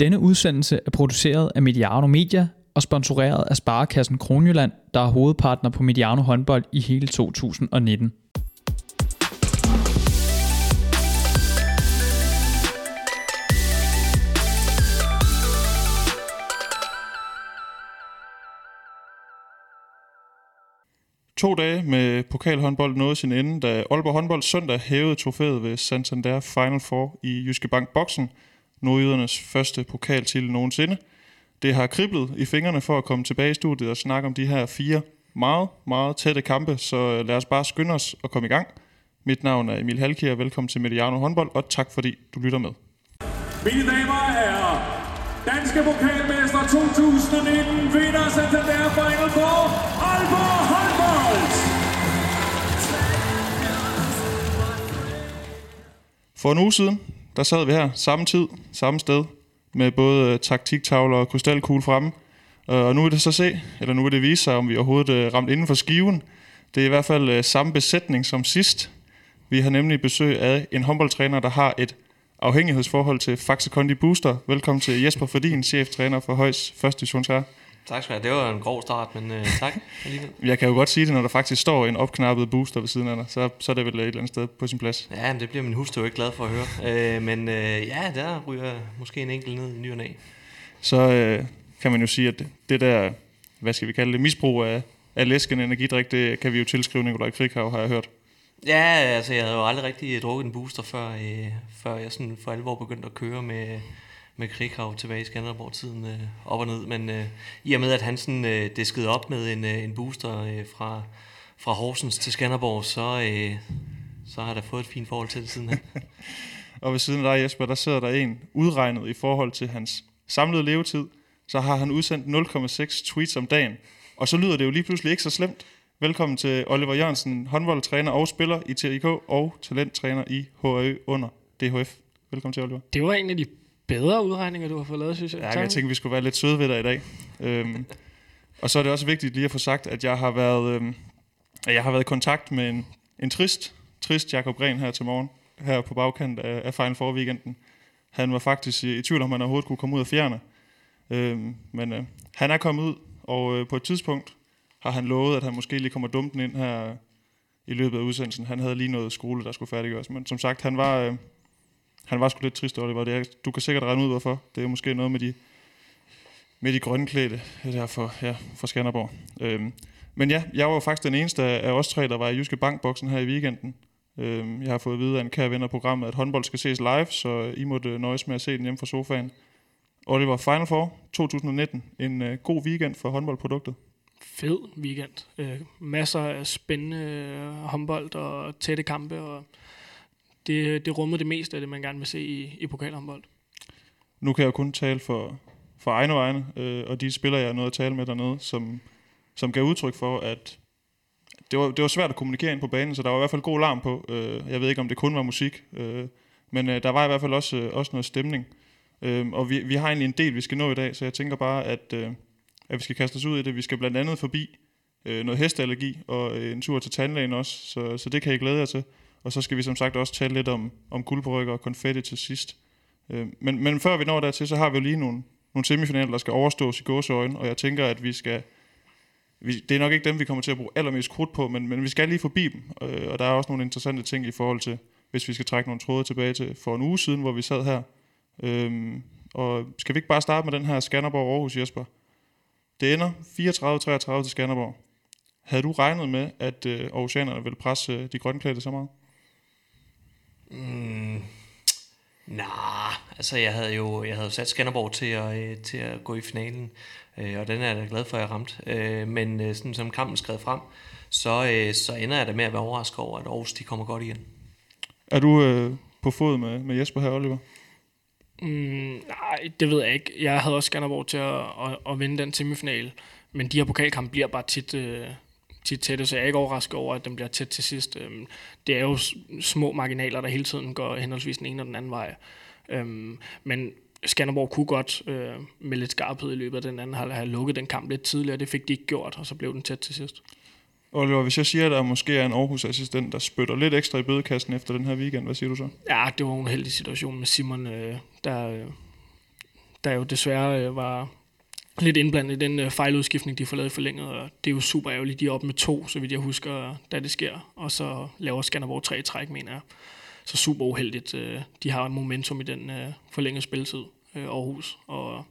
Denne udsendelse er produceret af Mediano Media og sponsoreret af Sparekassen Kronjylland, der er hovedpartner på Mediano håndbold i hele 2019. To dage med pokalhåndbold nåede sin ende, da Aalborg håndbold søndag hævede trofæet ved Santander Final Four i Jyske Bank Boksen, nordjydernes første pokaltitel nogensinde. Det har kriblet i fingrene for at komme tilbage i studiet og snakke om de her fire meget, meget tætte kampe, så lad os bare skynde os og komme i gang. Mit navn er Emil Halkier, velkommen til Mediano håndbold, og tak fordi du lytter med. Mine damer og herrer, danske pokalmester 2019 vinder Santander Final Four, Aalborg håndbold! For en uge siden, der sad vi her samme tid, samme sted, med både øh, taktiktavler og krystalkugle fremme. Øh, og nu vil det så se, eller nu vil det vise sig, om vi overhovedet øh, ramt inden for skiven. Det er i hvert fald samme besætning som sidst. Vi har nemlig besøg af en håndboldtræner, der har et afhængighedsforhold til Faxe Kondi Booster. Velkommen til Jesper Fordin, cheftræner for Højs 1. divisionsherre. Tak skal du have. Det var en grov start, men øh, tak alligevel. Jeg kan jo godt sige det, når der faktisk står en opknappet booster ved siden af dig, så, så er det vel et eller andet sted på sin plads. Ja, men det bliver min hustru ikke glad for at høre. Øh, men øh, ja, der ryger måske en enkelt ned i ny og næ. Så øh, kan man jo sige, at det der, hvad skal vi kalde det, misbrug af, af læsken energidrik, det kan vi jo tilskrive Nikolaj Krighav, har jeg hørt. Ja, altså jeg havde jo aldrig rigtig drukket en booster, før, øh, før jeg sådan for alvor begyndte at køre med, med Krighav tilbage i Skanderborg-tiden øh, op og ned. Men øh, i og med, at han sådan, øh, diskede op med en, øh, en booster øh, fra, fra Horsens til Skanderborg, så, øh, så har der fået et fint forhold til det siden. Og ved siden af dig, Jesper, der sidder der en udregnet i forhold til hans samlede levetid. Så har han udsendt 0,6 tweets om dagen. Og så lyder det jo lige pludselig ikke så slemt. Velkommen til Oliver Jørgensen, håndboldtræner og spiller i TIK og talenttræner i HAØ under DHF. Velkommen til, Oliver. Det var en af de bedre udregninger, du har fået lavet, synes jeg. Ja, Tak. jeg tænkte, vi skulle være lidt søde ved dig i dag. Øhm, og så er det også vigtigt lige at få sagt, at jeg har været, øhm, at jeg har været i kontakt med en, en trist, trist Jakob Gren her til morgen, her på bagkant af, af Final Four weekenden. Han var faktisk i, i tvivl om, han overhovedet kunne komme ud af fjerne. Øhm, men øh, han er kommet ud, og øh, på et tidspunkt har han lovet, at han måske lige kommer dumpen ind her i løbet af udsendelsen. Han havde lige noget skole, der skulle færdiggøres. Men som sagt, han var, øh, han var sgu lidt trist, Oliver. Det er, du kan sikkert regne ud, hvorfor. Det er måske noget med de, med de grønne klæde øh, der for, ja, for Skanderborg. Øhm, men ja, jeg var jo faktisk den eneste af os tre, der var i Jyske Bankboksen her i weekenden. Øhm, jeg har fået at vide af en kære ven af programmet, at håndbold skal ses live, så I måtte øh, nøjes med at se den hjemme fra sofaen. Oliver, Final Four 2019. En øh, god weekend for håndboldproduktet. Fed weekend. Øh, masser af spændende øh, håndbold og tætte kampe, og det, det rummede det meste af det, man gerne vil se i, i pokalhåndbold. Nu kan jeg jo kun tale for, for egne vegne, øh, og de spillere, jeg noget at tale med dernede, som, som gav udtryk for, at det var, det var svært at kommunikere ind på banen, så der var i hvert fald god larm på. Øh, jeg ved ikke, om det kun var musik, øh, men øh, der var i hvert fald også, øh, også noget stemning. Øh, og vi, vi har egentlig en del, vi skal nå i dag, så jeg tænker bare, at, øh, at vi skal kaste os ud i det. Vi skal blandt andet forbi øh, noget hesteallergi og øh, en tur til tandlægen også, så, så det kan I glæde jer til. Og så skal vi som sagt også tale lidt om, om guldberykker og konfetti til sidst. Øh, men, men før vi når dertil, så har vi jo lige nogle, nogle semifinaler, der skal overstås i gåseøjne, og jeg tænker, at vi skal... Vi, det er nok ikke dem, vi kommer til at bruge allermest krudt på, men, men vi skal lige forbi dem. Øh, og der er også nogle interessante ting i forhold til, hvis vi skal trække nogle tråde tilbage til for en uge siden, hvor vi sad her. Øhm, og skal vi ikke bare starte med den her Skanderborg-Aarhus, Jesper? Det ender 34-33 til Skanderborg. Havde du regnet med, at øh, Aarhusianerne ville presse øh, de grønklædte så meget? Mm, nej, altså jeg havde jo jeg havde sat Skanderborg til at, øh, til at gå i finalen, øh, og den er jeg da glad for, at jeg ramte. Øh, men øh, sådan som kampen skred frem, så, øh, så ender jeg da med at være overrasket over, at Aarhus de kommer godt igen. Er du øh, på fod med, med Jesper her, Oliver? Mm, nej, det ved jeg ikke. Jeg havde også Skanderborg til at, at, at vinde den semifinal, men de her pokalkampe bliver bare tit, øh, tit tætte, så jeg er ikke overrasket over, at den bliver tæt til sidst. Øhm, det er jo små marginaler, der hele tiden går henholdsvis den ene og den anden vej. Øhm, men Skanderborg kunne godt øh, med lidt skarphed i løbet af den anden halvleg have lukket den kamp lidt tidligere. Det fik de ikke gjort, og så blev den tæt til sidst. Oliver, hvis jeg siger, at der måske er en Aarhus-assistent, der spytter lidt ekstra i bødekassen efter den her weekend, hvad siger du så? Ja, det var en heldig situation med Simon, øh, der, øh, der jo desværre øh, var lidt indblandet i den øh, fejludskiftning, de får lavet forlænget, og det er jo super ærgerligt. De er oppe med to, så vidt jeg husker, da det sker, og så laver Skanderborg tre træk, mener jeg. Så super uheldigt. Øh, de har momentum i den øh, forlængede spilletid, øh, Aarhus, og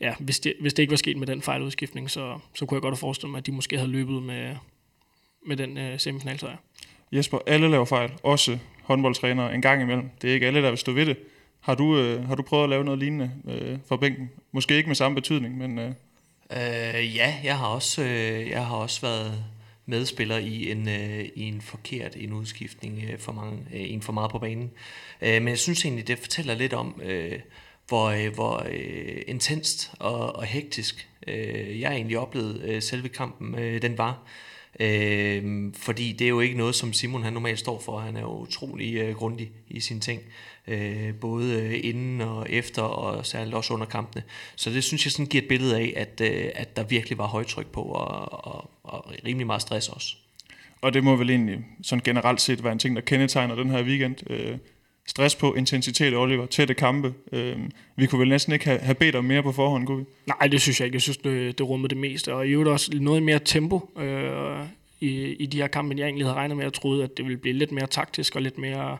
ja, hvis det, hvis det ikke var sket med den fejludskiftning, så, så kunne jeg godt have forestillet mig, at de måske havde løbet med, med den øh, semifinalsejr. Jesper, alle laver fejl, også håndboldtrænere en gang imellem. Det er ikke alle, der vil stå ved det. Har du, øh, har du prøvet at lave noget lignende øh, for bænken? Måske ikke med samme betydning, men... Øh... Øh, ja, jeg har også, øh, jeg har også været medspiller i en, øh, i en forkert en udskiftning øh, for mange, øh, en for meget på banen. Øh, men jeg synes egentlig, det fortæller lidt om, øh, hvor, øh, hvor øh, intenst og, og hektisk øh, jeg egentlig oplevede øh, selve kampen, øh, den var. Øh, fordi det er jo ikke noget, som Simon han normalt står for. Han er jo utrolig øh, grundig i sine ting. Øh, både øh, inden og efter, og særligt også under kampene. Så det synes jeg sådan giver et billede af, at, øh, at der virkelig var højtryk på, og, og, og rimelig meget stress også. Og det må vel egentlig sådan generelt set være en ting, der kendetegner den her weekend. Øh, stress på, intensitet, Oliver, tætte kampe. Øh, vi kunne vel næsten ikke have, have bedt om mere på forhånd, kunne vi? Nej, det synes jeg ikke. Jeg synes, det, det rummede det meste. Og i øvrigt også noget mere tempo øh, i, i de her kampe, end jeg egentlig havde regnet med. Jeg troede, at det ville blive lidt mere taktisk og lidt mere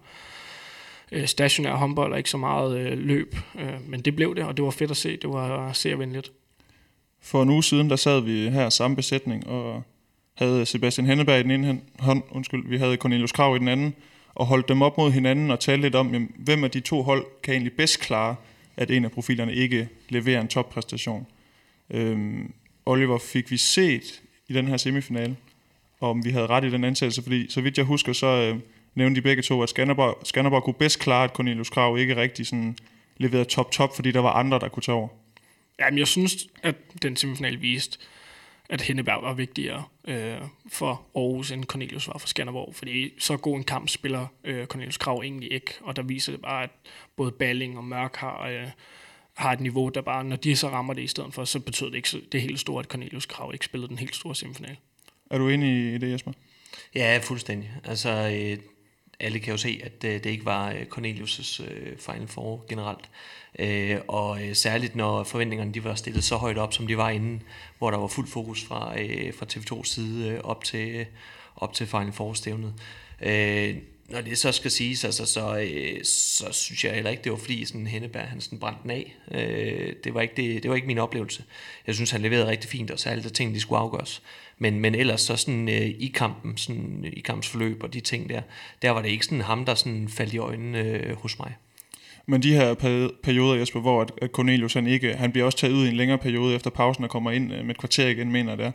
øh, stationær håndbold og ikke så meget øh, løb. Øh, men det blev det, og det var fedt at se. Det var servenligt. For en uge siden, der sad vi her samme besætning og havde Sebastian Henneberg i den ene hånd, undskyld, vi havde Cornelius Krav i den anden, og holdt dem op mod hinanden og talte lidt om, jamen, hvem af de to hold kan egentlig bedst klare, at en af profilerne ikke leverer en toppræstation. Øhm, Oliver, fik vi set i den her semifinale, om vi havde ret i den antagelse, fordi så vidt jeg husker, så øh, nævnte de begge to, at Skanderborg, Skanderborg kunne bedst klare, at Cornelius Krav ikke rigtig sådan leverede top-top, fordi der var andre, der kunne tage over. Jamen, jeg synes, at den semifinal viste, at Henneberg var vigtigere øh, for Aarhus, end Cornelius var for Skanderborg. Fordi så god en kamp spiller øh, Cornelius Krav egentlig ikke, og der viser det bare, at både Balling og Mørk har, øh, har et niveau, der bare, når de så rammer det i stedet for, så betyder det ikke det helt store, at Cornelius Krav ikke spillede den helt store semifinal. Er du enig i det, Jesper? Ja, fuldstændig. Altså, øh, alle kan jo se, at øh, det ikke var øh, Cornelius' øh, Final Four generelt. Øh, og øh, særligt når forventningerne de var stillet så højt op, som de var inden, hvor der var fuld fokus fra, øh, fra TV2's side øh, op, til, øh, op til Final Four-stævnet. Øh, når det så skal siges, altså, så, øh, så synes jeg heller ikke, det var fordi sådan Henneberg han sådan brændte den af. Øh, det, var ikke det, det var ikke min oplevelse. Jeg synes, han leverede rigtig fint, og særligt de ting, de skulle afgøres. Men, men ellers så sådan øh, i kampen, sådan, øh, i kampsforløb og de ting der, der var det ikke sådan ham, der sådan faldt i øjnene øh, hos mig. Men de her perioder, Jesper, hvor at Cornelius han ikke, han bliver også taget ud i en længere periode efter pausen og kommer ind øh, med et kvarter igen, mener det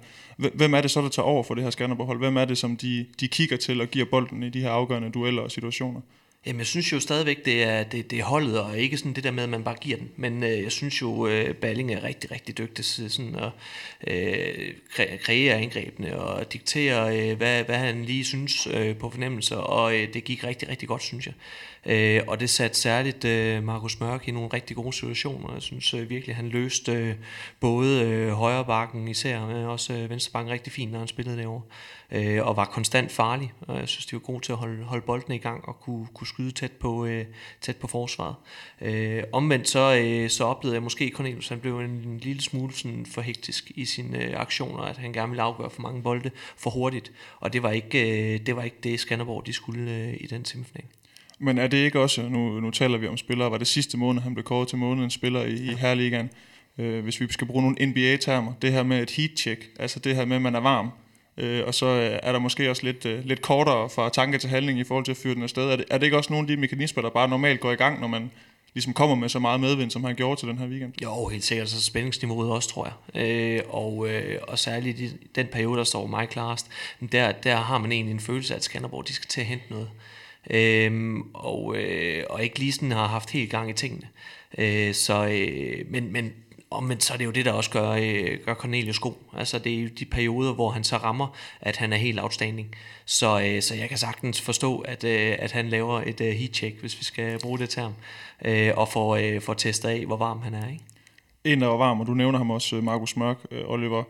Hvem er det så, der tager over for det her Skanderborg-hold? Hvem er det, som de, de kigger til og giver bolden i de her afgørende dueller og situationer? Jamen, jeg synes jo stadigvæk, det er, det, det er holdet, og ikke sådan det der med, at man bare giver den. Men øh, jeg synes jo, øh, Balling er rigtig, rigtig dygtig til sådan at øh, kreere angrebene og diktere, øh, hvad, hvad han lige synes øh, på fornemmelser, og øh, det gik rigtig, rigtig godt, synes jeg. Øh, og det satte særligt øh, Markus Mørk i nogle rigtig gode situationer. Jeg synes øh, virkelig, han løste øh, både øh, højre bakken især, men også øh, venstre bakken rigtig fint, når han spillede derovre. Øh, og var konstant farlig. Og jeg synes, de var gode til at holde, holde bolden i gang og kunne, kunne skyde tæt på, øh, tæt på forsvaret. Øh, omvendt så, øh, så oplevede jeg måske, Cornelius han blev en, en lille smule sådan for hektisk i sine øh, aktioner, at han gerne ville afgøre for mange bolde for hurtigt. Og det var ikke, øh, det, var ikke det, Skanderborg de skulle øh, i den semifinal. Men er det ikke også, nu, nu taler vi om spillere, var det sidste måned, han blev kåret til månedens spiller i, i Herligaen, øh, hvis vi skal bruge nogle NBA-termer, det her med et heat-check, altså det her med, at man er varm, øh, og så øh, er der måske også lidt, øh, lidt kortere fra tanke til handling i forhold til at fyre den afsted. Er det, er det ikke også nogle af de mekanismer, der bare normalt går i gang, når man ligesom kommer med så meget medvind, som han gjorde til den her weekend? Jo, helt sikkert. Så spændingsniveauet også, tror jeg. Øh, og, øh, og særligt i den periode, der står mig klarest, der, der har man egentlig en følelse af, at Skanderborg de skal til at hente noget øhm, og, øh, og ikke lige sådan har haft helt gang i tingene. Øh, så, øh, men, men men så er det jo det, der også gør, øh, gør Cornelius god. Altså det er jo de perioder, hvor han så rammer, at han er helt outstanding. Så, øh, så jeg kan sagtens forstå, at, øh, at han laver et øh, heat-check, hvis vi skal bruge det term, øh, og får, øh, får testet af, hvor varm han er. Ikke? En, der var varm, og du nævner ham også, øh, Markus Mørk, øh, Oliver.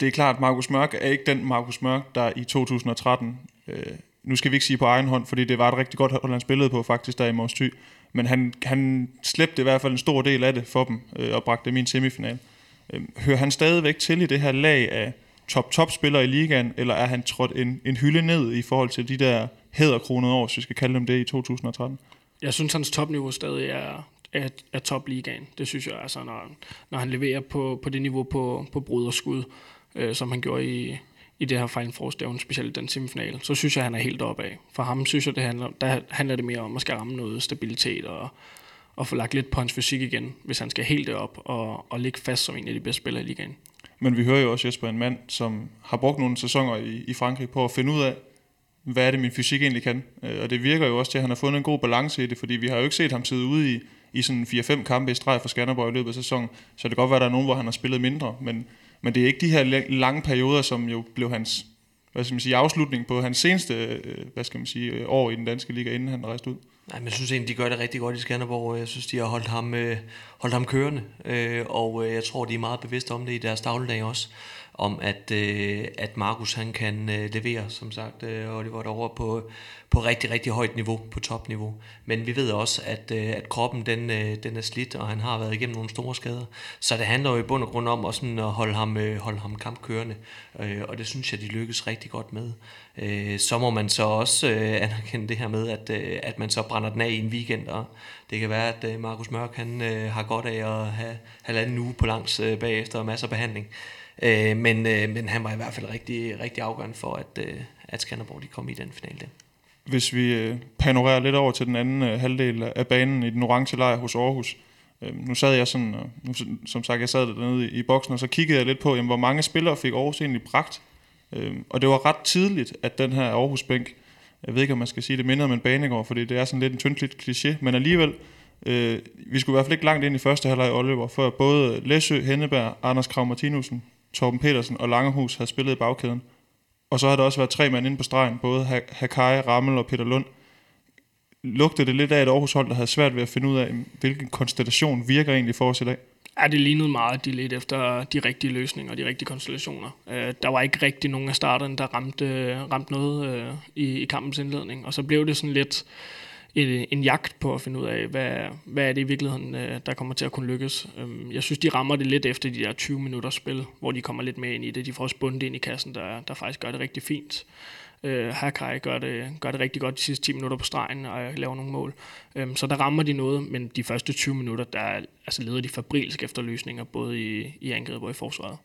Det er klart, at Markus Mørk er ikke den Markus Mørk, der i 2013 øh, nu skal vi ikke sige på egen hånd, fordi det var et rigtig godt hold, han spillede på faktisk der i Mors Thy, men han, han slæbte i hvert fald en stor del af det for dem øh, og bragte dem i en semifinal. Øh, hører han stadigvæk til i det her lag af top-top-spillere i ligaen, eller er han trådt en, en hylde ned i forhold til de der hæderkronede år, hvis vi skal kalde dem det, i 2013? Jeg synes, hans topniveau stadig er, er, er topligaen. Det synes jeg, altså, når, når han leverer på, på det niveau på, på bruderskud, øh, som han gjorde i, i det her Final Four stævn, specielt den semifinal, så synes jeg, han er helt oppe af. For ham synes jeg, det handler, der handler det mere om at skal ramme noget stabilitet og, og få lagt lidt på hans fysik igen, hvis han skal helt derop og, og ligge fast som en af de bedste spillere i ligaen. Men vi hører jo også Jesper, en mand, som har brugt nogle sæsoner i, i Frankrig på at finde ud af, hvad er det, min fysik egentlig kan. Øh, og det virker jo også til, at han har fundet en god balance i det, fordi vi har jo ikke set ham sidde ude i, i sådan 4-5 kampe i streg for Skanderborg i løbet af sæsonen. Så det kan godt være, at der er nogen, hvor han har spillet mindre, men, men det er ikke de her lange perioder, som jo blev hans hvad skal man sige, afslutning på hans seneste øh, hvad skal man sige, øh, år i den danske liga, inden han rejste ud. Nej, men jeg synes egentlig, de gør det rigtig godt i Skanderborg. Jeg synes, de har holdt ham, øh, holdt ham kørende, og jeg tror, de er meget bevidste om det i deres dagligdag også om at, øh, at Markus han kan øh, levere, som sagt, øh, Oliver derovre på, på rigtig, rigtig højt niveau, på topniveau. Men vi ved også, at, øh, at kroppen den, øh, den er slidt, og han har været igennem nogle store skader. Så det handler jo i bund og grund om også at holde ham, øh, holde ham kampkørende, øh, og det synes jeg, de lykkes rigtig godt med. Øh, så må man så også øh, anerkende det her med, at, øh, at man så brænder den af i en weekend, og det kan være, at øh, Markus Mørk han, øh, har godt af at have halvanden uge på langs øh, bagefter og masser af behandling. Øh, men, øh, men han var i hvert fald rigtig, rigtig afgørende for, at, øh, at Skanderborg de kom i den finale. Der. Hvis vi øh, panorerer lidt over til den anden øh, halvdel af banen i den orange lejr hos Aarhus. Øh, nu sad jeg sådan, nu, som sagt, jeg sad dernede i, i boksen, og så kiggede jeg lidt på, jamen, hvor mange spillere fik Aarhus egentlig bragt. Øh, og det var ret tidligt, at den her Aarhus-bænk, jeg ved ikke, om man skal sige det mindre om en banegård, fordi det er sådan lidt en tyndt kliché, men alligevel, øh, vi skulle i hvert fald ikke langt ind i første halvleg i Oliver, før både Læsø, Henneberg, Anders Krav Martinussen, Torben Petersen og Langehus havde spillet i bagkæden. Og så har der også været tre mænd inde på stregen, både Hakai, Rammel og Peter Lund. Lugtede det lidt af et Aarhus hold, der havde svært ved at finde ud af, hvilken konstellation virker egentlig for os i dag? Ja, det lignede meget, at de ledte efter de rigtige løsninger og de rigtige konstellationer. Øh, der var ikke rigtig nogen af starterne, der ramte, ramte noget øh, i, i kampens indledning, og så blev det sådan lidt en, en jagt på at finde ud af, hvad, hvad er det i virkeligheden, øh, der kommer til at kunne lykkes. Øhm, jeg synes, de rammer det lidt efter de der 20 minutter spil, hvor de kommer lidt med ind i det. De får også bundet ind i kassen, der, der faktisk gør det rigtig fint. Øh, Hakai gør det, gør det rigtig godt de sidste 10 minutter på stregen og laver nogle mål. Øhm, så der rammer de noget, men de første 20 minutter, der altså leder de fabrilsk efter løsninger, både i, i angrebet og i forsvaret.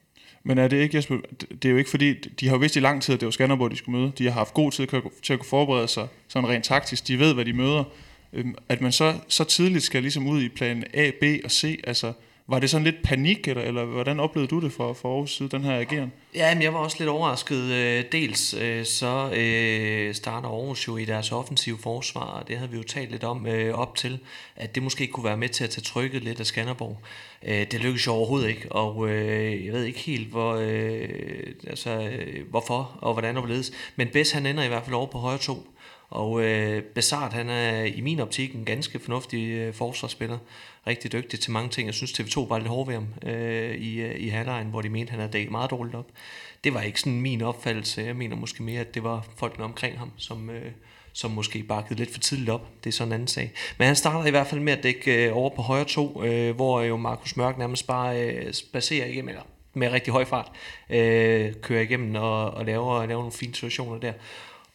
Men er det ikke, Jesper, det er jo ikke fordi, de har jo vidst i lang tid, at det var Skanderborg, de skulle møde. De har haft god tid til at kunne forberede sig sådan rent taktisk. De ved, hvad de møder. Øhm, at man så, så tidligt skal ligesom ud i plan A, B og C, altså var det sådan lidt panik, eller, eller hvordan oplevede du det for, for Aarhus side, den her ageren? Ja, men jeg var også lidt overrasket. Øh, dels øh, så øh, starter Aarhus jo i deres offensive forsvar, og det havde vi jo talt lidt om øh, op til, at det måske kunne være med til at tage trykket lidt af Skanderborg. Det lykkedes jo overhovedet ikke, og jeg ved ikke helt, hvor, altså, hvorfor og hvordan overledes. Men Bess han ender i hvert fald over på højre to, og øh, Besart, han er i min optik en ganske fornuftig øh, forsvarsspiller. Rigtig dygtig til mange ting. Jeg synes, TV2 var lidt hård ved ham øh, i, øh, i halvlejen, hvor de mente, han havde dækket meget dårligt op. Det var ikke sådan min opfattelse. Jeg mener måske mere, at det var folkene omkring ham, som, øh, som måske bakkede lidt for tidligt op. Det er sådan en anden sag. Men han starter i hvert fald med at dække øh, over på højre to, øh, hvor jo Markus Mørk nærmest bare øh, baserer igennem, eller med rigtig høj fart, øh, kører igennem og, og laver, laver nogle fine situationer der.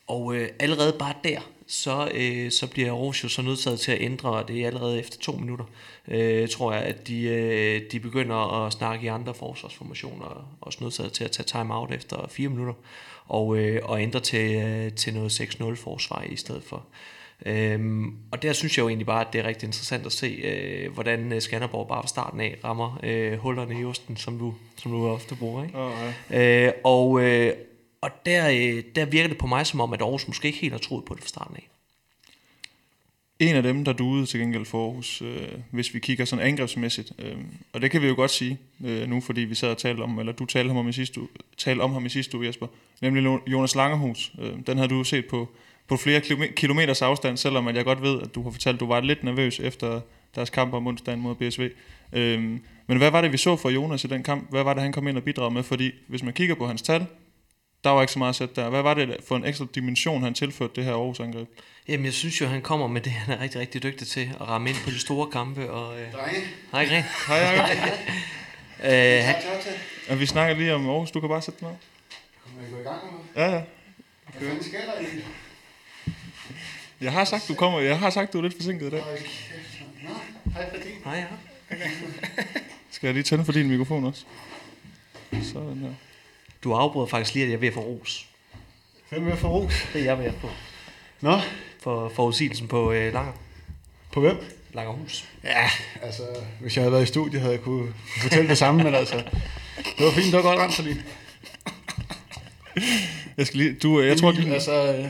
Og øh, allerede bare der, så, øh, så bliver Aarhus jo så nødsaget til at ændre, det er allerede efter to minutter, øh, tror jeg, at de, øh, de begynder at snakke i andre forsvarsformationer, og også nødsaget til at tage time out efter fire minutter, og, øh, og ændre til, øh, til noget 6-0 forsvar i stedet for. Øhm, og der synes jeg jo egentlig bare, at det er rigtig interessant at se, øh, hvordan øh, Skanderborg bare fra starten af rammer øh, hullerne i osten, som du, som du ofte bruger. Ikke? Ja. øh, og, øh, og der, øh, der virker det på mig som om, at Aarhus måske ikke helt har troet på det fra starten af. En af dem, der duede til gengæld for Aarhus, øh, hvis vi kigger sådan angrebsmæssigt, øh, og det kan vi jo godt sige øh, nu, fordi vi sad og talte om, eller du talte om, i sidste uge, talte om ham i sidste uge, Jesper, nemlig Jonas Langehus. Øh, den havde du set på, på flere kilometers afstand, selvom at jeg godt ved, at du har fortalt, at du var lidt nervøs efter deres kamp om onsdagen mod BSV. Øh, men hvad var det, vi så for Jonas i den kamp? Hvad var det, han kom ind og bidrog med? Fordi hvis man kigger på hans tal, der var ikke så meget sat der. Hvad var det for en ekstra dimension, han tilførte det her Aarhus angreb? Jamen, jeg synes jo, han kommer med det, han er rigtig, rigtig dygtig til, at ramme ind på de store kampe. Og, øh... Hej, Gren. Hej, Jacob. Øh, han, Ja, vi snakker lige om Aarhus. Du kan bare sætte dig ned. Må jeg gå i gang nu? Ja, ja. Hvad fanden sker der egentlig? Jeg har sagt, du kommer. Jeg har sagt, du er lidt forsinket i dag. Nå, hej Fredin. hej, ja. Skal jeg lige tænde for din mikrofon også? Sådan her. Du afbryder faktisk lige, at jeg er ved at få ros. Hvem er for ros? Det er jeg ved få. Nå, For forudsigelsen på øh, Langer. på hvem? Langerhus. Ja, altså, hvis jeg havde været i studiet, havde jeg kunne, fortælle det samme, men altså, det var fint, det var godt ramt, Fredin. Jeg skal lige... Du, øh, jeg tror, du, altså, øh,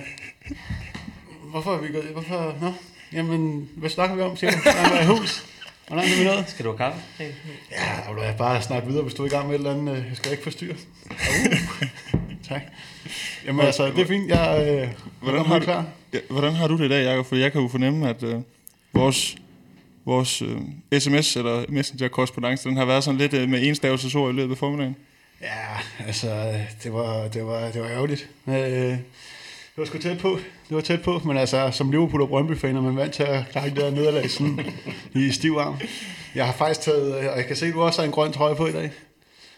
hvorfor er vi gået, hvorfor, nå, jamen, hvad snakker vi om, siger du? Der er i hus. Hvor langt er vi nået? Skal du have kaffe? Ja, vil du bare snakke videre, hvis du er i gang med et eller andet, øh, jeg skal ikke forstyrre. Uh. tak. Jamen altså, det er fint, jeg øh, Hvordan har du- klar. ja, hvordan har du det i dag, Jacob? For jeg kan jo fornemme, at øh, vores, vores øh, sms- eller messenger-korrespondence, den har været sådan lidt øh, med enstavelsesord i løbet af formiddagen. Ja, altså, det var, det var, det var ærgerligt. Øh, det var sgu tæt på. Det var tæt på, men altså, som Liverpool og Brøndby-fan er man vant til at klare det der nederlag sådan i stiv arm. Jeg har faktisk taget, og jeg kan se, at du også har en grøn trøje på i dag.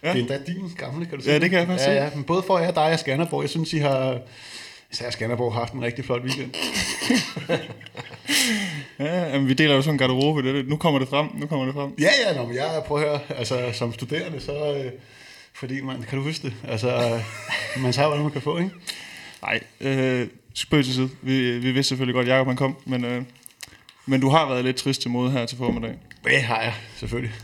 Ja. Det er endda din gamle, kan du se. Ja, det kan jeg faktisk ja. Ja, men både for jer og dig og Skanderborg, jeg synes, I har, især Skanderborg, har haft en rigtig flot weekend. Ja, jamen, vi deler jo sådan en garderobe. Det, nu kommer det frem. Nu kommer det frem. Ja, ja, nå, men jeg prøver at høre, altså som studerende, så, øh, fordi man, kan du huske det? Altså, man tager, hvad man kan få, ikke? Nej, øh, spøg til side. Vi, vi vidste selvfølgelig godt, at Jacob han kom, men, øh, men du har været lidt trist til mode her til formiddag. Det har jeg, selvfølgelig.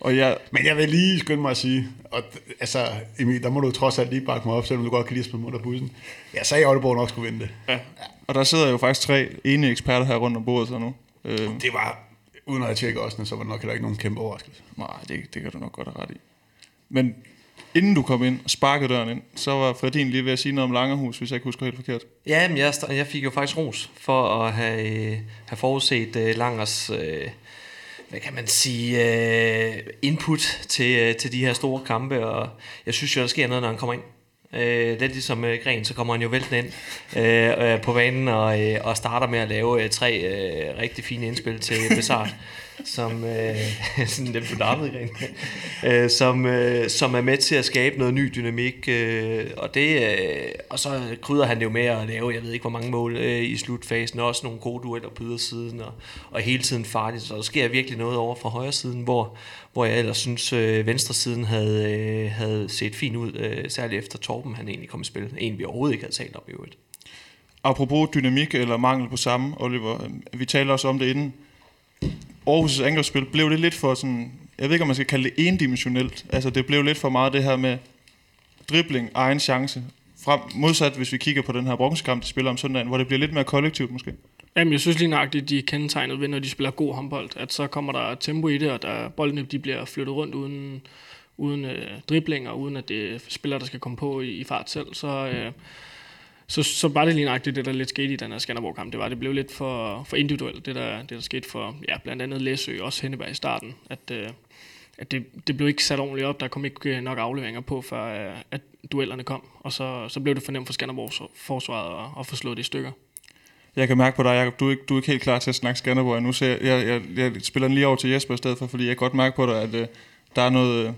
Og jeg, Men jeg vil lige skynde mig at sige, og altså, Emil, der må du trods alt lige bakke mig op, selvom du godt kan lide at smide mig under bussen. Jeg sagde, at Aalborg nok skulle vinde det. ja. Og der sidder jo faktisk tre enige eksperter her rundt om bordet så nu. Øh, Det var, uden at have tjekket også, så var det nok heller ikke nogen kæmpe overraskelse. nej, det, det kan du nok godt have ret i. Men inden du kom ind og sparkede døren ind, så var Fredin lige ved at sige noget om Langerhus, hvis jeg ikke husker helt forkert. Ja, men jeg, jeg fik jo faktisk ros for at have, øh, have forudset øh, Langers, øh, hvad kan man sige, øh, input til, øh, til de her store kampe, og jeg synes jo, der sker noget, når han kommer ind. Øh, lidt ligesom øh, Gren, så kommer han jo væltende ind øh, øh, på banen og, øh, og starter med at lave øh, tre øh, rigtig fine indspil til Besart, som, øh, sådan lidt fordappet Gren, øh, som, øh, som er med til at skabe noget ny dynamik, øh, og, det, øh, og så krydder han det jo med at lave, jeg ved ikke hvor mange mål øh, i slutfasen, og også nogle gode dueller på ydersiden, og, og hele tiden farligt, så der sker virkelig noget over fra højre siden, hvor, hvor jeg ellers synes, øh, venstresiden havde, øh, havde set fint ud, øh, særligt efter Torben, han egentlig kom i spil. En, vi overhovedet ikke havde talt om i øvrigt. Apropos dynamik eller mangel på samme, Oliver, vi taler også om det inden. Aarhus' angrebsspil blev det lidt for sådan, jeg ved ikke om man skal kalde det endimensionelt. Altså det blev lidt for meget det her med dribling, egen chance. Frem, modsat hvis vi kigger på den her bronzekamp, de spiller om søndagen, hvor det bliver lidt mere kollektivt måske. Jamen, jeg synes lige nøjagtigt, de er kendetegnet ved, når de spiller god håndbold, at så kommer der tempo i det, og der boldene de bliver flyttet rundt uden, uden øh, driblinger, uden at det er spillere, der skal komme på i, i fart selv. Så, øh, så, så var det lige nøjagtigt det, der lidt skete i den her Skanderborg-kamp. Det var, det blev lidt for, for individuelt, det der, det der skete for ja, blandt andet Læsø, også Henneberg i starten, at, øh, at det, det blev ikke sat ordentligt op. Der kom ikke øh, nok afleveringer på, før øh, at duellerne kom. Og så, så blev det for nemt for Skanderborgs forsvaret at, at få slået det i stykker. Jeg kan mærke på dig, Jacob, du er ikke, du er ikke helt klar til at snakke Skanderborg nu, så jeg, jeg, jeg, jeg spiller den lige over til Jesper i stedet for, fordi jeg kan godt mærke på dig, at øh, der er noget, øh,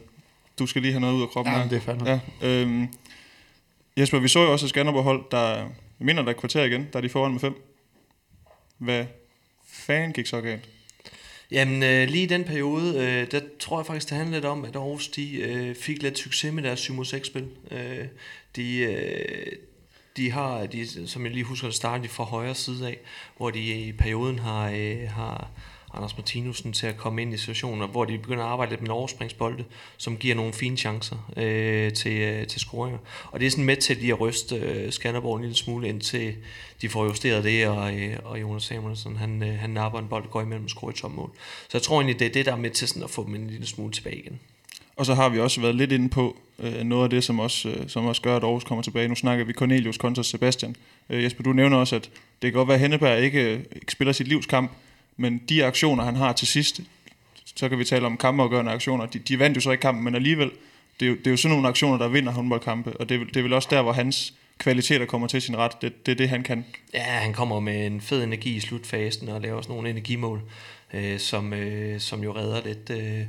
du skal lige have noget ud af kroppen Ja, her. det er nok. Ja, øhm, Jesper, vi så jo også et Skanderborg-hold, der, jeg mener, der er kvarter igen, der er de foran med fem. Hvad fanden gik så galt? Jamen, øh, lige i den periode, øh, der tror jeg faktisk, det handler lidt om, at Aarhus de, øh, fik lidt succes med deres 7 6 -spil. Øh, de, øh, de har, de, som jeg lige husker, det startede de fra højre side af, hvor de i perioden har, øh, har Anders Martinussen til at komme ind i situationer, hvor de begynder at arbejde lidt med overspringsbolde, som giver nogle fine chancer øh, til, øh, til scoringer. Og det er sådan med til lige at ryste øh, Skanderborg en lille smule, indtil de får justeret det, og, øh, og Jonas Samuelsen, han, øh, han napper en bold, går imellem og scorer et tom mål. Så jeg tror egentlig, det er det, der er med til sådan at få dem en lille smule tilbage igen. Og så har vi også været lidt inde på øh, noget af det, som også, øh, som også gør, at Aarhus kommer tilbage. Nu snakker vi Cornelius kontra Sebastian. Øh, Jesper, du nævner også, at det kan godt være, at Henneberg ikke, øh, ikke spiller sit livskamp, men de aktioner, han har til sidst, så kan vi tale om kampafgørende aktioner. De, de vandt jo så ikke kampen, men alligevel, det, er jo, det er jo sådan nogle aktioner, der vinder håndboldkampe, og det, det er vel også der, hvor hans kvaliteter kommer til sin ret. Det, det er det, han kan. Ja, han kommer med en fed energi i slutfasen og laver også nogle energimål, øh, som, øh, som jo redder lidt øh,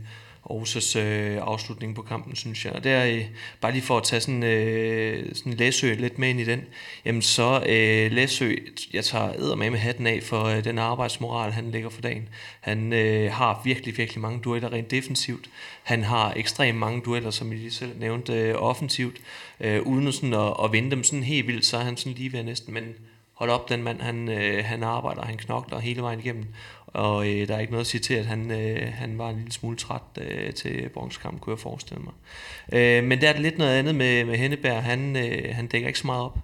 Aarhus' øh, afslutning på kampen, synes jeg. Og der, øh, bare lige for at tage sådan, øh, sådan Læsø lidt med ind i den, jamen så øh, Læsø, jeg tager med med hatten af for øh, den arbejdsmoral, han lægger for dagen. Han øh, har virkelig, virkelig mange dueller rent defensivt. Han har ekstremt mange dueller, som I lige selv nævnte, øh, offensivt. Øh, uden sådan at, at vinde dem sådan helt vildt, så er han sådan lige ved næsten, men hold op, den mand, han, øh, han arbejder, han knokler hele vejen igennem, og øh, der er ikke noget at sige til, at han, øh, han var en lille smule træt øh, til bronzekamp, kunne jeg forestille mig. Øh, men der er det lidt noget andet med, med Henneberg, han, øh, han dækker ikke så meget op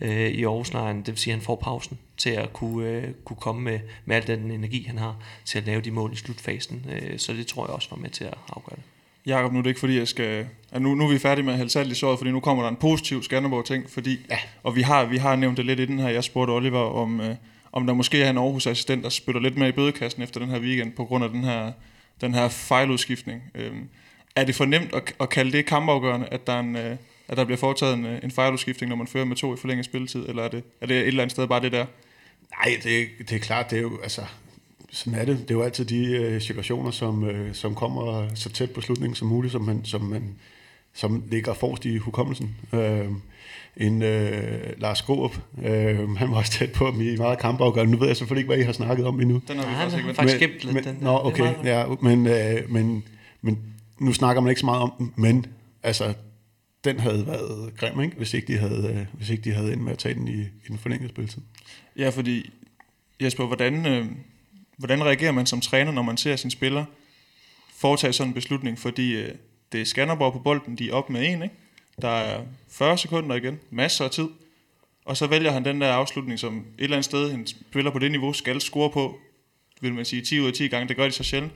øh, i Aarhuslejren, det vil sige, at han får pausen til at kunne, øh, kunne komme med, med al den energi, han har til at lave de mål i slutfasen, øh, så det tror jeg også var med til at afgøre det. Jakob, nu er det ikke fordi, jeg skal... At nu, nu er vi færdige med at hælde salt i såret, fordi nu kommer der en positiv Skanderborg-ting, fordi... Ja. Og vi har, vi har nævnt det lidt i den her. Jeg spurgte Oliver, om, øh, om der måske er en Aarhus-assistent, der spytter lidt med i bødekassen efter den her weekend, på grund af den her, den her fejludskiftning. Øh, er det for nemt at, at kalde det kampafgørende, at der, er en, øh, at der bliver foretaget en, øh, en fejludskiftning, når man fører med to i forlænget spilletid, eller er det, er det et eller andet sted bare det der? Nej, det, det er klart, det er jo, altså, sådan er det. Det er jo altid de øh, situationer, som, øh, som kommer så tæt på slutningen som muligt, som, man, som, man, som ligger forrest i hukommelsen. Øh, en øh, Lars Groop, øh, han var også tæt på dem i meget kampafgørende. Nu ved jeg selvfølgelig ikke, hvad I har snakket om endnu. Den har vi Ja, faktisk ikke faktisk gemt lidt men, den. Nå, er okay, ja, men, øh, men, men nu snakker man ikke så meget om den, men altså, den havde været grim, ikke? Hvis, ikke de havde, øh, hvis ikke de havde endt med at tage den i, i den forlængede spilletid. Ja, fordi Jesper, hvordan, øh, hvordan reagerer man som træner, når man ser sin spiller foretage sådan en beslutning? Fordi øh, det er Skanderborg på bolden, de er op med en, ikke? Der er 40 sekunder igen, masser af tid. Og så vælger han den der afslutning, som et eller andet sted, en spiller på det niveau skal score på, vil man sige 10 ud af 10 gange, det gør de så sjældent,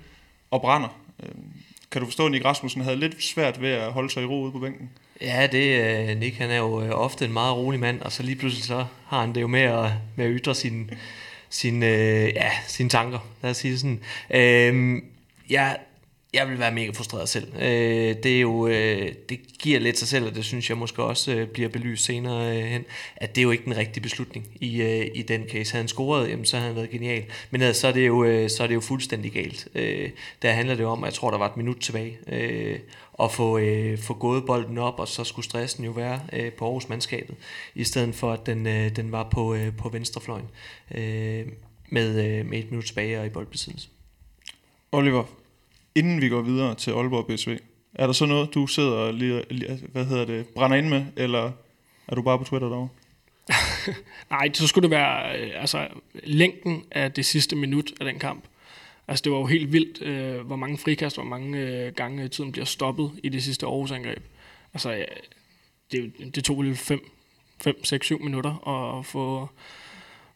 og brænder. Øhm, kan du forstå, at Nick Rasmussen havde lidt svært ved at holde sig i ro ude på bænken? Ja, det øh, Nick, han er jo øh, ofte en meget rolig mand, og så lige pludselig så har han det jo med at, med at ytre sine sin, øh, ja, sine tanker, lad os sige det sådan. Øhm, jeg, jeg vil være mega frustreret selv. Øh, det er jo, øh, det giver lidt sig selv, og det synes jeg måske også øh, bliver belyst senere øh, hen, at det er jo ikke den rigtige beslutning i, øh, i den case. Havde han scoret, jamen, så havde han været genial. Men altså, så, er det jo, øh, så er det jo fuldstændig galt. Øh, der handler det om, at jeg tror, der var et minut tilbage, øh, at få, øh, få gået bolden op, og så skulle stressen jo være øh, på Aarhus mandskabet, i stedet for at den, øh, den var på, øh, på venstrefløjen øh, med, øh, med et minut tilbage og i boldbesiddelse. Oliver, inden vi går videre til Aalborg BSV, er der så noget, du sidder og lige, lige, hvad hedder det, brænder ind med, eller er du bare på Twitter derovre? Nej, så skulle det være øh, altså, længden af det sidste minut af den kamp. Altså, det var jo helt vildt, øh, hvor mange frikast, hvor mange øh, gange tiden bliver stoppet i det sidste Aarhus-angreb. Altså, ja, det, det tog vel 5, 5, 6, 7 minutter at få,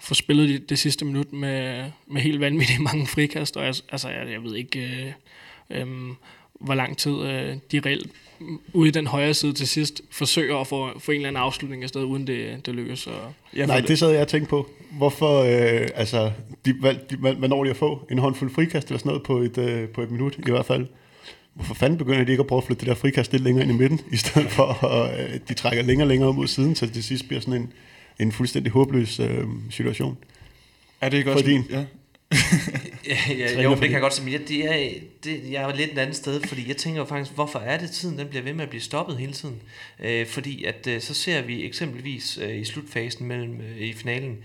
få spillet det, det sidste minut med, med helt vanvittigt mange frikast. Og altså, jeg, jeg ved ikke, øh, øh, hvor lang tid øh, de reelt ude i den højre side til sidst forsøger at få, få en eller anden afslutning afsted, uden det, det lykkes. Og, Ja, Nej, det sad jeg og tænkte på. Hvorfor, øh, altså, de, valg- de, hvad hvad når de at få? En håndfuld frikast eller sådan noget på et, øh, på et minut i hvert fald. Hvorfor fanden begynder de ikke at prøve at flytte det der frikast lidt længere ind i midten, i stedet for at øh, de trækker længere og længere mod siden, så det til sidst bliver sådan en, en fuldstændig håbløs øh, situation. er det ikke også... for din. Ja. Ja, ja, jo, det kan jeg godt se, men jeg, det er, det, jeg er lidt et andet sted, fordi jeg tænker jo faktisk, hvorfor er det tiden, den bliver ved med at blive stoppet hele tiden? Øh, fordi at øh, så ser vi eksempelvis øh, i slutfasen mellem øh, i finalen,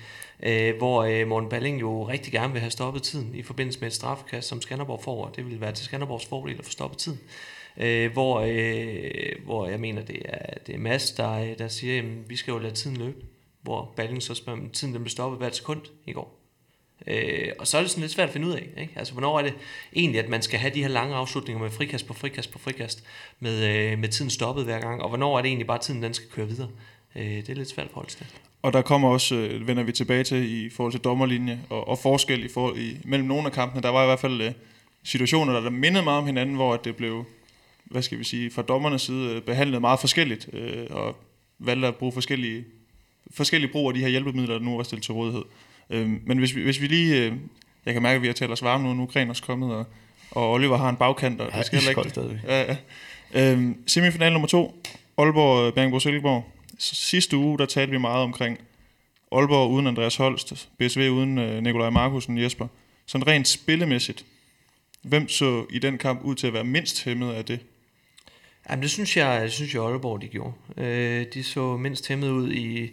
øh, hvor øh, Morten Balling jo rigtig gerne vil have stoppet tiden i forbindelse med et straffekast, som Skanderborg får, og det vil være til Skanderborgs fordel at få stoppet tiden. Øh, hvor, øh, hvor jeg mener, det er, det er Mads, der, øh, der siger, at vi skal jo lade tiden løbe. Hvor Balling så spørger, tiden den blev stoppet hvert sekund i går. Øh, og så er det sådan lidt svært at finde ud af, ikke? Altså, hvornår er det egentlig, at man skal have de her lange afslutninger med frikast på frikast på frikast, med, øh, med tiden stoppet hver gang, og hvornår er det egentlig bare tiden, den skal køre videre? Øh, det er lidt svært at forholde sig til. Og der kommer også, øh, vender vi tilbage til i forhold til dommerlinje og, og forskel i forhold, i, mellem nogle af kampene. Der var i hvert fald øh, situationer, der, der mindede meget om hinanden, hvor at det blev, hvad skal vi sige, fra dommernes side øh, behandlet meget forskelligt, øh, og valgte at bruge forskellige, forskellige brug af de her hjælpemidler, der nu er stillet til rådighed. Øh, men hvis vi, hvis vi lige, øh, jeg kan mærke, at vi har talt os varme nu, nu er også kommet, og, og Oliver har en bagkant, og Jeg det skal er heller ikke... stadigvæk. Ja, Øhm, semifinal nummer to. Aalborg, øh, Bjergbro Silkeborg. Sidste uge, der talte vi meget omkring Aalborg uden Andreas Holst, BSV uden øh, Nikolaj Markusen, Jesper. Sådan rent spillemæssigt. Hvem så i den kamp ud til at være mindst hæmmet af det? Jamen, det synes jeg, det synes jeg Aalborg, de gjorde. Øh, de så mindst hæmmet ud i,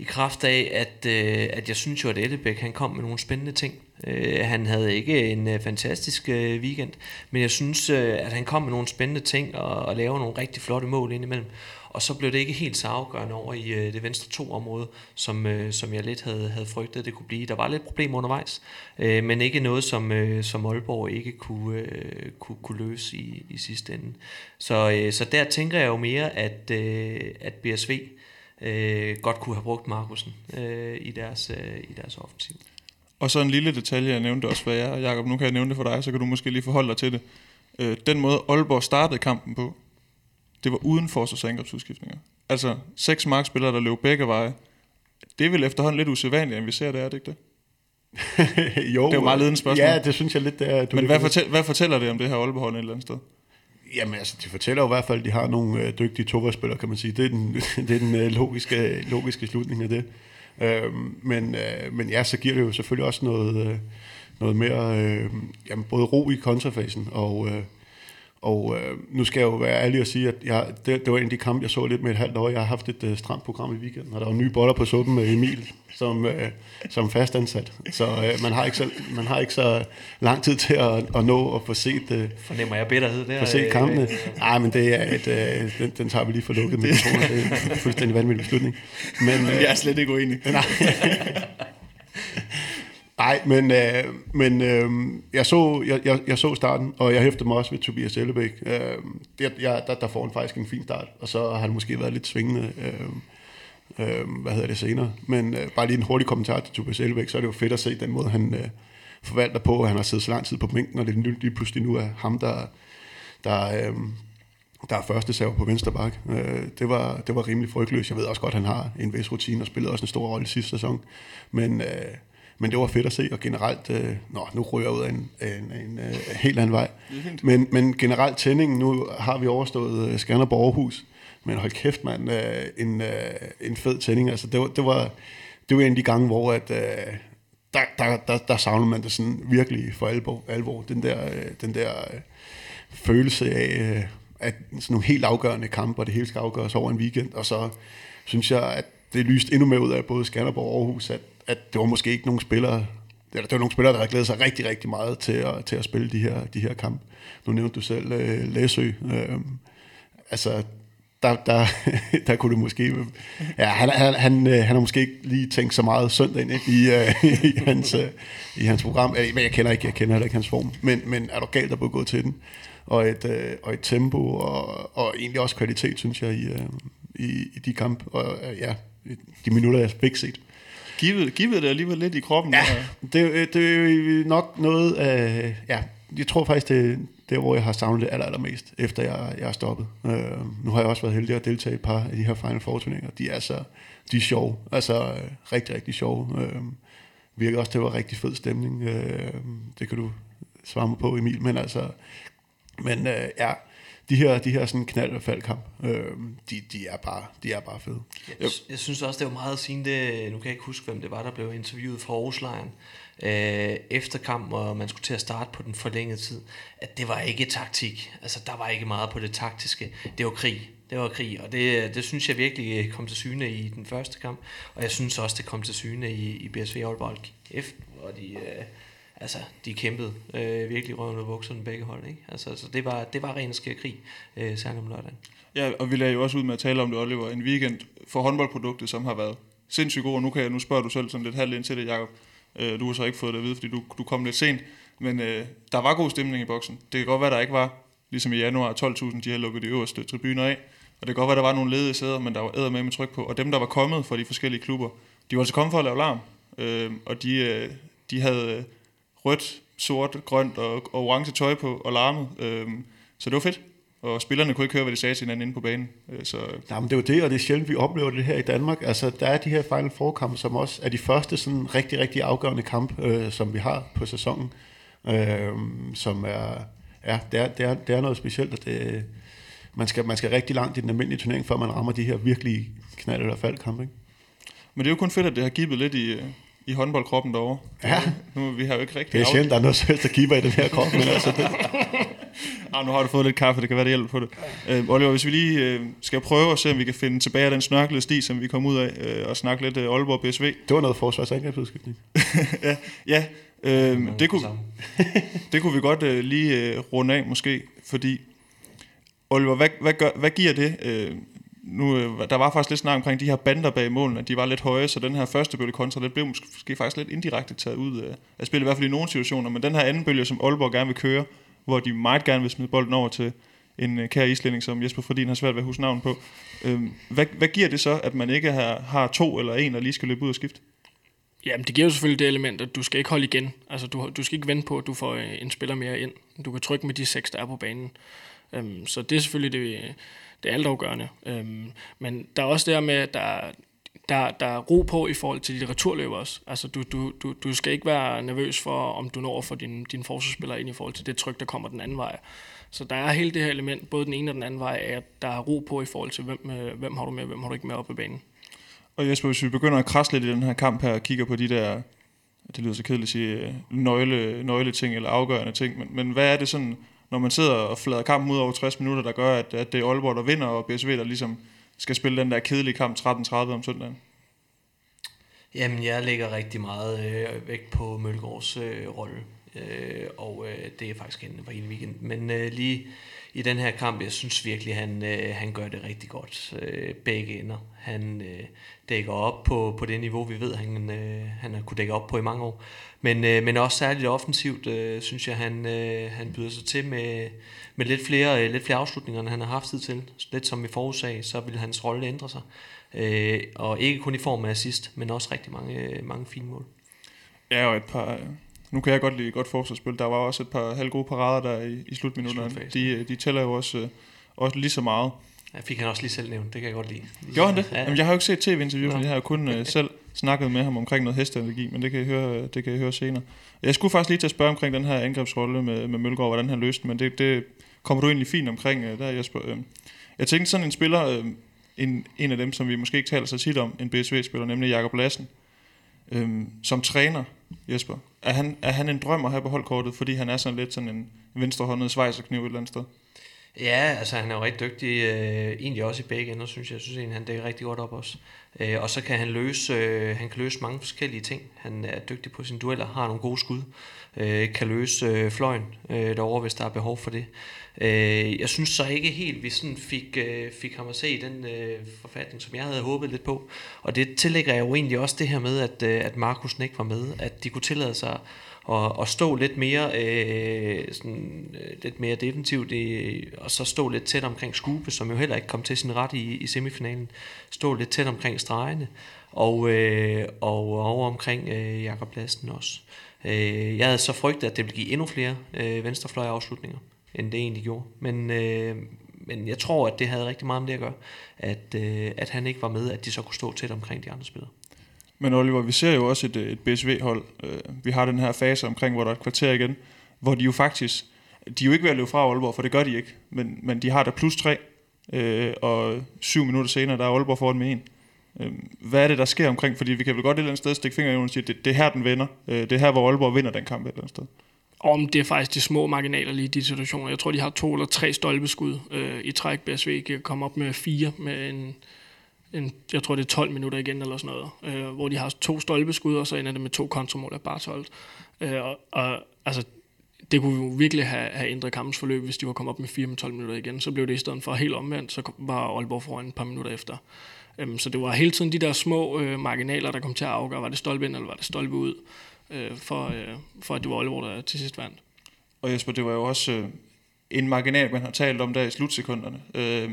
i kraft af, at, øh, at jeg synes jo, at Ellebæk, han kom med nogle spændende ting. Øh, han havde ikke en øh, fantastisk øh, weekend, men jeg synes, øh, at han kom med nogle spændende ting og, og lavede nogle rigtig flotte mål indimellem. Og så blev det ikke helt så afgørende over i øh, det venstre to område, som, øh, som jeg lidt havde, havde frygtet, det kunne blive. Der var lidt problemer undervejs, øh, men ikke noget, som, øh, som Aalborg ikke kunne, øh, kunne, kunne løse i, i sidste ende. Så, øh, så der tænker jeg jo mere, at, øh, at BSV øh, godt kunne have brugt Markusen øh, i, deres, øh, i deres offensiv. Og så en lille detalje, jeg nævnte også for jer, Jacob, nu kan jeg nævne det for dig, så kan du måske lige forholde dig til det. Øh, den måde Aalborg startede kampen på, det var uden forsvarsangrebsudskiftninger. Altså seks markspillere, der løb begge veje. Det er vel efterhånden lidt usædvanligt, at vi ser det, er det ikke det? jo, Det er jo meget ledende spørgsmål. Ja, det synes jeg lidt, det er. Du Men hvad, fortæl, hvad fortæller det om det her Aalborg et eller andet sted? Jamen altså, de fortæller jo i hvert fald, at de har nogle øh, dygtige tovejsspillere, kan man sige. Det er den, det er den øh, logiske, logiske slutning af det. Øh, men, øh, men ja, så giver det jo selvfølgelig også noget, øh, noget mere, øh, jamen, både ro i kontrafasen, og, øh, og øh, nu skal jeg jo være ærlig og sige, at jeg, det, det var en af de kampe, jeg så lidt med et halvt år. Jeg har haft et øh, stramt program i weekenden, og der var nye boller på suppen med Emil som, øh, som fastansat. Så øh, man, har ikke så, man har ikke så lang tid til at, at nå at få set øh, Fornemmer jeg bitterhed der? for se øh, kampene. øh, Nej, men det er et, øh, den, den tager vi lige for lukket mikrofoner. Det er en fuldstændig vanvittig beslutning. Men, øh, Jeg er slet ikke uenig. Nej, men, øh, men øh, jeg, så, jeg, jeg, jeg så starten, og jeg hæftede mig også ved Tobias Ellebæk. Øh, det, jeg, der, der får han faktisk en fin start, og så har han måske været lidt svingende, øh, øh, hvad hedder det senere. Men øh, bare lige en hurtig kommentar til Tobias Ellebæk, så er det jo fedt at se den måde, han øh, forvalter på, at han har siddet så lang tid på bænken, og det er lige pludselig nu er ham, der, der, øh, der er første serve på venstre bak. Øh, det, var, det var rimelig frygtløst. Jeg ved også godt, at han har en vis rutine og spillede også en stor rolle i sidste sæson. Men, øh, men det var fedt at se, og generelt, øh, nå, nu ryger jeg ud af en, en, en øh, helt anden vej. Men, men generelt tændingen, nu har vi overstået øh, Skanderborg Aarhus, men hold kæft, mand, øh, en, øh, en fed tænding. Altså, det var, det var, det var en af de gange, hvor at, øh, der, der, der, der savner man det sådan virkelig for alvor. alvor. Den der, øh, den der øh, følelse af, øh, at sådan nogle helt afgørende kampe, og det hele skal afgøres over en weekend, og så synes jeg, at det lyste endnu mere ud af både Skanderborg og Aarhus, at, at det var måske ikke nogen spillere, eller det var nogle spillere, der havde glædet sig rigtig, rigtig meget til at, til at spille de her, de her kampe. Nu nævnte du selv øh, Læsø. Øh, altså, der, der, der kunne det måske... Ja, han, han, han, øh, han har måske ikke lige tænkt så meget søndag ind ikke, i, uh, i, hans, uh, i hans program. Men jeg kender ikke, jeg kender heller ikke hans form. Men, men er du galt, der blev gået til den? Og et, uh, og et tempo, og, og egentlig også kvalitet, synes jeg, i, uh, i, i de kampe. Og uh, ja, de minutter, jeg fik set. Givet, givet det alligevel lidt i kroppen. Ja, det, øh, det er jo nok noget af... Ja, jeg tror faktisk, det er der, hvor jeg har savnet det aller, allermest, efter jeg, jeg er stoppet. Øh, nu har jeg også været heldig at deltage i et par af de her Final Four turneringer. De er så de er sjove. Altså øh, rigtig, rigtig sjove. Øh, virker også, det var rigtig fed stemning. Øh, det kan du svare mig på, Emil. Men altså... Men øh, ja, de her, de her sådan knald- og faldkamp, øh, de, de, er bare, de er bare fede. Jeg, jeg synes også, det var meget sigende, nu kan jeg ikke huske, hvem det var, der blev interviewet fra Aarhuslejren øh, efter kampen, og man skulle til at starte på den forlængede tid, at det var ikke taktik. Altså, der var ikke meget på det taktiske. Det var krig. Det var krig, og det, det synes jeg virkelig kom til syne i den første kamp, og jeg synes også, det kom til syne i, i BSV Aalborg F, hvor de, øh, altså, de kæmpede øh, virkelig røven og bukserne begge hold. Ikke? Altså, så det var, det var ren og skær krig, øh, særligt om lørdagen. Ja, og vi lagde jo også ud med at tale om det, Oliver. En weekend for håndboldproduktet, som har været sindssygt god, og nu, kan jeg, nu spørger du selv sådan lidt halvt ind til det, Jacob. Øh, du har så ikke fået det at vide, fordi du, du kom lidt sent. Men øh, der var god stemning i boksen. Det kan godt være, der ikke var, ligesom i januar, 12.000, de har lukket de øverste tribuner af. Og det kan godt være, der var nogle ledige sæder, men der var æder med med tryk på. Og dem, der var kommet fra de forskellige klubber, de var altså kommet for at lave larm. Øh, og de, øh, de havde øh, rødt, sort, grønt og, og orange tøj på og larmet. Øh, så det var fedt. Og spillerne kunne ikke høre, hvad de sagde til hinanden inde på banen. Øh, Så Nej, men det er jo det, og det er sjældent, vi oplever det her i Danmark. Altså, der er de her Final Four kampe, som også er de første sådan rigtig, rigtig afgørende kamp, øh, som vi har på sæsonen. Øh, som er, ja, det er, det, er, det er noget specielt, og det, man skal, man skal rigtig langt i den almindelige turnering, før man rammer de her virkelig knald- eller faldkampe. Ikke? Men det er jo kun fedt, at det har givet lidt i, øh, i håndboldkroppen derovre. Ja. Nu, vi har jo ikke rigtig... Det er af- sjældent, der er noget helst, der giver i den her krop, men altså, det, Ah, nu har du fået lidt kaffe, det kan være, det hjælper på det. Øh, Oliver, hvis vi lige øh, skal prøve at se, om vi kan finde tilbage af den snørklede sti, som vi kom ud af, øh, og snakke lidt øh, Aalborg BSV. det var noget forsvarsangrebsudskiftning. ja, ja øh, det, kunne, Sammen. det kunne vi godt øh, lige øh, runde af måske, fordi Oliver, hvad, hvad, gør, hvad giver det? Øh, nu, øh, der var faktisk lidt snak omkring de her bander bag målene, de var lidt høje, så den her første bølge kontra, det blev måske, faktisk lidt indirekte taget ud af, af spillet, i hvert fald i nogle situationer, men den her anden bølge, som Aalborg gerne vil køre, hvor de meget gerne vil smide bolden over til en øh, kær islænding, som Jesper Fredin har svært ved at huske navn på. Øhm, hvad, hvad giver det så, at man ikke har, har to eller en, der lige skal løbe ud og skifte? Jamen, det giver jo selvfølgelig det element, at du skal ikke holde igen. Altså, du, du skal ikke vente på, at du får øh, en spiller mere ind. Du kan trykke med de seks, der er på banen. Øhm, så det er selvfølgelig det, det er altafgørende. Øhm, men der er også det her med, at der, der, der er ro på i forhold til litteraturløb også. Altså, du, du, du, du skal ikke være nervøs for, om du når at få din, din forsvarsspiller ind i forhold til det tryk, der kommer den anden vej. Så der er hele det her element, både den ene og den anden vej, at der er ro på i forhold til, hvem, øh, hvem har du med, hvem har du ikke med op på banen. Og Jesper, hvis vi begynder at krasse lidt i den her kamp her, og kigger på de der, det lyder så kedeligt at sige, nøgle, nøgle, nøgleting eller afgørende ting, men, men hvad er det sådan, når man sidder og flader kampen ud over 60 minutter, der gør, at, at det er Aalborg, der vinder, og BSV, der ligesom skal spille den der kedelige kamp 13-30 om søndagen? Jamen, jeg lægger rigtig meget øh, vægt på Mølgaards øh, rolle, øh, og øh, det er faktisk en på hele weekend. Men øh, lige i den her kamp, jeg synes virkelig, han, øh, han gør det rigtig godt. Øh, begge ender. Han øh, dækker op på, på det niveau, vi ved, han, øh, han har kunne dække op på i mange år. Men, øh, men også særligt offensivt, øh, synes jeg, han, øh, han byder sig til med, med lidt flere, øh, lidt flere afslutninger, end han har haft tid til. Lidt som vi forudsag, så vil hans rolle ændre sig. Øh, og ikke kun i form af assist, men også rigtig mange, mange fine mål. Ja, og et par... Nu kan jeg godt lide godt forsvarsspil. Der var også et par halvgode parader der i, i slutminutterne. De, de tæller jo også, også lige så meget. Jeg fik han også lige selv nævnt, det kan jeg godt lide. Gjorde han det? Ja. Jamen, jeg har jo ikke set tv-interview, Nå. jeg har jo kun øh, selv snakket med ham omkring noget hesteallergi, men det kan, jeg høre, det kan jeg høre senere. Jeg skulle faktisk lige til at spørge omkring den her angrebsrolle med, med Mølgaard, hvordan han løste men det, det kommer du egentlig fint omkring, øh, der Jesper. Øh, Jeg tænkte sådan en spiller, øh, en, en af dem, som vi måske ikke taler så tit om, en BSV-spiller, nemlig Jakob Lassen, øh, som træner, Jesper. Er han, er han en drøm at have på holdkortet, fordi han er sådan lidt sådan en venstrehåndet svejserkniv et eller andet sted? Ja, altså han er jo rigtig dygtig, øh, egentlig også i begge ender, synes jeg. Jeg synes egentlig, han dækker rigtig godt op også. Øh, og så kan han løse, øh, han kan løse mange forskellige ting. Han er dygtig på sine dueller, har nogle gode skud, øh, kan løse øh, fløjen øh, derovre, hvis der er behov for det. Øh, jeg synes så ikke helt, vi sådan fik, øh, fik ham at se i den øh, forfatning, som jeg havde håbet lidt på. Og det tillægger jeg jo egentlig også det her med, at, øh, at Markus ikke var med, at de kunne tillade sig og, og stå lidt mere øh, sådan, øh, lidt mere defensivt øh, og så stå lidt tæt omkring Skube, som jo heller ikke kom til sin ret i, i semifinalen. Stå lidt tæt omkring stregene og, øh, og over omkring øh, Jakob Lassen også. Øh, jeg havde så frygtet, at det ville give endnu flere øh, venstrefløjeafslutninger, end det egentlig gjorde. Men, øh, men jeg tror, at det havde rigtig meget med det at gøre, at, øh, at han ikke var med, at de så kunne stå tæt omkring de andre spillere. Men Oliver, vi ser jo også et, øh, et BSV-hold. Øh, vi har den her fase omkring, hvor der er et kvarter igen, hvor de jo faktisk, de er jo ikke ved at løbe fra Aalborg, for det gør de ikke, men, men de har der plus tre, øh, og syv minutter senere, der er Aalborg foran med en. Øh, hvad er det, der sker omkring? Fordi vi kan vel godt et eller andet sted stikke fingre i og sige, det, det er her, den vinder. Det er her, hvor Aalborg vinder den kamp et eller andet sted. Om det er faktisk de små marginaler lige i de situationer. Jeg tror, de har to eller tre stolpeskud øh, i træk. BSV kan komme op med fire med en, en, jeg tror det er 12 minutter igen eller sådan noget, øh, hvor de har to stolpeskud, og så ender det med to kontramål af Bartholdt. Øh, og, og altså, det kunne jo virkelig have, have ændret kampens forløb, hvis de var kommet op med 4 med 12 minutter igen. Så blev det i stedet for helt omvendt, så var Aalborg foran et par minutter efter. Øhm, så det var hele tiden de der små øh, marginaler, der kom til at afgøre, var det stolpe ind, eller var det stolpe ud, øh, for, øh, for at det var Aalborg, der til sidst vandt. Og Jesper, det var jo også øh, en marginal, man har talt om der i slutsekunderne, øh,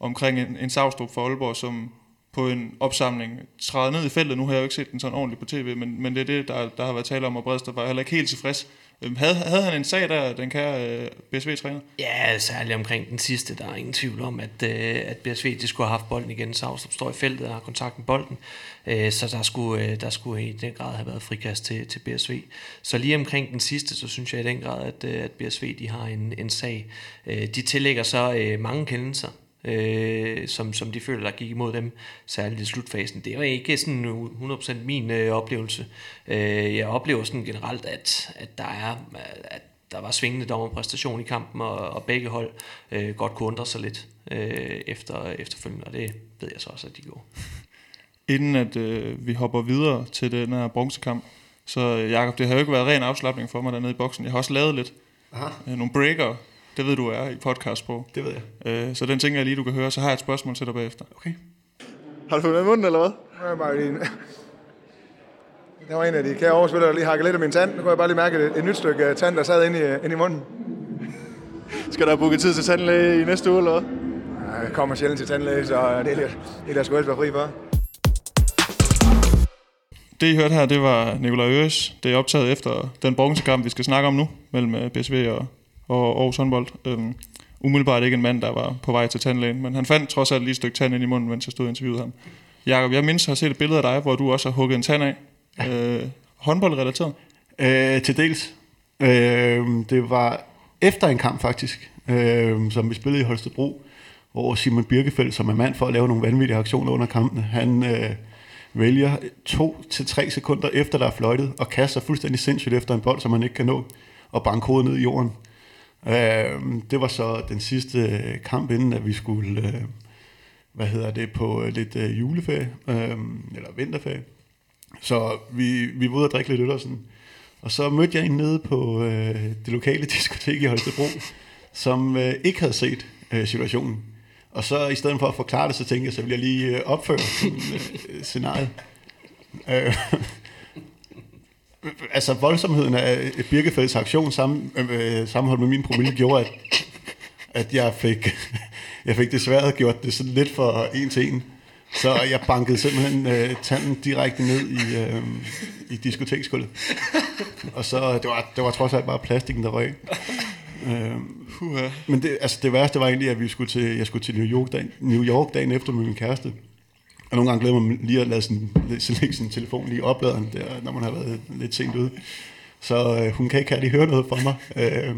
omkring en, en Savstrup for Aalborg, som på en opsamling træder ned i feltet. Nu har jeg jo ikke set den sådan ordentligt på tv, men, men det er det, der, der har været tale om, og Bredstrup var heller ikke helt tilfreds øhm, havde, havde han en sag der, den kære øh, BSV-træner? Ja, særligt omkring den sidste. Der er ingen tvivl om, at, øh, at BSV de skulle have haft bolden igen. Savstrup står i feltet og har kontakt med bolden. Øh, så der skulle, øh, der skulle i den grad have været frikast til, til BSV. Så lige omkring den sidste, så synes jeg i den grad, at, øh, at BSV de har en, en sag. Øh, de tillægger så øh, mange kendelser øh, som, som de føler, der gik imod dem, særligt i slutfasen. Det var ikke sådan 100% min øh, oplevelse. Øh, jeg oplever sådan generelt, at, at der er at der var svingende dommerpræstation i kampen, og, og begge hold øh, godt kunne undre sig lidt øh, efter, efterfølgende, og det ved jeg så også, at de gjorde. Inden at øh, vi hopper videre til den her bronzekamp, så øh, Jakob, det har jo ikke været ren afslappning for mig dernede i boksen. Jeg har også lavet lidt Aha, øh, nogle breaker, det ved du er i podcast på. det ved jeg. Øh, så den tænker jeg lige, du kan høre. Så har jeg et spørgsmål til dig bagefter. Okay. Har du fået med i munden, eller hvad? Det var bare lige. Der var en af de kære overspillere, der lige hakket lidt af min tand. Nu kunne jeg bare lige mærke et, et nyt stykke øh, tand, der sad inde i, inde i munden. Skal der booke tid til tandlæge i næste uge, eller hvad? Ja, Jeg kommer sjældent til tandlæge, så det er lidt, det der skulle helst være fri for. Det I hørte her, det var Nikolaj Øres. Det er optaget efter den bronzekamp, vi skal snakke om nu, mellem øh, BSV og, og Aarhus håndbold. Øhm, umiddelbart ikke en mand, der var på vej til tandlægen, men han fandt trods alt lige et stykke tand ind i munden, mens jeg stod og interviewede ham. Jakob, jeg mindst har set et billede af dig, hvor du også har hugget en tand af. Øh, håndboldrelateret. Øh, til dels. Øh, det var efter en kamp faktisk, øh, som vi spillede i Holstebro, hvor Simon Birkefeldt, som er mand for at lave nogle vanvittige aktioner under kampene, han øh, vælger to til tre sekunder efter, der er fløjtet, og kaster fuldstændig sindssygt efter en bold, som man ikke kan nå, og banke hovedet ned i jorden. Øh, det var så den sidste øh, kamp, inden at vi skulle, øh, hvad hedder det, på øh, lidt øh, juleferie, øh, eller vinterferie. Så vi, vi var ude og drikke lidt øl og sådan. Og så mødte jeg en nede på øh, det lokale diskotek i Holstebro, som øh, ikke havde set øh, situationen. Og så i stedet for at forklare det, så tænkte jeg, så vil jeg lige øh, opføre sådan, øh, scenariet. Øh, altså voldsomheden af Birkefelds aktion sammen, øh, sammenholdt med min promille gjorde, at, at jeg fik, jeg fik desværre gjort det sådan lidt for en til en. Så jeg bankede simpelthen øh, tanden direkte ned i, øh, i diskoteksgulvet. Og så, det var, det var trods alt bare plastikken, der røg. Øh, men det, altså det værste var egentlig, at vi skulle til, jeg skulle til New York, dagen, New York dagen efter med min kæreste. Og nogle gange glemmer man lige at lade sin, så lægge sin telefon lige opladeren, der, når man har været lidt sent ude. Så øh, hun kan ikke rigtig høre noget fra mig. Øh,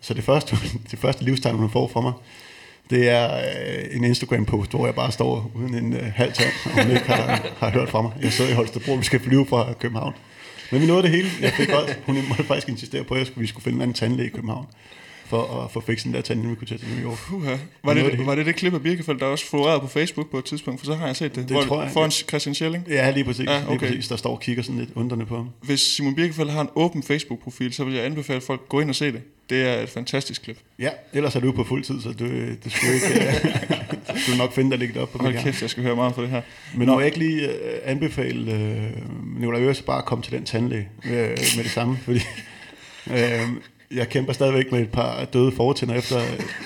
så det første, det første livstegn, hun får fra mig, det er øh, en Instagram-post, hvor jeg bare står uden en øh, halv tand, og hun ikke har, har hørt fra mig. Jeg sidder i Holstebro, vi skal flyve fra København. Men vi nåede det hele. Jeg fik også, hun måtte faktisk insistere på, at vi skulle finde en anden tandlæge i København, for at få fikset den der tand, inden vi kunne tage til New York. Puha. Var det, det var det det klip af Birkefeldt, der også florerede på Facebook på et tidspunkt? For så har jeg set det. Det hvor, tror jeg. Foran Christian Schelling. Ja, lige præcis. Ja, okay. okay. lige præcis. Der står og kigger sådan lidt undrende på ham. Hvis Simon Birkefeldt har en åben Facebook-profil, så vil jeg anbefale at folk gå ind og se det. Det er et fantastisk klip. Ja, ellers er du på fuld tid, så du, det skulle ikke... Uh, du nok finde, der ligger op på Hold mit kæft, jeg skal høre meget for det her. Men må jeg ikke lige uh, anbefale uh, Nicolai Øres bare at komme til den tandlæge uh, med det samme, fordi uh, jeg kæmper stadigvæk med et par døde fortænder efter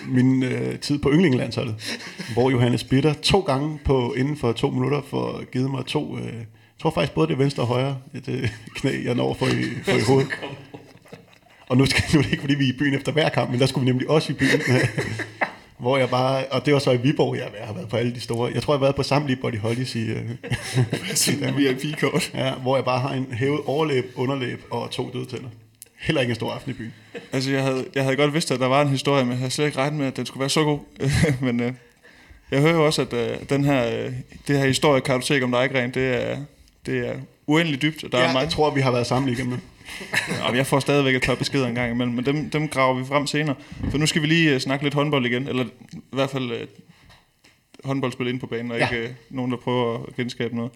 min uh, tid på yndlingelandsholdet, hvor Johannes Bitter to gange på inden for to minutter får givet mig to, uh, jeg tror faktisk både det venstre og højre et uh, knæ, jeg når for i, for i hovedet. Og nu, skal, nu er det ikke, fordi vi er i byen efter hver kamp, men der skulle vi nemlig også i byen. hvor jeg bare, og det var så i Viborg, jeg har været på alle de store. Jeg tror, jeg har været på samtlige Body Hollies i, øh, i. VIP-kort. Ja, hvor jeg bare har en hævet overlæb, underlæb og to døde tænder. Heller ikke en stor aften i byen. Altså, jeg havde, jeg havde godt vidst, at der var en historie, men jeg havde slet ikke regnet med, at den skulle være så god. men øh, jeg hører jo også, at øh, den her, øh, det her historiekartotek om dig, Gren, det er, det er uendelig dybt. og Der Der er ja, mange, jeg tror, vi har været sammen igennem. Jamen, jeg får stadigvæk et par beskeder en gang imellem, men dem, dem graver vi frem senere. For nu skal vi lige uh, snakke lidt håndbold igen, eller i hvert fald uh, håndboldspil ind på banen, og Ja. ikke uh, nogen, der prøver at genskabe noget.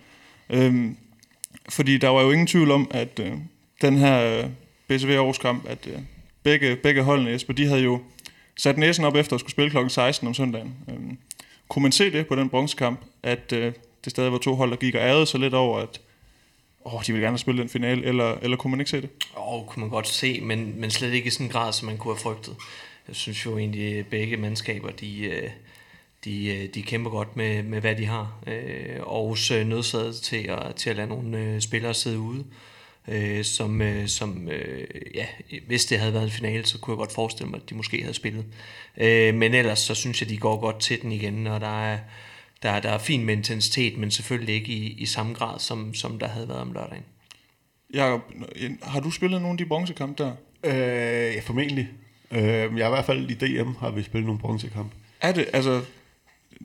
Øhm, fordi der var jo ingen tvivl om, at uh, den her uh, BCV Aarhus kamp, at øh, begge, begge holdene, Jesper, de havde jo sat næsen op efter at skulle spille kl. 16 om søndagen. Øhm, kunne man se det på den bronzekamp, at øh, det stadig var to hold, der gik og ærede sig lidt over, at åh, de ville gerne have spillet den finale, eller, eller kunne man ikke se det? Og kunne man godt se, men, men slet ikke i sådan en grad, som man kunne have frygtet. Jeg synes jo egentlig, at begge mandskaber, de, øh, de, øh, de kæmper godt med, med hvad de har. Øh, Aarhus øh, nødsaget til at, til at lade nogle spillere sidde ude. øh, som, øh, som øh, ja, hvis det havde været en finale, så kunne jeg godt forestille mig, at de måske havde spillet. Øh, men ellers så synes jeg, de går godt til den igen, og der er, der, der er fin med intensitet, men selvfølgelig ikke i, i samme grad, som, som der havde været om lørdagen. Jacob, har du spillet nogle af de bronzekampe der? Øh, ja, formentlig. Øh, jeg er i hvert fald i DM har vi spillet nogle bronzekampe. Er det, altså,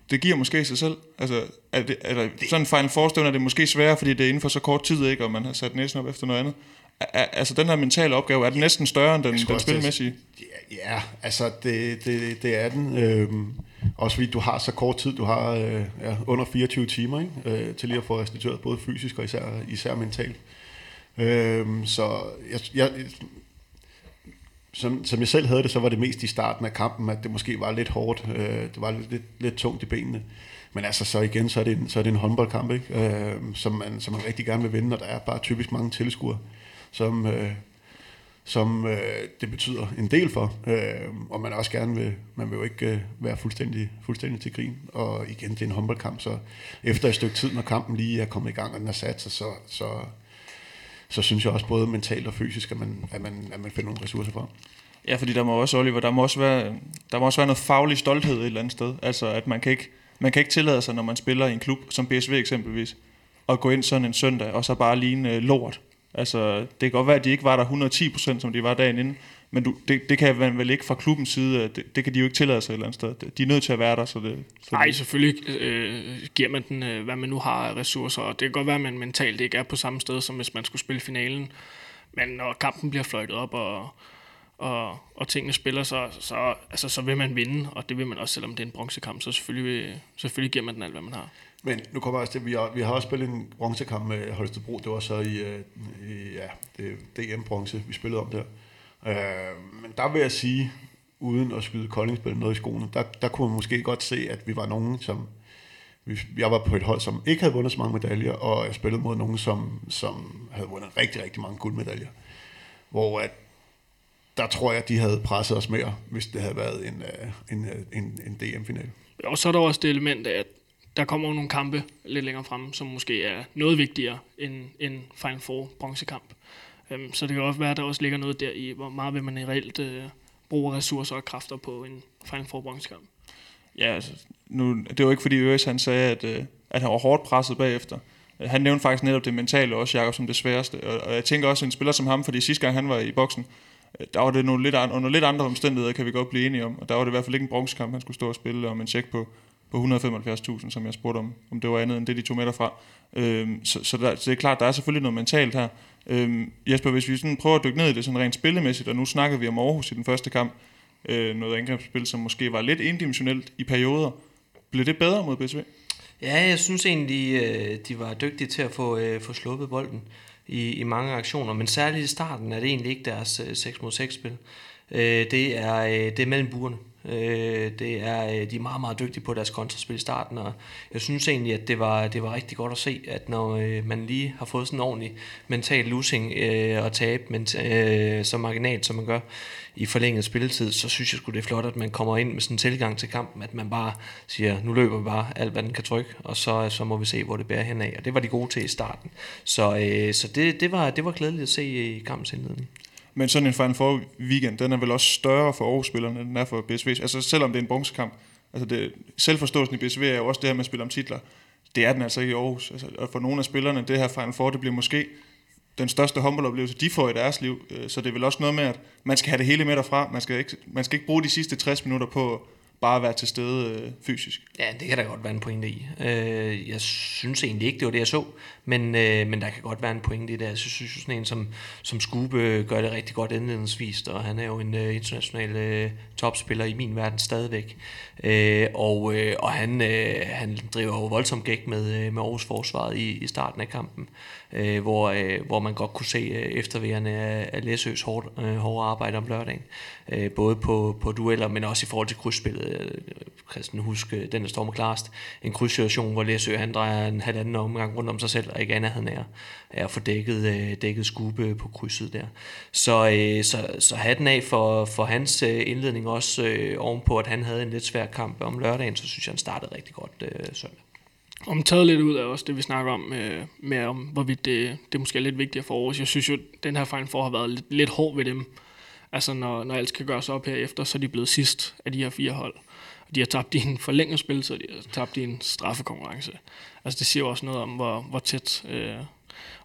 det giver måske sig selv. Altså, er det, er der, sådan en Final Four er det måske sværere, fordi det er inden for så kort tid, ikke, og man har sat næsen op efter noget andet. Er, altså, den her mentale opgave, er den næsten større end den, den spilmæssige? Ja, ja, altså, det, det, det er den. Øhm, også fordi du har så kort tid, du har øh, ja, under 24 timer, ikke? Øh, til lige at få restitueret både fysisk og især, især mentalt. Øhm, så jeg, jeg, som, som jeg selv havde det, så var det mest i starten af kampen, at det måske var lidt hårdt. Øh, det var lidt, lidt, lidt tungt i benene. Men altså så igen, så er det en, så er det en håndboldkamp, ikke? Øh, som, man, som man rigtig gerne vil vinde, og der er bare typisk mange tilskuere, som, øh, som øh, det betyder en del for. Øh, og man også gerne vil, man vil jo ikke øh, være fuldstændig, fuldstændig til grin. Og igen, det er en håndboldkamp, så efter et stykke tid, når kampen lige er kommet i gang, og den er sat, sig, så, så så synes jeg også både mentalt og fysisk, at man, at man, at man finder nogle ressourcer for. Ja, fordi der må også, Oliver, der må også være, der må også være noget faglig stolthed et eller andet sted. Altså, at man kan ikke, man kan ikke tillade sig, når man spiller i en klub, som BSV eksempelvis, at gå ind sådan en søndag, og så bare ligne øh, lort. Altså, det kan godt være, at de ikke var der 110%, som de var dagen inden, men du, det, det kan man vel ikke fra klubbens side, det, det kan de jo ikke tillade sig et eller andet sted. De er nødt til at være der, så det... Så Nej, selvfølgelig øh, giver man den, øh, hvad man nu har af ressourcer, og det kan godt være, at man mentalt ikke er på samme sted, som hvis man skulle spille finalen. Men når kampen bliver fløjtet op, og, og, og tingene spiller, så, så, altså, så vil man vinde, og det vil man også, selvom det er en bronzekamp, så selvfølgelig, selvfølgelig giver man den alt, hvad man har. Men nu kommer jeg også til, vi har, vi har også spillet en bronzekamp med Holstebro, det var så i, øh, i ja, det DM-bronze, vi spillede om der. Øh, men der vil jeg sige, uden at skyde Koldingspil noget i skoene, der, der kunne man måske godt se, at vi var nogen, som... Vi, jeg var på et hold, som ikke havde vundet så mange medaljer, og jeg spillede mod nogen, som, som havde vundet rigtig, rigtig mange guldmedaljer. Hvor at, der tror jeg, at de havde presset os mere, hvis det havde været en, øh, øh, en, en, en DM-final. Og så er der også det element af, at der kommer nogle kampe lidt længere frem, som måske er noget vigtigere end en Final Four bronzekamp. Øhm, så det kan også være, at der også ligger noget der i, hvor meget vil man reelt øh, bruge ressourcer og kræfter på en Final Four bronzekamp. Ja, altså, nu, det var ikke fordi Øres han sagde, at, øh, at han var hårdt presset bagefter. Øh, han nævnte faktisk netop det mentale også, Jacob, som det sværeste. Og, og jeg tænker også, en spiller som ham, fordi sidste gang han var i boksen, øh, der var det nogle lidt, under lidt andre omstændigheder, kan vi godt blive enige om. Og der var det i hvert fald ikke en bronzekamp, han skulle stå og spille om en check på, på 175.000, som jeg spurgte om, om det var andet end det, de tog med derfra. Øhm, så, så, der, så det er klart, der er selvfølgelig noget mentalt her. Øhm, Jesper, hvis vi sådan prøver at dykke ned i det sådan rent spillemæssigt, og nu snakkede vi om Aarhus i den første kamp, øh, noget angrebsspil, som måske var lidt indimensionelt i perioder. Blev det bedre mod BSV? Ja, jeg synes egentlig, øh, de var dygtige til at få, øh, få sluppet bolden i, i mange aktioner, men særligt i starten er det egentlig ikke deres øh, 6 mod 6 spil. Det er, det er mellem burene. Øh, det er, øh, de er meget, meget dygtige på deres kontraspil i starten, og jeg synes egentlig, at det var, det var rigtig godt at se, at når øh, man lige har fået sådan en ordentlig mental losing øh, og tabe men, øh, så marginalt, som man gør i forlænget spilletid, så synes jeg sgu, det er flot, at man kommer ind med sådan en tilgang til kampen, at man bare siger, nu løber vi bare alt, hvad den kan trykke, og så, så må vi se, hvor det bærer hen af. Og det var de gode til i starten. Så, øh, så det, det, var, det var glædeligt at se i kampens indledning. Men sådan en Final Four weekend, den er vel også større for Aarhus-spillerne, end den er for BSV. Altså selvom det er en bronzekamp. Altså det, selvforståelsen i BSV er jo også det her med at spille om titler. Det er den altså ikke i Aarhus. Altså, og for nogle af spillerne, det her Final Four, det bliver måske den største håndboldoplevelse, de får i deres liv. Øh, så det er vel også noget med, at man skal have det hele med derfra. Man skal ikke, man skal ikke bruge de sidste 60 minutter på bare være til stede øh, fysisk. Ja, det kan der godt være en pointe i. Øh, jeg synes egentlig ikke, det var det, jeg så, men, øh, men der kan godt være en pointe i det. Altså, jeg synes, sådan en som, som Skube gør det rigtig godt indledningsvis, og han er jo en øh, international øh, topspiller i min verden stadigvæk. Øh, og øh, og han, øh, han driver jo voldsomt gæk med, øh, med Aarhus forsvaret i, i starten af kampen, øh, hvor, øh, hvor man godt kunne se øh, efterværende af, af Læsøs hårde, øh, hårde arbejde om lørdagen. Øh, både på, på dueller, men også i forhold til krydsspillet. Øh, Christian husk, øh, den der står med klarest. En krydssituation, hvor Læsø han drejer en halvanden omgang rundt om sig selv, og ikke andet han er, er få dækket, øh, dækket skube på krydset der. Så, øh, så, så hatten af for, for hans øh, indledning også øh, ovenpå, at han havde en lidt svær kamp om lørdagen, så synes jeg, han startede rigtig godt øh, søndag om taget lidt ud af også det, vi snakker om, øh, med om, hvorvidt det, det måske er lidt vigtigere for Aarhus. Jeg synes jo, den her Final Four har været lidt, lidt hård ved dem. Altså, når, når alt skal gøres op herefter, så er de blevet sidst af de her fire hold. Og de har tabt i en forlænget spil, så de har tabt i en straffekonkurrence. Altså, det siger jo også noget om, hvor, hvor tæt øh,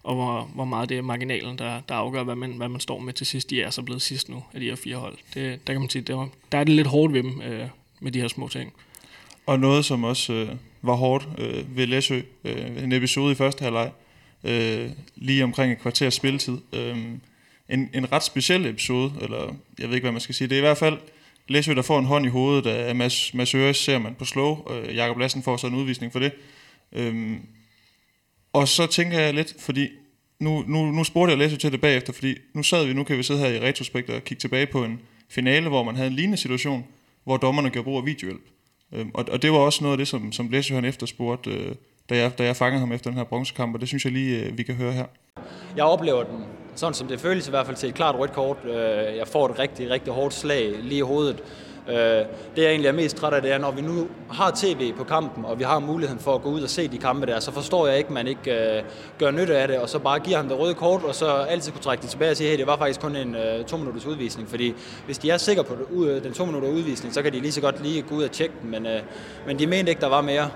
og hvor, hvor meget det er marginalen, der, der afgør, hvad man, hvad man står med til sidst. De er så blevet sidst nu af de her fire hold. Det, der kan man sige, det der er det lidt hårdt ved dem øh, med de her små ting. Og noget, som også øh, var hårdt øh, ved Læsø, øh, en episode i første halvleg, øh, lige omkring et kvarters spilletid. Øh, en, en ret speciel episode, eller jeg ved ikke, hvad man skal sige. Det er i hvert fald Læsø, der får en hånd i hovedet af Mads, Mads Øres, ser man på slow. Øh, Jakob Lassen får så en udvisning for det. Øh, og så tænker jeg lidt, fordi nu, nu, nu spurgte jeg Læsø til det bagefter, fordi nu sad vi, nu kan vi sidde her i retrospekt og kigge tilbage på en finale, hvor man havde en lignende situation, hvor dommerne gjorde brug af videohjælp. Øhm, og, og det var også noget af det, som, som Læsø han efterspurgte, øh, da, jeg, da jeg fangede ham efter den her bronzekamp, og det synes jeg lige, øh, vi kan høre her. Jeg oplever den, sådan som det føles i hvert fald til et klart rødt kort. Øh, jeg får et rigtig, rigtig hårdt slag lige i hovedet. Øh, det jeg egentlig er mest træt af, det er, når vi nu har tv på kampen, og vi har muligheden for at gå ud og se de kampe der, så forstår jeg ikke, at man ikke øh, gør nytte af det, og så bare giver ham det røde kort, og så altid kunne trække det tilbage og sige, hey, det var faktisk kun en øh, to minutters udvisning, fordi hvis de er sikre på øh, den to minutter udvisning, så kan de lige så godt lige gå ud og tjekke den, men, men de mente ikke, der var mere.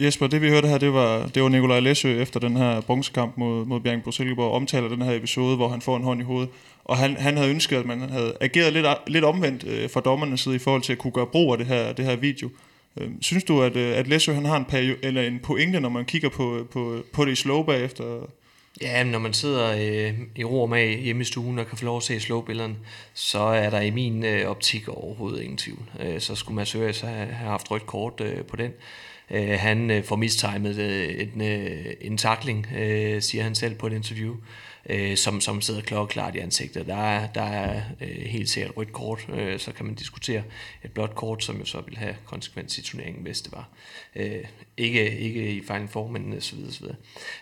Jesper, det vi hørte her, det var, det var Nikolaj Læsø efter den her bronzekamp mod, mod Bjerg Silkeborg, omtaler den her episode, hvor han får en hånd i hovedet. Og han, han havde ønsket, at man havde ageret lidt, lidt omvendt øh, fra dommernes side i forhold til at kunne gøre brug af det her, det her video. Øh, synes du, at, øh, at Læsø han har en, periode, eller en pointe, når man kigger på, på, på det i slow bagefter? Ja, når man sidder øh, i ro og mag hjemme i stuen og kan få lov at se slow-billederne, så er der i min øh, optik overhovedet ingen tvivl. Øh, så skulle man søge have, have haft rødt kort øh, på den. Øh, han øh, får mistimet øh, en, øh, en takling, øh, siger han selv på et interview, øh, som, som sidder klokkeklart i ansigtet. Der er, der er øh, helt sikkert rødt kort, øh, så kan man diskutere et blåt kort, som jo så vil have konsekvens i turneringen, hvis det var. Øh, ikke, ikke i Final Four, men øh, så videre, så videre.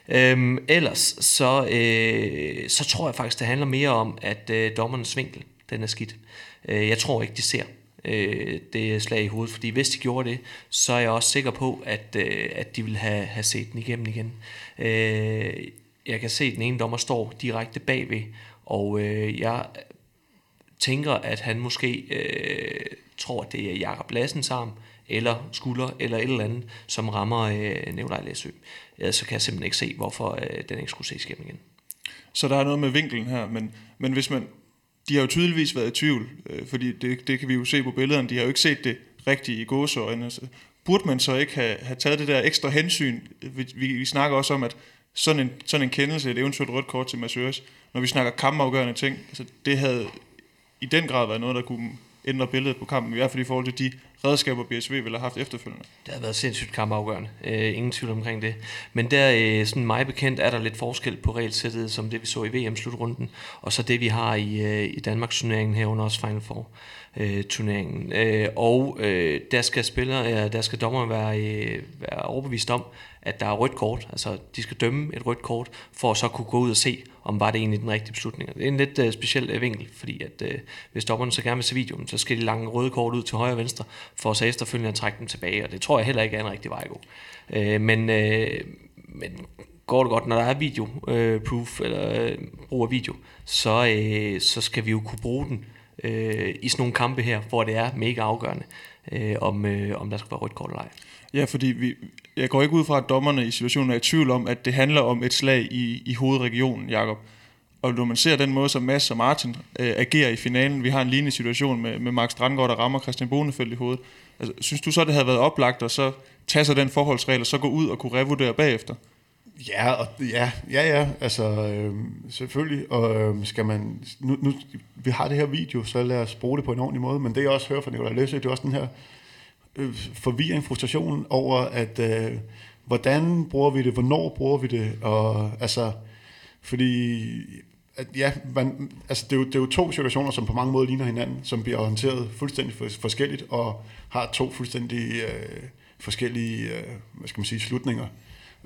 Øh, ellers, så, øh, så tror jeg faktisk, det handler mere om, at øh, dommernes vinkel, den er skidt. Øh, jeg tror ikke, de ser øh, det slag i hovedet, fordi hvis de gjorde det, så er jeg også sikker på, at, øh, at de vil have, have set den igennem igen. Øh, jeg kan se, at den ene dommer står direkte bagved, og øh, jeg tænker, at han måske øh, tror, at det er Jakob Lassens arm, eller skulder, eller et eller andet, som rammer øh, Nevlej Læsø. Ja, så kan jeg simpelthen ikke se, hvorfor øh, den ikke skulle ses igennem igen. Så der er noget med vinkelen her, men, men hvis man, de har jo tydeligvis været i tvivl, øh, fordi det, det kan vi jo se på billederne, de har jo ikke set det rigtige i gåseøjne. Altså, burde man så ikke have, have taget det der ekstra hensyn? Vi, vi, vi snakker også om, at sådan en, sådan en kendelse, et eventuelt rødt kort til massørs, når vi snakker kampafgørende ting, altså det havde i den grad været noget, der kunne ændre billedet på kampen, i hvert fald i forhold til de redskaber, BSV ville have haft efterfølgende. Det har været sindssygt kampafgørende. Øh, ingen tvivl omkring det. Men der, øh, sådan mig bekendt, er der lidt forskel på regelsættet, som det vi så i VM-slutrunden, og så det vi har i, øh, i Danmarks turneringen herunder også Final Four øh, turneringen. Øh, og øh, der skal spillere, øh, der skal dommer være, øh, være overbevist om, at der er rødt kort, altså de skal dømme et rødt kort, for at så kunne gå ud og se, om var det egentlig den rigtige beslutning. Det er en lidt uh, speciel uh, vinkel, fordi at uh, hvis dommerne så gerne vil se videoen, så skal de lange røde kort ud til højre og venstre, for så efterfølgende at trække dem tilbage, og det tror jeg heller ikke er en rigtig vej at gå. Uh, men, uh, men går det godt, når der er video uh, proof, eller uh, brug af video, så, uh, så skal vi jo kunne bruge den uh, i sådan nogle kampe her, hvor det er mega afgørende, uh, om, uh, om der skal være rødt kort eller ej. Ja, fordi vi, jeg går ikke ud fra, at dommerne i situationen er i tvivl om, at det handler om et slag i, i hovedregionen, Jakob. Og når man ser den måde, som Mads og Martin øh, agerer i finalen, vi har en lignende situation med, med Max Strandgaard, der rammer Christian Bonefeldt i hovedet. Altså, synes du så, det havde været oplagt at så tage sig den forholdsregel og så gå ud og kunne revurdere bagefter? Ja, og, ja, ja, ja, altså øh, selvfølgelig, og øh, skal man, nu, nu, vi har det her video, så lad os bruge det på en ordentlig måde, men det jeg også hører fra Nicolai Løsø, det er også den her øh, Øh, forvirring, frustration over, at øh, hvordan bruger vi det, hvornår bruger vi det, og altså, fordi at, ja, man, altså det, er jo, det er jo to situationer, som på mange måder ligner hinanden, som bliver håndteret fuldstændig forskelligt, og har to fuldstændig øh, forskellige, øh, hvad skal man sige, slutninger.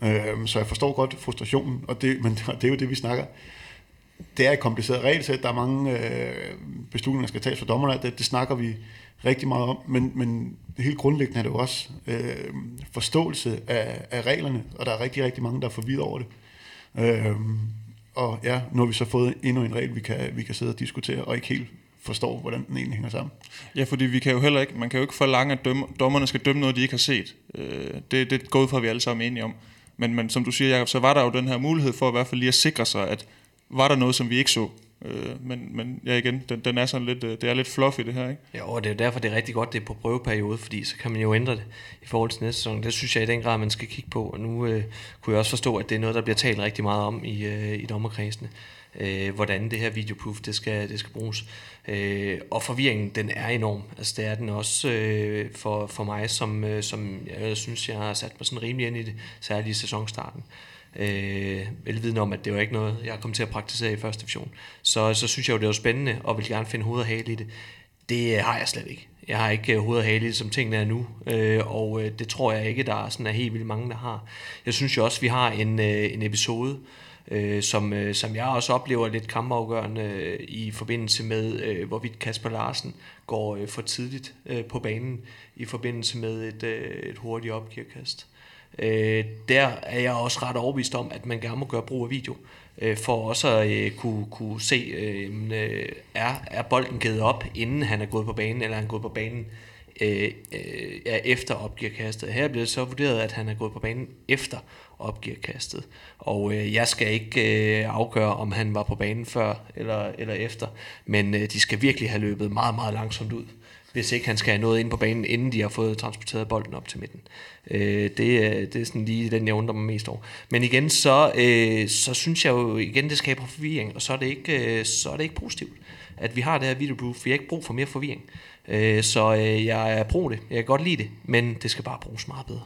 Øh, så jeg forstår godt frustrationen, og det, men det er jo det, vi snakker. det er et kompliceret regelsæt. Der er mange øh, beslutninger, der skal tages for dommerne. Det, det snakker vi rigtig meget om. Men, men helt grundlæggende er det jo også øh, forståelse af, af reglerne, og der er rigtig, rigtig mange, der er forvirret over det. Øh, og ja, nu har vi så fået endnu en regel, vi kan, vi kan sidde og diskutere, og ikke helt forstår, hvordan den egentlig hænger sammen. Ja, fordi vi kan jo heller ikke, man kan jo ikke forlange, at dømme, dommerne skal dømme noget, de ikke har set. Øh, det, det går ud fra, at vi alle sammen er enige om. Men, men som du siger, Jacob, så var der jo den her mulighed for i hvert fald lige at sikre sig, at var der noget, som vi ikke så. Øh, men, men ja igen, den, den er sådan lidt, øh, det er lidt fluffy det her, ikke? Ja, og det er derfor, det er rigtig godt, det er på prøveperiode, fordi så kan man jo ændre det i forhold til næste sæson. Det synes jeg i den grad, man skal kigge på. Og nu øh, kunne jeg også forstå, at det er noget, der bliver talt rigtig meget om i, øh, i dommerkredsene. Øh, hvordan det her videoproof, det skal, det skal bruges. Øh, og forvirringen, den er enorm. Altså det er den også øh, for, for mig, som, øh, som jeg synes, jeg har sat mig sådan rimelig ind i det, særligt i sæsonstarten øh, Øh, velvidende om, at det var ikke noget, jeg kom til at praktisere i første division. Så, så synes jeg jo, det var spændende, og vil gerne finde hoved og hale i det. Det øh, har jeg slet ikke. Jeg har ikke øh, hoved og hale i det, som tingene er nu, øh, og det tror jeg ikke, der er, sådan er helt vildt mange, der har. Jeg synes jo også, vi har en, øh, en episode, øh, som, øh, som jeg også oplever lidt kampafgørende øh, i forbindelse med, øh, hvorvidt Kasper Larsen går øh, for tidligt øh, på banen i forbindelse med et, øh, et hurtigt opgearkast. Øh, der er jeg også ret overbevist om, at man gerne må gøre brug af video, øh, for også at øh, kunne, kunne se, øh, øh, er, er bolden givet op, inden han er gået på banen, eller er han gået på banen øh, øh, ja, efter opgearkastet. Her bliver det så vurderet, at han er gået på banen efter opgearkastet. Og øh, jeg skal ikke øh, afgøre, om han var på banen før eller, eller efter, men øh, de skal virkelig have løbet meget, meget langsomt ud hvis ikke han skal have noget ind på banen, inden de har fået transporteret bolden op til midten. Øh, det, er, det er sådan lige den, jeg undrer mig mest over. Men igen, så, øh, så synes jeg jo, igen, det skaber forvirring, og så er det ikke, øh, så er det ikke positivt, at vi har det her videoproof. Vi har ikke brug for mere forvirring. Øh, så øh, jeg er pro det. Jeg kan godt lide det, men det skal bare bruges meget bedre.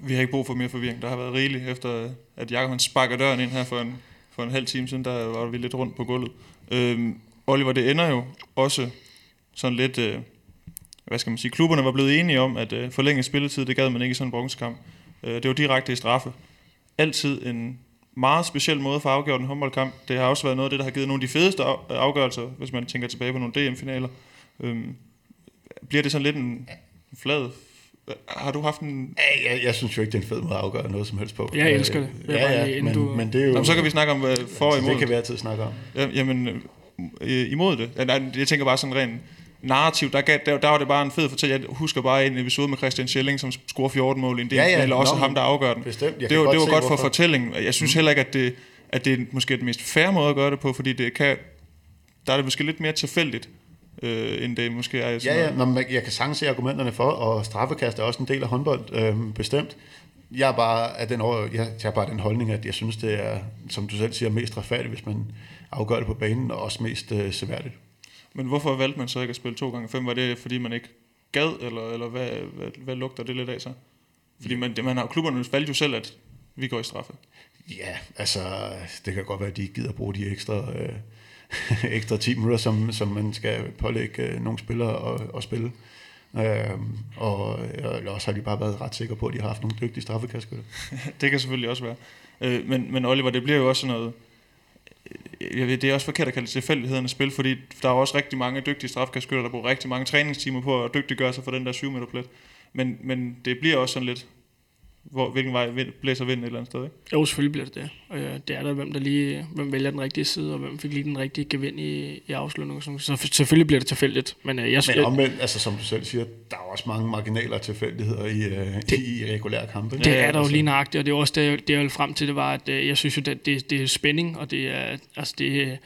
Vi har ikke brug for mere forvirring. Der har været rigeligt, efter at Jacob han sparker døren ind her for en, for en halv time siden, der var vi lidt rundt på gulvet. Øh, Oliver, det ender jo også sådan lidt... Øh, hvad skal man sige, klubberne var blevet enige om, at øh, forlænge spilletid, det gad man ikke i sådan en bronzekamp. Øh, det var direkte i straffe. Altid en meget speciel måde for at afgøre en håndboldkamp. Det har også været noget af det, der har givet nogle af de fedeste afgørelser, hvis man tænker tilbage på nogle DM-finaler. Øhm, bliver det sådan lidt en flad har du haft en... Ja, jeg, jeg synes jo ikke, det er en fed måde at afgøre noget som helst på. Jeg elsker det. Øh, ja, ja, men, du... men det er jo... Jamen, så kan vi snakke om for og altså, imod. Det kan vi altid snakke om. Ja, jamen, øh, imod det. Jeg tænker bare sådan rent narrativ, der, gav, der, der var det bare en fed fortælling. Jeg husker bare en episode med Christian Schelling, som scorer 14 mål i en del, ja, ja, eller også no, ham, der afgør den. Bestemt. Det, var, det var godt for fortællingen. Jeg synes mm. heller ikke, at det, at det er måske den mest fair måde at gøre det på, fordi det kan, der er det måske lidt mere tilfældigt, øh, end det måske er. Ja, ja, Nå, jeg kan sagtens se argumenterne for, og straffekast er også en del af håndbold, øh, bestemt. Jeg er bare af den, jeg, jeg bare den holdning, at jeg synes, det er, som du selv siger, mest retfærdigt, hvis man afgør det på banen, og også mest øh, seværdigt. Men hvorfor valgte man så ikke at spille 2 gange 5 Var det fordi man ikke gad, eller, eller hvad, hvad, hvad lugter det lidt af så? Fordi man, man har, klubberne valgte jo selv, at vi går i straffe. Ja, altså, det kan godt være, at de gider bruge de ekstra, øh, ekstra 10 minutter, som, som man skal pålægge øh, nogle spillere at, at spille. Øh, og eller også har de bare været ret sikre på, at de har haft nogle dygtige straffekastskytter. det kan selvfølgelig også være. Øh, men, men Oliver, det bliver jo også sådan noget Øh, jeg ved, det er også forkert at kalde det tilfældighedernes spil, fordi der er også rigtig mange dygtige strafkastskytter, der bruger rigtig mange træningstimer på at dygtiggøre sig for den der 7 meter plet. Men, men det bliver også sådan lidt, hvor, hvilken vej vind, blæser vinden et eller andet sted, ikke? Jo, selvfølgelig bliver det det. Øh, det er der, hvem der lige hvem vælger den rigtige side, og hvem fik lige den rigtige gevind i, i afslutningen. Så selvfølgelig bliver det tilfældigt. Men, øh, jeg, men omvendt, altså, som du selv siger, der er også mange marginaler tilfældigheder i, øh, det, i regulære kampe. Det er der jo lige nøjagtigt, og det er også det, det jeg vil frem til, det var, at øh, jeg synes jo, det, det, det er spænding, og det er, altså det,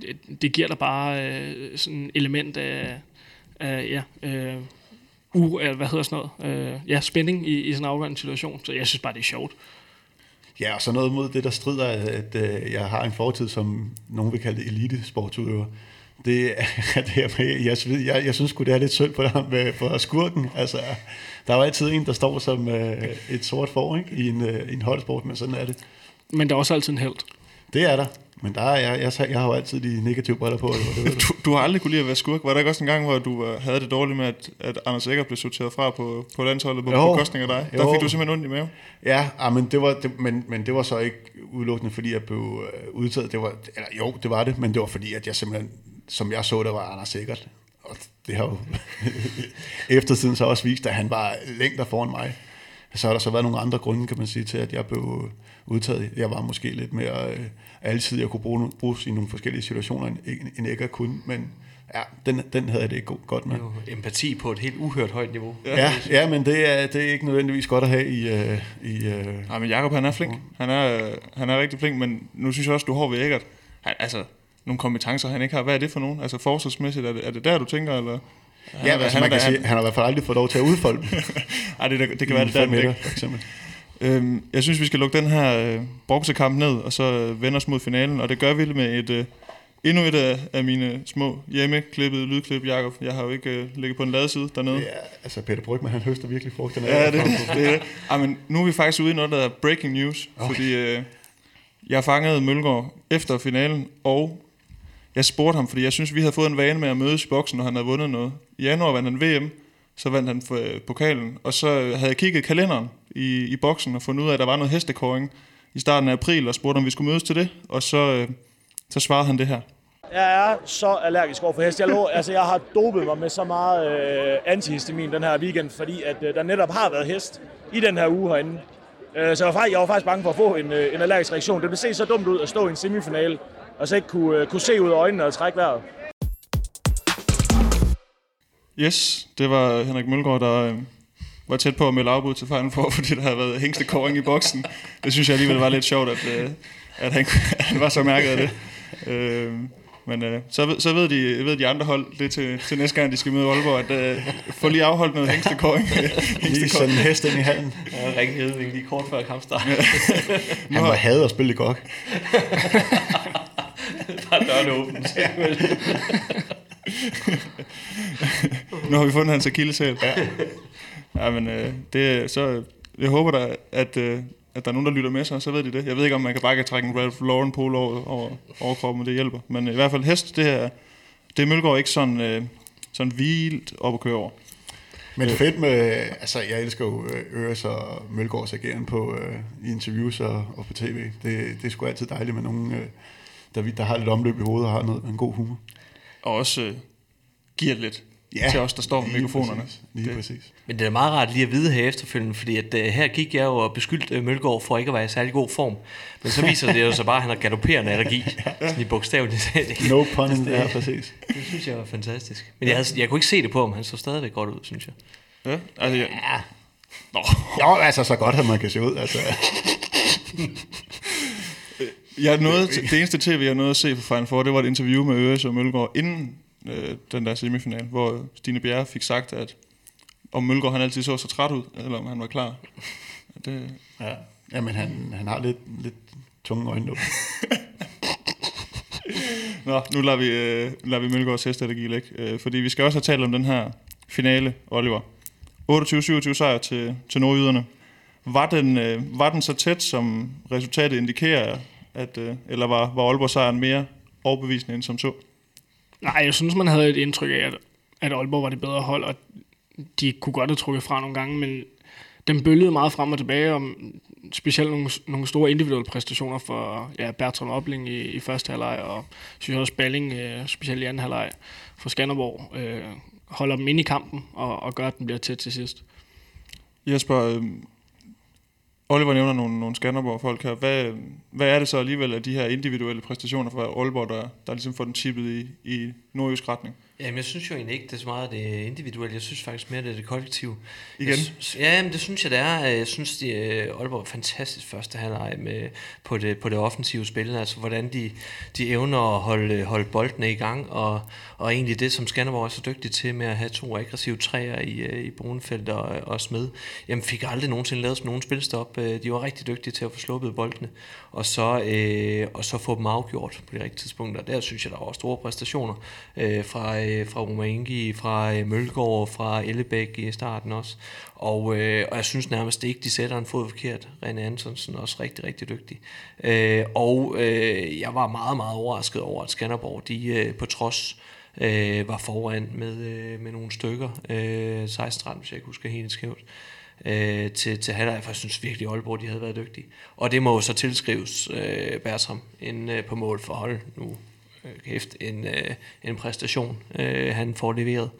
det, det giver der bare øh, sådan et element af, af ja, øh, u, hvad hedder sådan noget, øh, ja, spænding i, i sådan en afgørende situation. Så jeg synes bare, det er sjovt. Ja, og så noget mod det, der strider, at, øh, jeg har en fortid, som nogen vil kalde elite-sportsudøver. Det er det her med, jeg, jeg, jeg synes det er lidt synd på ham med, for skurken. Altså, der er jo altid en, der står som øh, et sort for ikke? I, en, øh, en holdsport, men sådan er det. Men der er også altid en held. Det er der. Men der er jeg, jeg, jeg har jo altid de negative briller på. Det, det du, du har aldrig kunne lide at være skurk. Var der ikke også en gang, hvor du uh, havde det dårligt med, at, at Anders Eger blev sorteret fra på, på landsholdet på bekostning af dig? Jo. Der fik du simpelthen ondt i maven. Ja, ah, men, det var, det, men, men det var så ikke udelukkende, fordi jeg blev uh, udtaget. Det var, eller, jo, det var det, men det var fordi, at jeg simpelthen, som jeg så, det var Anders Eggert. Og det har jo eftertiden så også vist, at han var længder foran mig. Så har der så været nogle andre grunde, kan man sige, til at jeg blev udtaget. Jeg var måske lidt mere øh, altid, jeg kunne bruge, bruges i nogle forskellige situationer, end, end ikke at kunne, men ja, den, den havde jeg det ikke godt med. Jo, empati på et helt uhørt højt niveau. Ja, ja men det er, det er ikke nødvendigvis godt at have i... Uh, i uh, Nej, men Jacob han er flink. Han er, han er rigtig flink, men nu synes jeg også, du har ved Eggert. Han, altså, nogle kompetencer, han ikke har. Hvad er det for nogen? Altså forsvarsmæssigt, er det, er det der, du tænker, eller... Han ja, altså, man kan sige, han, han har i hvert fald aldrig fået lov til at udfolde Nej, det, det, det kan være, det der, meter, for eksempel. Øhm, jeg synes, vi skal lukke den her øh, boksekamp ned, og så øh, vende os mod finalen, og det gør vi med et... Øh, endnu et af, af mine små hjemmeklippede lydklip, Jakob. Jeg har jo ikke øh, ligget på en ladeside dernede. Ja, altså Peter Brygman, han høster virkelig frugterne Ja, det, det, er det. Ej, men nu er vi faktisk ude i noget, der er breaking news, okay. fordi øh, jeg fangede Mølgaard efter finalen, og jeg spurgte ham, fordi jeg synes, vi havde fået en vane med at mødes i boksen, når han havde vundet noget. I januar vandt han VM, så vandt han øh, pokalen, og så havde jeg kigget kalenderen i, i boksen og fundet ud af, at der var noget hestekåring i starten af april, og spurgte, om vi skulle mødes til det, og så, øh, så svarede han det her. Jeg er så allergisk over for hest. Jeg, lå, altså, jeg har dopet mig med så meget øh, antihistamin den her weekend, fordi at, øh, der netop har været hest i den her uge herinde. Øh, så jeg var, faktisk, jeg var faktisk bange for at få en, øh, en allergisk reaktion. Det ville se så dumt ud at stå i en semifinale, og så ikke kunne, øh, kunne se ud af øjnene og trække vejret. Yes, det var Henrik Mølgaard, der øh, var tæt på at melde afbud til Final for, fordi der havde været hængstekåring i boksen. Det synes jeg alligevel var lidt sjovt, at, øh, at, han, at han var så mærket af det. Øh, men øh, så, så ved, de, ved de andre hold det til, til næste gang, de skal møde Aalborg, at øh, få lige afholdt noget hængstekåring. lige sådan en hest ind i halen. Ja, Ring Hedving lige kort før kampstart. Han var hadet at spille i gok. Bare dørene åbent. nu har vi fundet hans akilleshæl. Ja. Ja, men øh, det, så, jeg håber da, at, øh, at der er nogen, der lytter med sig, så ved de det. Jeg ved ikke, om man kan bare kan trække en Ralph Lauren polo over, over, over kroppen, det hjælper. Men i hvert fald hest, det er, det er Mølgaard ikke sådan, øh, sådan vildt op at køre over. Men det er fedt med, altså jeg elsker jo øh, Øres og Mølgaards ageren på, øh, i interviews og, og på tv. Det, det er sgu altid dejligt med nogen, øh, der, der har lidt omløb i hovedet og har noget, en god humor. Og også øh, giver lidt ja, til os, der står med mikrofonerne. Præcis, lige det. præcis. Men det er meget rart lige at vide her efterfølgende, fordi at, uh, her gik jeg jo og beskyldte uh, Mølgaard for ikke at være i særlig god form. Men så viser det jo så bare, at han har galopperende allergi. ja. Sådan i bogstaveligt. no pun in there, præcis. Det synes jeg var fantastisk. Men jeg, havde, jeg kunne ikke se det på ham, han så stadigvæk godt ud, synes jeg. Ja, altså... Jeg... Ja. Nå. Jo, altså så godt, at man kan se ud. Altså. jeg nåede, det eneste tv, jeg nåede at se for Final Four, det var et interview med Øres og Mølgaard inden øh, den der semifinal, hvor Stine Bjerre fik sagt, at om Mølgaard han altid så så træt ud, eller om han var klar. Det... Ja, ja men han, han har lidt, lidt tunge øjne nu. Nå, nu lader vi, øh, lader vi Mølgaards hestallergi ligge, øh, fordi vi skal også have talt om den her finale, Oliver. 28-27 sejr til, til nordjyderne. Var den, øh, var den så tæt, som resultatet indikerer, at, øh, eller var, var Aalborg sejren mere overbevisende end som så? Nej, jeg synes, man havde et indtryk af, at, at Aalborg var det bedre hold, og de kunne godt have trukket fra nogle gange, men den bølgede meget frem og tilbage, om specielt nogle, nogle store individuelle præstationer for ja, Bertram Opling i, i første halvleg, og synes også Balling, øh, specielt i anden halvleg for Skanderborg, øh, holder dem ind i kampen og, og gør, at den bliver tæt til sidst. Jesper, øh, Oliver nævner nogle, nogle Skanderborg-folk her. Hvad, hvad er det så alligevel af de her individuelle præstationer fra Aalborg, der, der ligesom får den tippet i, i nordjysk retning? Jamen, jeg synes jo egentlig ikke, det er så meget det individuelle. Jeg synes faktisk mere, det er det kollektive. Igen? Jeg, ja, men det synes jeg, det er. Jeg synes, de, øh, Aalborg er fantastisk første halvleg med, på, det, på det offensive spil. Altså, hvordan de, de evner at holde, holde boldene i gang, og, og egentlig det, som Skanderborg er så dygtig til med at have to aggressive træer i, øh, i Brunfeldt og, øh, og Smed. Jamen, fik aldrig nogensinde lavet nogen spilstop. Øh, de var rigtig dygtige til at få sluppet boldene, og så, øh, og så få dem afgjort på de rigtige tidspunkter. Der synes jeg, der var store præstationer øh, fra øh, fra Romaingi, fra øh, Mølgaard, fra Ellebæk i starten også. Og, øh, og jeg synes nærmest ikke, de sætter en fod forkert. René Antonsen er også rigtig, rigtig dygtig. Øh, og øh, jeg var meget, meget overrasket over, at Skanderborg, de øh, på trods øh, var foran med, øh, med nogle stykker. Øh, 16 hvis jeg ikke husker helt skævt øh, til, til halvleg, for jeg synes virkelig, at Aalborg de havde været dygtige. Og det må jo så tilskrives øh, Bertram en, øh, på mål for hold nu øh, kæft, en, øh, en præstation, øh, han får leveret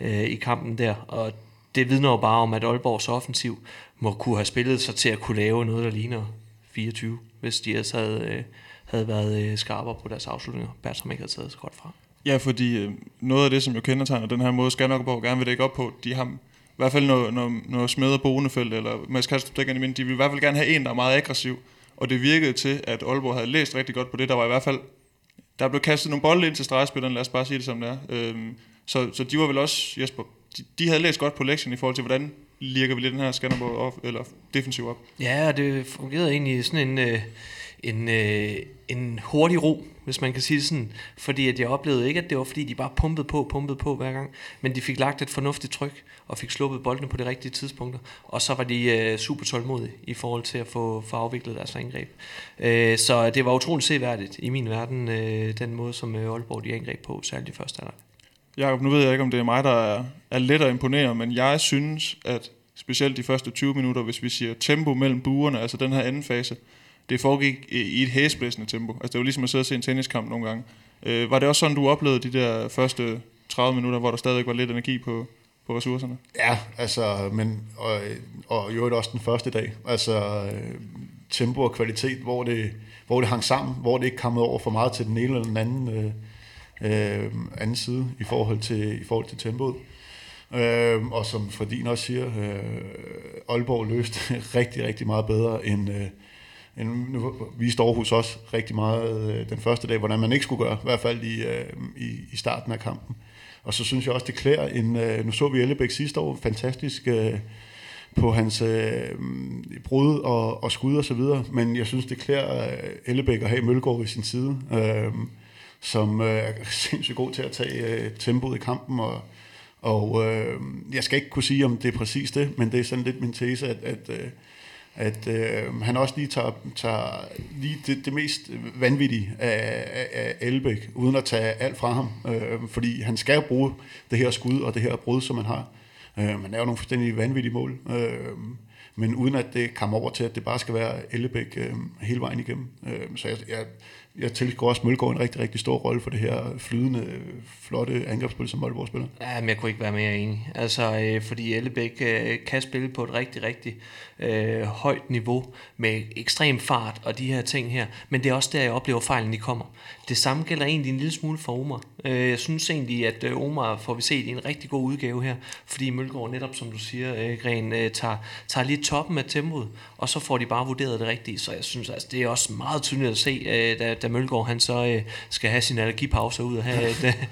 øh, i kampen der. Og det vidner jo bare om, at Aalborgs offensiv må kunne have spillet sig til at kunne lave noget, der ligner 24, hvis de ellers havde, øh, havde været øh, skarpere på deres afslutninger. Bertram ikke havde taget så godt fra. Ja, fordi øh, noget af det, som jo kendetegner den her måde, Skanderborg gerne vil dække op på, de har i hvert fald når, når, når Smed Bonefelt eller Mads Kastrup dækker de vil i hvert fald gerne have en, der er meget aggressiv. Og det virkede til, at Aalborg havde læst rigtig godt på det. Der var i hvert fald, der blev kastet nogle bolde ind til stregspilleren, lad os bare sige det som det er. Øhm, så, så de var vel også, Jesper, de, de havde læst godt på lektien i forhold til, hvordan lirker vi lidt den her Skanderborg op, eller defensiv op. Ja, og det fungerede egentlig sådan en, øh, en, øh, en hurtig ro, hvis man kan sige det sådan. Fordi at jeg oplevede ikke, at det var fordi, de bare pumpede på, pumpede på hver gang. Men de fik lagt et fornuftigt tryk, og fik sluppet boldene på de rigtige tidspunkter. Og så var de øh, super tålmodige i forhold til at få, få afviklet deres angreb. Øh, så det var utroligt seværdigt i min verden, øh, den måde, som øh, Aalborg de angreb på, særligt i første halvleg. Jacob, nu ved jeg ikke, om det er mig, der er, er let at imponere, men jeg synes, at specielt de første 20 minutter, hvis vi siger tempo mellem buerne, altså den her anden fase, det foregik i et hæsblæsende tempo. Altså det var ligesom at sidde og se en tenniskamp nogle gange. Øh, var det også sådan, du oplevede de der første 30 minutter, hvor der stadig var lidt energi på, på ressourcerne? Ja, altså, men, og, og jo også den første dag. Altså øh, tempo og kvalitet, hvor det, hvor det hang sammen, hvor det ikke kom over for meget til den ene eller den anden, øh, øh, anden side i forhold til, i forhold til tempoet. Øh, og som Fredin også siger, øh, Aalborg løste rigtig, rigtig meget bedre end, øh, nu viste Aarhus også rigtig meget øh, den første dag, hvordan man ikke skulle gøre, i hvert fald i, øh, i, i starten af kampen. Og så synes jeg også, det klæder en, øh, nu så vi Ellebæk sidste år, fantastisk øh, på hans øh, brud og, og skud og så videre, men jeg synes, det klæder øh, Ellebæk at have Mølgaard ved sin side, øh, som øh, er sindssygt god til at tage øh, tempoet i kampen, og, og øh, jeg skal ikke kunne sige, om det er præcis det, men det er sådan lidt min tese, at, at øh, at øh, han også lige tager, tager lige det, det mest vanvittige af, af, af Elbæk, uden at tage alt fra ham, øh, fordi han skal bruge det her skud og det her brud, som han har. Øh, man er jo nogle fuldstændig vanvittige mål, øh, men uden at det kommer over til, at det bare skal være Ellebæk øh, hele vejen igennem. Øh, så jeg, jeg, jeg tilgår også Mølgaard en rigtig, rigtig stor rolle for det her flydende, flotte angrebsspil, som Aalborg spiller. Ja, men jeg kunne ikke være mere enig. Altså, øh, fordi Ellebæk øh, kan spille på et rigtig, rigtig øh, højt niveau med ekstrem fart og de her ting her. Men det er også der, jeg oplever fejlen, de kommer. Det samme gælder egentlig en lille smule for Omar. Øh, jeg synes egentlig, at øh, Omar får vi set i en rigtig god udgave her, fordi Mølgaard netop, som du siger, øh, Gren, øh, tager, tager lige toppen af tempoet, og så får de bare vurderet det rigtige. Så jeg synes, altså, det er også meget tydeligt at se, øh, da, da Mølgaard han så øh, skal have sin allergipause ud og have, et, øh,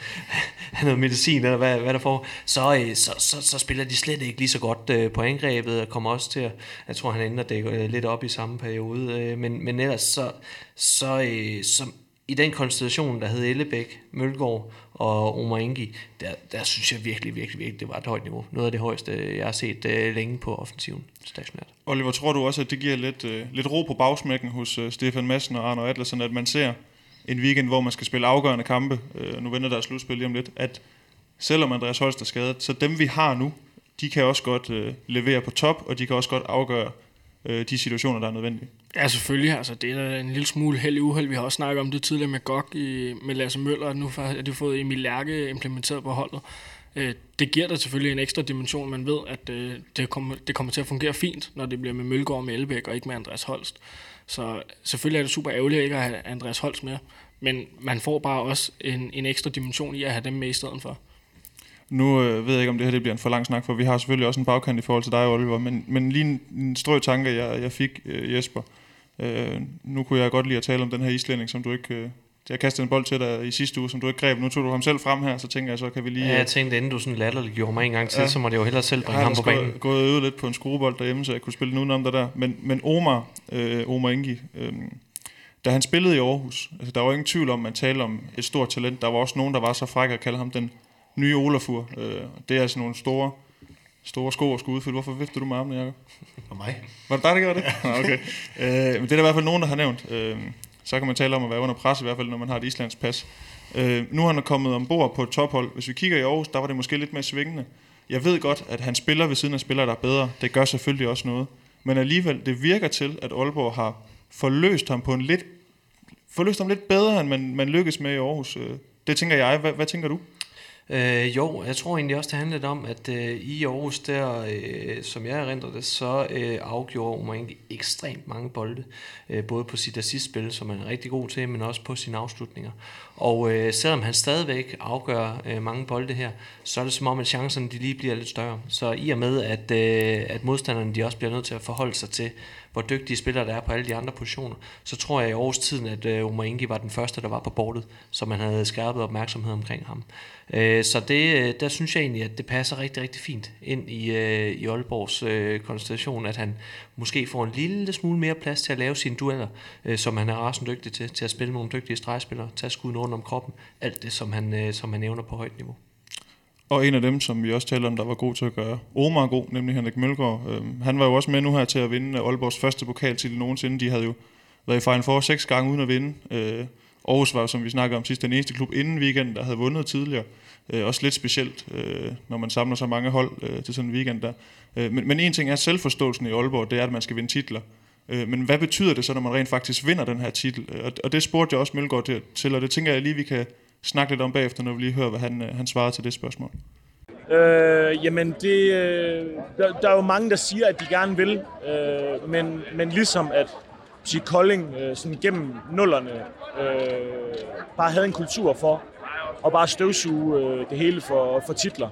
have noget medicin, eller hvad, hvad der får, så, øh, så, så, så spiller de slet ikke lige så godt øh, på angrebet, og kommer også til at, jeg tror, han ender det øh, lidt op i samme periode, øh, men, men ellers så, så, øh, så i den konstellation, der hed Ellebæk, Mølgaard og Omar Ingi, der, der synes jeg virkelig, virkelig, virkelig, det var et højt niveau. Noget af det højeste, jeg har set uh, længe på offensiven stationært. Oliver, tror du også, at det giver lidt, uh, lidt ro på bagsmækken hos uh, Stefan Madsen og Arne Adlersen, at man ser en weekend, hvor man skal spille afgørende kampe, uh, nu vender der slutspil lige om lidt, at selvom Andreas Holst er skadet, så dem vi har nu, de kan også godt uh, levere på top, og de kan også godt afgøre øh, de situationer, der er nødvendige. Ja, selvfølgelig. Altså, det er en lille smule held i uheld. Vi har også snakket om det tidligere med GOG i, med Lasse Møller, og nu har de fået Emil Lærke implementeret på holdet. Øh, det giver dig selvfølgelig en ekstra dimension. Man ved, at øh, det, kommer, det kommer til at fungere fint, når det bliver med Mølgaard og med Elbæk, og ikke med Andreas Holst. Så selvfølgelig er det super ærgerligt ikke at have Andreas Holst med, men man får bare også en, en ekstra dimension i at have dem med i stedet for. Nu øh, ved jeg ikke, om det her det bliver en for lang snak, for vi har selvfølgelig også en bagkant i forhold til dig, Oliver, men, men lige en, en strø tanke, jeg, jeg fik, øh, Jesper. Øh, nu kunne jeg godt lide at tale om den her islænding, som du ikke... Øh, jeg kastede en bold til dig i sidste uge, som du ikke greb. Nu tog du ham selv frem her, så tænker jeg, så kan vi lige... Ja, jeg tænkte, inden du sådan latterligt gjorde mig en gang til, ja, så må det jo hellere selv bringe ham på banen. Jeg har gået og øvet lidt på en skruebold derhjemme, så jeg kunne spille den udenom der der. Men, men Omar, øh, Omar Ingi, øh, da han spillede i Aarhus, altså der var ingen tvivl om, at man talte om et stort talent. Der var også nogen, der var så frække at kalde ham den nye Olafur. Øh, det er altså nogle store, store sko at skulle udfylde. Hvorfor vifter du med armene, Jacob? For mig. Var det dig, der gjorde det? Nå, okay. Øh, men det er der i hvert fald nogen, der har nævnt. Øh, så kan man tale om at være under pres, i hvert fald når man har et islandsk pas. Øh, nu er han kommet ombord på et tophold. Hvis vi kigger i Aarhus, der var det måske lidt mere svingende. Jeg ved godt, at han spiller ved siden af spillere, der er bedre. Det gør selvfølgelig også noget. Men alligevel, det virker til, at Aalborg har forløst ham på en lidt forløst ham lidt bedre, end man, man lykkes med i Aarhus. Øh, Det tænker jeg. Hvad, hvad tænker du? Øh, jo, jeg tror egentlig også, det handlede om, at øh, i Aarhus, der, øh, som jeg erindrer det, så øh, afgjorde Omar egentlig ekstremt mange bolde. Øh, både på sit assistspil, som han er rigtig god til, men også på sine afslutninger. Og øh, selvom han stadigvæk afgør øh, mange bolde her, så er det som om, at chancerne de lige bliver lidt større. Så i og med, at, øh, at modstanderne de også bliver nødt til at forholde sig til, hvor dygtige spillere der er på alle de andre positioner, så tror jeg i års tiden, at øh, Omar Ingi var den første, der var på bordet, så man havde skærpet opmærksomhed omkring ham. Øh, så det, øh, der synes jeg egentlig, at det passer rigtig, rigtig fint ind i, øh, i Aalborgs øh, konstellation, at han måske får en lille smule mere plads til at lave sine dueller, øh, som han er rasende dygtig til, til at spille nogle dygtige stregspillere, tage skuden rundt om kroppen, alt det, som han, øh, som han nævner på højt niveau. Og en af dem, som vi også taler om, der var god til at gøre Omar god, nemlig Henrik Mølgaard. Øhm, han var jo også med nu her til at vinde øh, Aalborgs første pokaltitel nogensinde. De havde jo været i Final Four seks gange uden at vinde. Øh, Aarhus var som vi snakkede om sidst, den eneste klub inden weekenden, der havde vundet tidligere. Øh, også lidt specielt, øh, når man samler så mange hold øh, til sådan en weekend der. Øh, men, men en ting er selvforståelsen i Aalborg, det er, at man skal vinde titler. Øh, men hvad betyder det så, når man rent faktisk vinder den her titel? Øh, og, og det spurgte jeg også Mølgaard til, til, og det tænker jeg lige, vi kan snakke lidt om bagefter, når vi lige hører, hvad han, øh, han svarer til det spørgsmål. Øh, jamen, det, øh, der, der er jo mange, der siger, at de gerne vil, øh, men, men ligesom at sige, Kolding øh, sådan gennem nullerne øh, bare havde en kultur for at bare støvsuge øh, det hele for, for titler,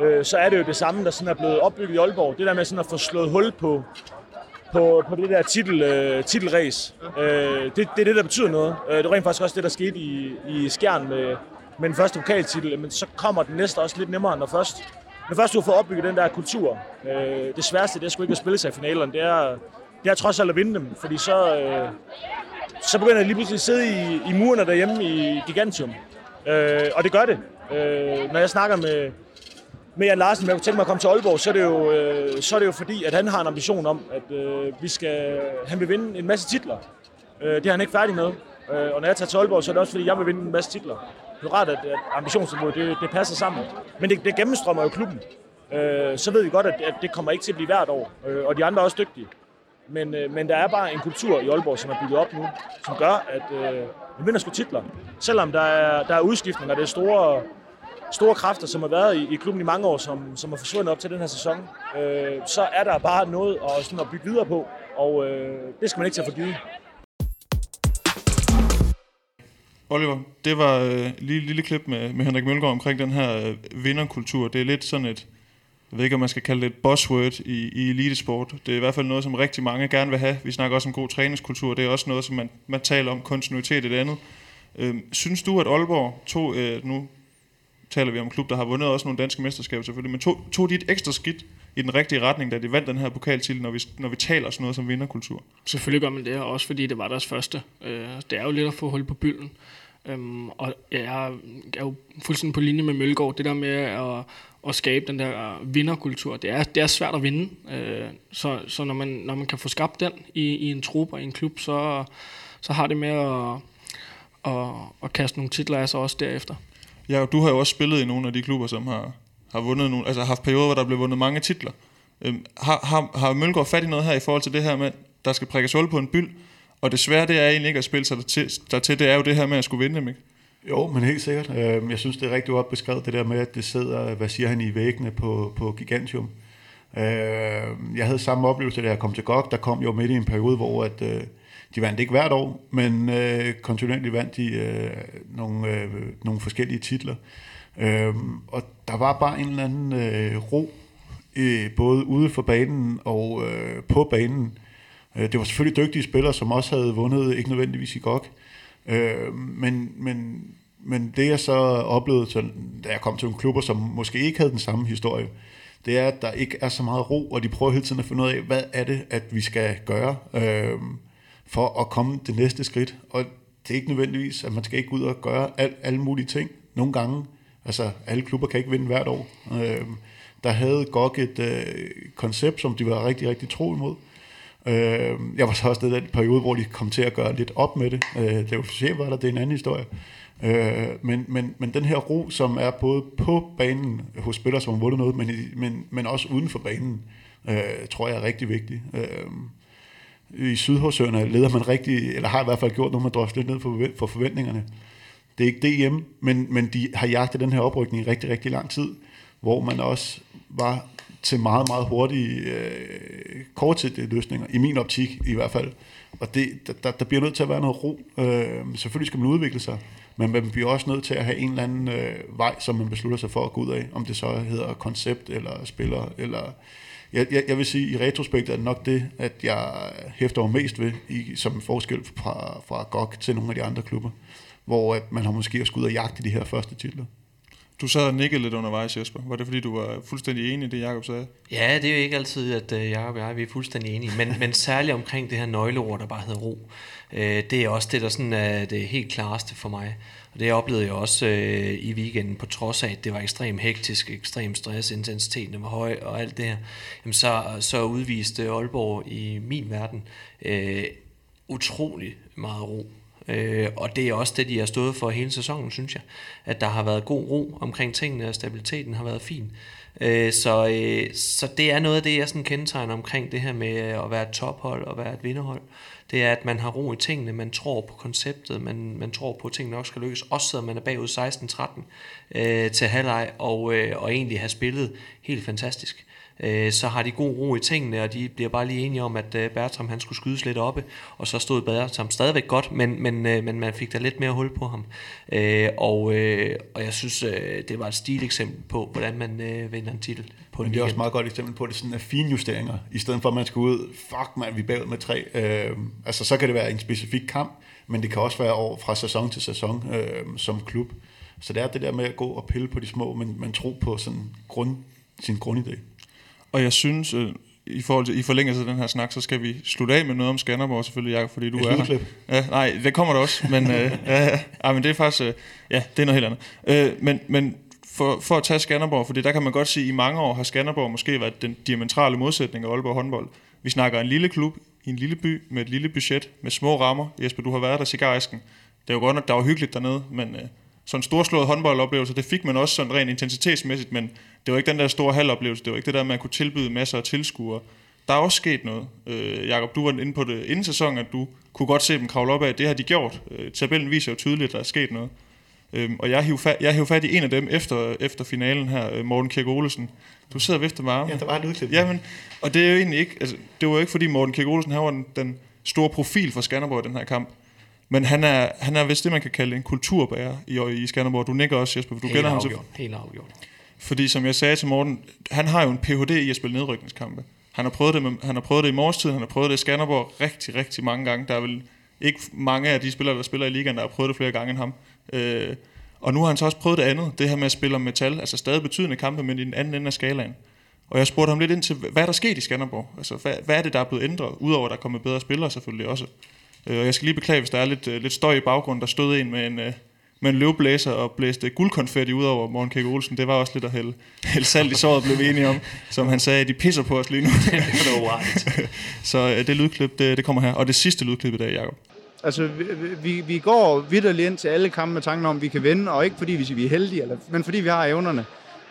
øh, så er det jo det samme, der sådan er blevet opbygget i Aalborg. Det der med sådan at få slået hul på, på, på det der titel, øh, titelræs, øh, det, det er det, der betyder noget. Øh, det er rent faktisk også det, der skete i, i Skjern med, med den første pokaltitel, men så kommer den næste også lidt nemmere, når først, når først du har fået opbygget den der kultur. Øh, det sværeste, det er sgu ikke at spille sig i finalerne, det er, det er trods alt at vinde dem, fordi så, øh, så begynder jeg lige pludselig at sidde i, i murene derhjemme i Gigantium. Øh, og det gør det. Øh, når jeg snakker med, med Jan Larsen, jeg kunne tænke mig at komme til Aalborg, så er det jo, øh, så er det jo fordi, at han har en ambition om, at øh, vi skal, han vil vinde en masse titler. Øh, det er han ikke færdig med. Øh, og når jeg tager til Aalborg, så er det også fordi, jeg vil vinde en masse titler. Det er rart, at, at ambitionsniveauet det, det passer sammen. Men det, det gennemstrømmer jo klubben. Øh, så ved vi godt, at, at det kommer ikke til at blive hvert år. Øh, og de andre er også dygtige. Men, øh, men der er bare en kultur i Aalborg, som er bygget op nu, som gør, at øh, vi vinder sgu titler. Selvom der er, der er udskiftninger, det er store, store kræfter, som har været i, i klubben i mange år, som, som har forsvundet op til den her sæson, øh, så er der bare noget at, sådan at bygge videre på, og øh, det skal man ikke tage for givet. Oliver, det var øh, lige lille klip med, med Henrik Mølgaard omkring den her øh, vinderkultur. Det er lidt sådan et, jeg ved ikke, om man skal kalde det et buzzword i, i elitesport. Det er i hvert fald noget, som rigtig mange gerne vil have. Vi snakker også om god træningskultur. Det er også noget, som man, man taler om kontinuitet i det andet. Øh, synes du, at Aalborg tog, øh, nu taler vi om en klub, der har vundet også nogle danske mesterskaber selvfølgelig, men tog, tog de et ekstra skidt i den rigtige retning, da de vandt den her pokaltitel, når vi, når vi taler sådan noget som vinderkultur? Selvfølgelig gør man det, også fordi det var deres første. Øh, det er jo lidt at få hul på bylden. Øhm, og jeg er jo fuldstændig på linje med Mølgaard. Det der med at, at skabe den der vinderkultur, det er, det er svært at vinde. Øh, så så når, man, når man kan få skabt den i, i en trup og i en klub, så, så har det med at, at, at kaste nogle titler af sig også derefter. Ja, du har jo også spillet i nogle af de klubber, som har, har vundet nogle, altså haft perioder, hvor der blev vundet mange titler. Øhm, har, har, har Mølgaard fat i noget her i forhold til det her med, der skal prikkes hul på en byld, og desværre det er egentlig ikke at spille sig dertil, dertil, det er jo det her med at skulle vinde dem, ikke? Jo, men helt sikkert. Øhm, Jeg synes, det er rigtig godt beskrevet, det der med, at det sidder, hvad siger han, i væggene på, på Gigantium. Øhm, Jeg havde samme oplevelse, da jeg kom til GOG. Der kom jo midt i en periode, hvor at, øh, de vandt ikke hvert år, men øh, kontinuerligt vandt de øh, nogle, øh, nogle forskellige titler. Øh, Og der var bare en eller anden øh, ro, øh, både ude for banen og øh, på banen. Øh, Det var selvfølgelig dygtige spillere, som også havde vundet, ikke nødvendigvis i GOG. Øh, men, men, men det jeg så oplevede, så, da jeg kom til en klubber, som måske ikke havde den samme historie, det er, at der ikke er så meget ro, og de prøver hele tiden at finde ud af, hvad er det, at vi skal gøre øh, for at komme det næste skridt. Og det er ikke nødvendigvis, at man skal ikke ud og gøre al, alle mulige ting. Nogle gange Altså, alle klubber kan ikke vinde hvert år. Øh, der havde GOG et øh, koncept, som de var rigtig, rigtig tro imod. Øh, jeg var så også i den periode, hvor de kom til at gøre lidt op med det. Øh, det var var der, det er en anden historie. Øh, men, men, men den her ro, som er både på banen hos spillere, som har vundet noget, men, men, men også uden for banen, øh, tror jeg er rigtig vigtig. Øh, i Sydhavsøerne leder man rigtig, eller har i hvert fald gjort noget man drosler lidt ned for, for forventningerne. Det er ikke DM, men, men de har jagtet den her oprykning i rigtig, rigtig lang tid, hvor man også var til meget, meget hurtige øh, kortsigtede løsninger, i min optik i hvert fald. Og det, der, der bliver nødt til at være noget ro. Øh, selvfølgelig skal man udvikle sig, men man bliver også nødt til at have en eller anden øh, vej, som man beslutter sig for at gå ud af, om det så hedder koncept eller spiller, eller... Jeg, jeg, jeg vil sige, i retrospekt er det nok det, at jeg hæfter over mest ved, i, som forskel fra, fra GOG til nogle af de andre klubber, hvor at man har måske også ud og jagte de her første titler. Du sad og nikkede lidt undervejs, Jesper. Var det fordi, du var fuldstændig enig i det, Jacob sagde? Ja, det er jo ikke altid, at uh, Jacob og jeg vi er fuldstændig enige, men, men særligt omkring det her nøgleord, der bare hedder ro. Uh, det er også det, der sådan er det helt klareste for mig. Og det oplevede jeg også øh, i weekenden, på trods af, at det var ekstremt hektisk, ekstrem stress, intensiteten var høj og alt det her. Jamen så, så udviste Aalborg i min verden øh, utrolig meget ro. Øh, og det er også det, de har stået for hele sæsonen, synes jeg. At der har været god ro omkring tingene, og stabiliteten har været fin. Øh, så, øh, så det er noget af det, jeg sådan kendetegner omkring det her med at være et tophold og være et vinderhold. Det er, at man har ro i tingene, man tror på konceptet, man, man tror på, at tingene nok skal lykkes. Også selvom man er bagud 16-13 øh, til halvleg, og, øh, og egentlig har spillet helt fantastisk øh, så har de god ro i tingene, og de bliver bare lige enige om, at øh, Bertram han skulle skydes lidt oppe, og så stod Bertram stadigvæk godt, men, men, øh, men man fik da lidt mere hul på ham. Øh, og, øh, og jeg synes, øh, det var et stileksempel på, hvordan man øh, vinder en titel. På men det er også meget godt eksempel på, at det sådan er fine justeringer, i stedet for at man skal ud, fuck man, vi er bagud med tre. Øh, altså så kan det være en specifik kamp, men det kan også være over fra sæson til sæson øh, som klub. Så det er det der med at gå og pille på de små, men man tro på sådan grund, sin grundidé. Og jeg synes, øh, i, forhold til, i forlængelse af den her snak, så skal vi slutte af med noget om Skanderborg selvfølgelig, Jacob, fordi du er her. Ja, nej, det kommer der også, men, øh, ja, ja, men det er faktisk, øh, ja, det er noget helt andet. Øh, men, men for, for at tage Skanderborg, fordi der kan man godt sige, at i mange år har Skanderborg måske været den diametrale modsætning af Aalborg håndbold. Vi snakker en lille klub i en lille by med et lille budget, med små rammer. Jesper, du har været der, cigarisken. Det var godt, at der var hyggeligt dernede, men øh, sådan en storslået håndboldoplevelse, det fik man også sådan rent intensitetsmæssigt, men det var ikke den der store halvoplevelse, det var ikke det der, man kunne tilbyde masser af tilskuere. Der er også sket noget. Øh, Jakob, du var inde på det inden sæsonen, at du kunne godt se dem kravle op af. Det har de gjort. Øh, tabellen viser jo tydeligt, at der er sket noget. Øh, og jeg hævde fat, jeg fat i en af dem efter, efter finalen her, øh, Morten Kirk Olesen. Du sidder ved efter mig. Ja, der var et udklip. Jamen, og det er jo egentlig ikke, altså, det var jo ikke fordi Morten Kirk Olesen, han var den, den store profil for Skanderborg i den her kamp. Men han er, han er vist det, man kan kalde en kulturbærer i, i Skanderborg. Du nikker også, Jesper, for du Helt kender afgjort. ham. Helt afgjort. Fordi som jeg sagde til Morten, han har jo en Ph.D. i at spille nedrykningskampe. Han har prøvet det, med, han har prøvet det i morgstiden, han har prøvet det i Skanderborg rigtig, rigtig mange gange. Der er vel ikke mange af de spillere, der spiller i ligaen, der har prøvet det flere gange end ham. Øh, og nu har han så også prøvet det andet, det her med at spille om metal, altså stadig betydende kampe, men i den anden ende af skalaen. Og jeg spurgte ham lidt ind til, hvad er der sket i Skanderborg? Altså, hvad, hvad er det, der er blevet ændret? Udover at der er kommet bedre spillere selvfølgelig også. Øh, og jeg skal lige beklage, hvis der er lidt, øh, lidt støj i baggrunden. Der stod en med en, øh, med en løvblæser og blæste guldkonfetti ud over Morten Kække Olsen. Det var også lidt at hælde, hælde salt i såret, blev vi enige om. Som han sagde, de pisser på os lige nu. Så det lydklip, det, det kommer her. Og det sidste lydklip i dag, Jacob. Altså, vi, vi, vi går vidderligt ind til alle kampe med tanken om, at vi kan vinde, og ikke fordi vi er heldige, eller, men fordi vi har evnerne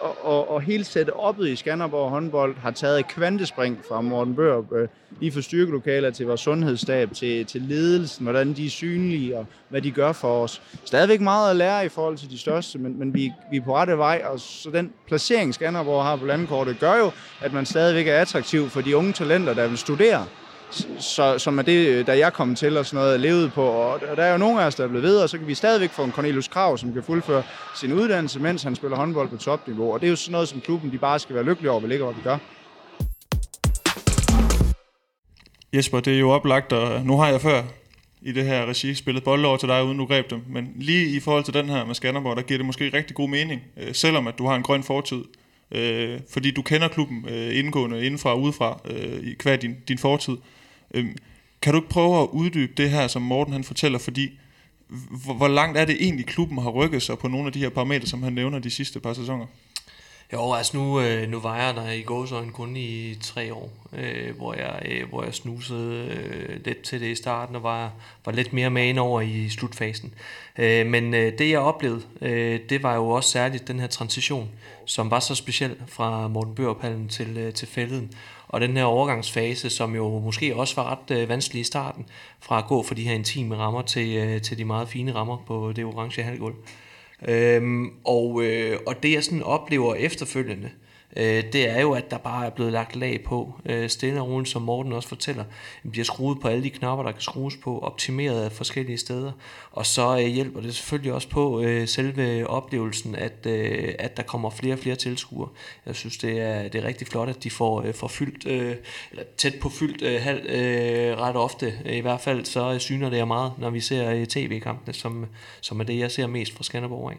og, og, og hele setup'et i Skanderborg håndbold har taget et kvantespring fra Morten Børb, øh, lige fra styrkelokaler til vores sundhedsstab, til, til ledelsen, hvordan de er synlige og hvad de gør for os. Stadigvæk meget at lære i forhold til de største, men, men vi, vi er på rette vej, og så den placering Skanderborg har på landkortet gør jo, at man stadigvæk er attraktiv for de unge talenter, der vil studere så, som er det, øh, da jeg kom til og sådan noget, levede på. Og der er jo nogle af os, der er blevet ved, og så kan vi stadigvæk få en Cornelius Krav, som kan fuldføre sin uddannelse, mens han spiller håndbold på topniveau. Og det er jo sådan noget, som klubben de bare skal være lykkelige over, at vi ligger, hvor vi gør. Jesper, det er jo oplagt, og nu har jeg før i det her regi spillet bold over til dig, uden du greb dem. Men lige i forhold til den her med Skanderborg, der giver det måske rigtig god mening, øh, selvom at du har en grøn fortid. Øh, fordi du kender klubben øh, indgående, indenfra og udefra, øh, i hver din, din fortid. Øhm, kan du ikke prøve at uddybe det her, som Morten han fortæller, fordi hvor, hvor langt er det egentlig, klubben har rykket sig på nogle af de her parametre, som han nævner de sidste par sæsoner? Jo, altså nu, øh, nu var jeg der i gåsøjne kun i tre år, øh, hvor, jeg, øh, hvor jeg snusede øh, lidt til det i starten og var, var lidt mere med ind over i slutfasen. Øh, men øh, det jeg oplevede, øh, det var jo også særligt den her transition, som var så speciel fra Morten Børpallen til, øh, til fælden. Og den her overgangsfase, som jo måske også var ret øh, vanskelig i starten, fra at gå fra de her intime rammer til, øh, til de meget fine rammer på det orange halvgulv. Øhm, og, øh, og det jeg sådan oplever efterfølgende, øh, det er jo, at der bare er blevet lagt lag på, øh, stille og roligt, som Morten også fortæller. Det bliver skruet på alle de knapper, der kan skrues på, optimeret af forskellige steder. Og så øh, hjælper det selvfølgelig også på øh, selve oplevelsen, at, øh, at der kommer flere og flere tilskuere. Jeg synes, det er, det er rigtig flot, at de får, øh, får fyldt, øh, eller tæt på fyldt øh, halv, øh, ret ofte. I hvert fald så syner det jeg meget, når vi ser øh, tv-kampene, som, som er det, jeg ser mest fra Skanderborg af.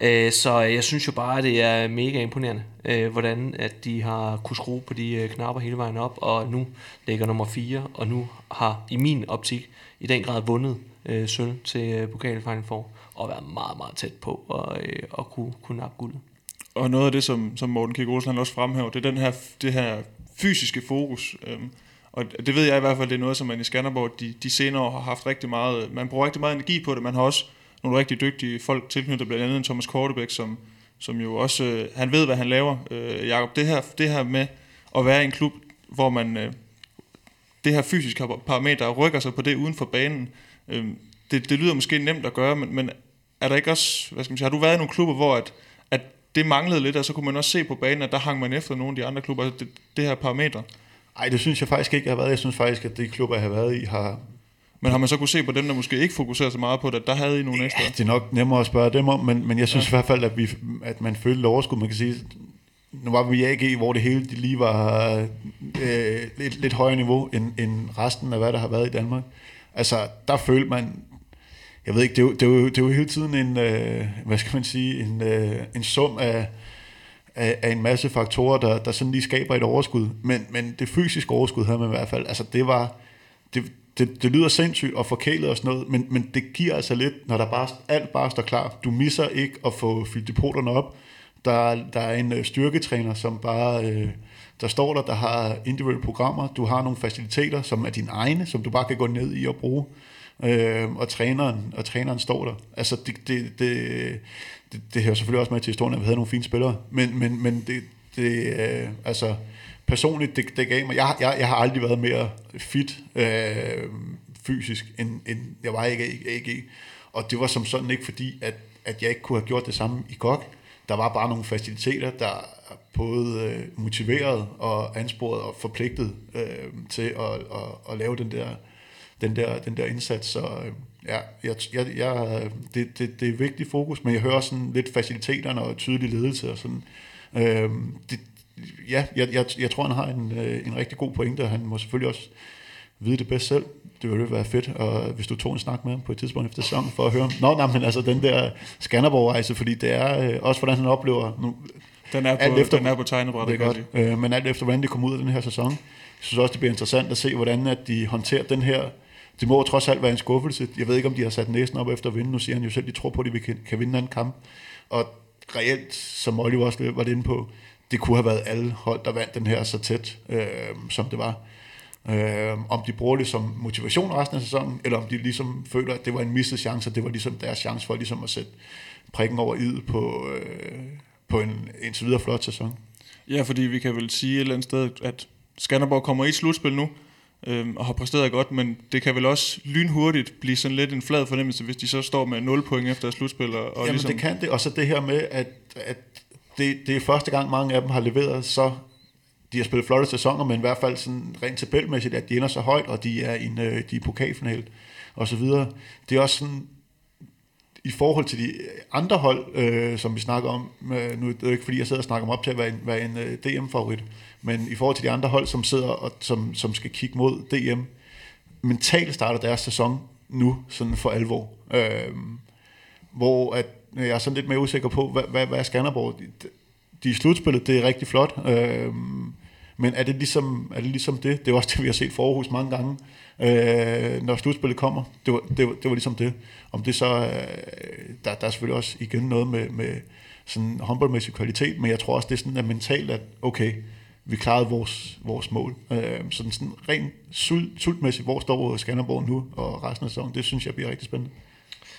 Øh, så jeg synes jo bare, at det er mega imponerende, øh, hvordan at de har kunne skrue på de øh, knapper hele vejen op, og nu ligger nummer 4, og nu har i min optik i den grad vundet øh, sølv til øh, pokalfinalen for, og været meget, meget tæt på at, øh, at kunne, kunne nappe guldet. Og noget af det, som, som Morten Kik Olsen også fremhæver, det er den her, det her fysiske fokus. Øhm, og det ved jeg i hvert fald, det er noget, som man i Skanderborg de, de senere år har haft rigtig meget, man bruger rigtig meget energi på det, man har også nogle rigtig dygtige folk tilknyttet, blandt andet Thomas Kortebæk, som, som jo også, øh, han ved, hvad han laver. Øh, Jakob, det her, det her med at være i en klub, hvor man, øh, det her fysiske parameter rykker sig på det uden for banen, øh, det, det lyder måske nemt at gøre, men, men er der ikke også, hvad skal man sige, har du været i nogle klubber, hvor at, at det manglede lidt, og så kunne man også se på banen, at der hang man efter nogle af de andre klubber, altså det, det her parameter? Nej, det synes jeg faktisk ikke, jeg har været. Jeg synes faktisk, at de klubber, jeg har været i, har, men har man så kunne se på dem, der måske ikke fokuserer så meget på det, der havde I nogle ekstra? Ja, det er nok nemmere at spørge dem om, men, men jeg synes ja. i hvert fald, at, vi, at man følte overskud. Man kan sige, nu var vi i AG, hvor det hele de lige var øh, lidt, lidt højere niveau end, end resten af, hvad der har været i Danmark. Altså, der følte man, jeg ved ikke, det er jo, det er jo, det er jo hele tiden en, øh, hvad skal man sige, en, øh, en sum af, af, af en masse faktorer, der, der sådan lige skaber et overskud. Men, men det fysiske overskud havde man i hvert fald, altså det var, det, det, det lyder sindssygt og forkælet og sådan noget, men, men det giver altså lidt, når der bare, alt bare står klar. Du misser ikke at få fyldt depoterne op. Der, der er en øh, styrketræner, som bare, øh, der står der, der har individuelle programmer. Du har nogle faciliteter, som er dine egne, som du bare kan gå ned i og bruge. Øh, og, træneren, og træneren står der. Altså, det, det, det, det, det hører selvfølgelig også med til historien, at vi havde nogle fine spillere, men, men, men det, det øh, altså, personligt, det, det gav mig, jeg, jeg, jeg har aldrig været mere fit øh, fysisk, end, end jeg var ikke i AG. Og det var som sådan ikke fordi, at, at jeg ikke kunne have gjort det samme i kok. Der var bare nogle faciliteter, der både øh, motiveret og ansporet og forpligtet øh, til at, at, at lave den der, den der, den der indsats. Så øh, ja, jeg, jeg, jeg, det, det, det er vigtigt fokus, men jeg hører sådan lidt faciliteterne og tydelig ledelse og sådan. Øh, det, ja, jeg, jeg, jeg tror, han har en, øh, en rigtig god pointe, og han må selvfølgelig også vide det bedst selv. Det ville være fedt, og hvis du tog en snak med ham på et tidspunkt efter sæsonen, for at høre, nå, nej, men altså den der Skanderborg-rejse, fordi det er øh, også, hvordan han oplever, nu, den er på, alt efter, den er på tegnebrættet, det er godt, øh, men alt efter, hvordan det kommer ud af den her sæson. Jeg synes også, det bliver interessant at se, hvordan at de håndterer den her det må trods alt være en skuffelse. Jeg ved ikke, om de har sat næsen op efter at vinde. Nu siger han jo selv, at de tror på, at de kan, kan vinde en kamp. Og reelt, som Oliver også var inde på, det kunne have været alle hold, der vandt den her så tæt, øh, som det var. Øh, om de bruger det som motivation resten af sæsonen, eller om de ligesom føler, at det var en mistet chance, og det var ligesom deres chance for ligesom at sætte prikken over i på, øh, på en indtil videre flot sæson. Ja, fordi vi kan vel sige et eller andet sted, at Skanderborg kommer i et slutspil nu, øh, og har præsteret godt, men det kan vel også lynhurtigt blive sådan lidt en flad fornemmelse, hvis de så står med 0 point efter slutspil. Og, og Jamen ligesom... det kan det, og så det her med, at, at det, det er første gang, mange af dem har leveret så de har spillet flotte sæsoner, men i hvert fald sådan rent tabelmæssigt, at de ender så højt, og de er i en, øh, de er pokalfinal og så videre. Det er også sådan, i forhold til de andre hold, øh, som vi snakker om, øh, nu er det ikke fordi, jeg sidder og snakker om op til at være en, være en øh, DM-favorit, men i forhold til de andre hold, som sidder og som, som skal kigge mod DM, mentalt starter deres sæson nu, sådan for alvor. Øh, hvor at Øh, jeg er sådan lidt mere usikker på, hvad, hvad, hvad er Skanderborg? De, de er slutspillet, det er rigtig flot, øh, Men er det ligesom, er det, ligesom det? Det er også det, vi har set for Aarhus mange gange, øh, når slutspillet kommer. Det var, det, var, det var ligesom det. Om det så, øh, der, der er selvfølgelig også igen noget med, med sådan håndboldmæssig kvalitet, men jeg tror også, det er sådan at mentalt, at okay, vi klarede vores, vores mål. Øh, sådan, sådan rent sult, sultmæssigt, hvor står Skanderborg nu og resten af sæsonen, det synes jeg bliver rigtig spændende.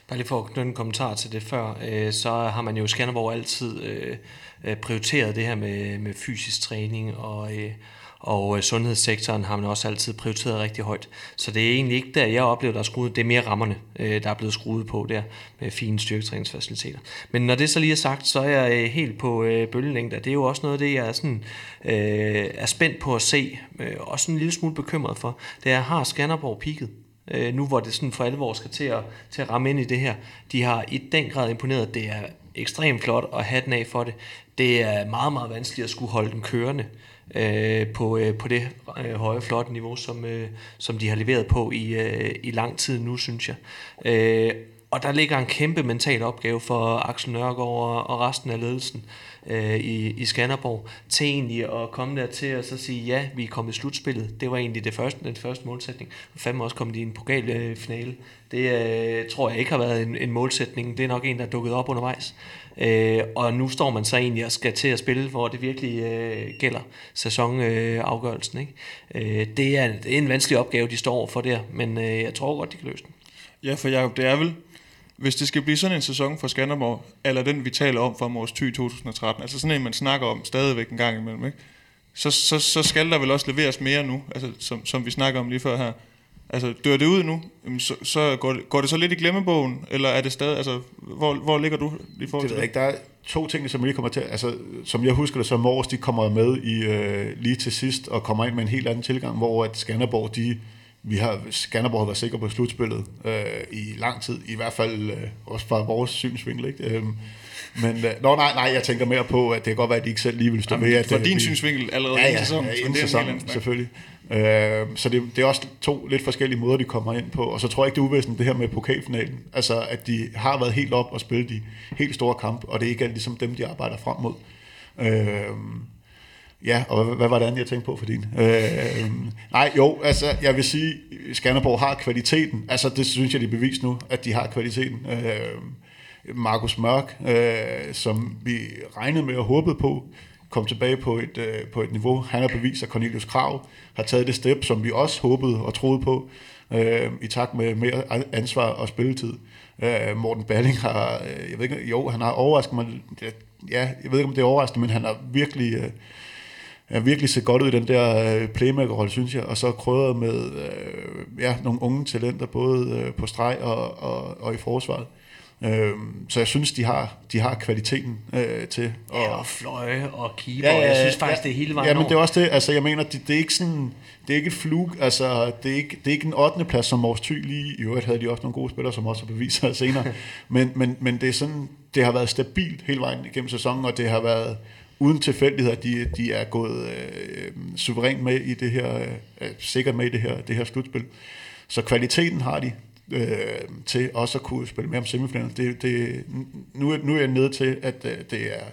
Bare lige for at knytte en kommentar til det før, øh, så har man jo i Skanderborg altid øh, øh prioriteret det her med, med fysisk træning og, øh, og øh, sundhedssektoren har man også altid prioriteret rigtig højt. Så det er egentlig ikke der, jeg oplever, der er skruet. Det er mere rammerne, øh, der er blevet skruet på der med fine styrketræningsfaciliteter. Men når det så lige er sagt, så er jeg øh, helt på øh, bølgelængder. Det er jo også noget af det, jeg er, sådan, øh, er spændt på at se, øh, og sådan en lille smule bekymret for. Det er, har Skanderborg pigget? Øh, nu hvor det sådan for alvor skal til at, til at ramme ind i det her. De har i den grad imponeret. Det er ekstremt flot at have den af for det. Det er meget, meget vanskeligt at skulle holde den kørende øh, på, øh, på det øh, høje, flotte niveau, som, øh, som de har leveret på i, øh, i lang tid nu, synes jeg. Øh, og der ligger en kæmpe mental opgave for Axel Nørgaard og, og resten af ledelsen øh, i, i Skanderborg, til egentlig at komme der til og så sige, ja, vi er kommet i slutspillet. Det var egentlig det første, den første målsætning. Og fandme også kommet i en pokalfinale. Det øh, tror jeg ikke har været en, en målsætning. Det er nok en, der er dukket op undervejs. Øh, og nu står man så egentlig og skal til at spille, hvor det virkelig øh, gælder sæsonafgørelsen. Øh, ikke? Øh, det, er, det er en vanskelig opgave, de står for der, men øh, jeg tror godt, de kan løse den. Ja, for Jacob, det er vel hvis det skal blive sådan en sæson for Skanderborg, eller den vi taler om for Mors Thy 2013, altså sådan en, man snakker om stadigvæk en gang imellem, ikke? Så, så, så skal der vel også leveres mere nu, altså, som, som vi snakker om lige før her. Altså, dør det ud nu, så, så går, det, går det så lidt i glemmebogen, eller er det stadig, altså, hvor, hvor ligger du i forhold det til det? Der er to ting, som lige kommer til, altså, som jeg husker det, så Mors, de kommer med i, øh, lige til sidst, og kommer ind med en helt anden tilgang, hvor at Skanderborg, de vi har, Skanderborg har været sikre på slutspillet øh, i lang tid, i hvert fald øh, også fra vores synsvinkel. Ikke? Øh, men, øh, nå, nej, nej, jeg tænker mere på, at det kan godt være, at de ikke selv lige vil stå Jamen, ved. At, for din vi, synsvinkel allerede ja, ja, sæson. Ja, så en det er sæson, en helt selvfølgelig. Øh, så det, det er også to lidt forskellige måder, de kommer ind på. Og så tror jeg ikke, det er uvæsentligt det her med pokalfinalen. Altså, at de har været helt op og spille de helt store kampe, og det er ikke altid som dem, de arbejder frem mod. Øh, Ja, og hvad, hvad var det andet, jeg tænkte på for din? Øh, nej, jo, altså, jeg vil sige, Skanderborg har kvaliteten. Altså, det synes jeg, de er bevist nu, at de har kvaliteten. Øh, Markus Mørk, øh, som vi regnede med og håbede på, kom tilbage på et, øh, på et niveau. Han har bevist, at Cornelius Krav har taget det step, som vi også håbede og troede på, øh, i takt med mere ansvar og spilletid. Øh, Morten Balling har, øh, jeg ved ikke, jo, han har overrasket mig, ja, jeg ved ikke, om det er overraskende, men han har virkelig... Øh, er virkelig set godt ud i den der øh, playmaker-rolle, synes jeg, og så krydret med øh, ja, nogle unge talenter, både øh, på streg og, og, og i forsvaret. Øh, så jeg synes, de har, de har kvaliteten øh, til. Og, ja, og fløje og keeper, ja, ja, jeg synes faktisk, ja, det er hele vejen Ja, men det er også det, altså jeg mener, det, det er ikke sådan, det er ikke et flug, altså det er ikke, det er ikke en 8. plads som Mors Thy lige, i øvrigt havde de også nogle gode spillere, som også har bevist sig senere, men, men, men det er sådan, det har været stabilt hele vejen igennem sæsonen, og det har været, uden tilfældigheder, de, de er gået øh, suverænt med i det her, øh, sikkert med i det her, det her slutspil. Så kvaliteten har de øh, til også at kunne spille med om semifinalen. Det, det, nu, nu er jeg nede til, at øh, det er,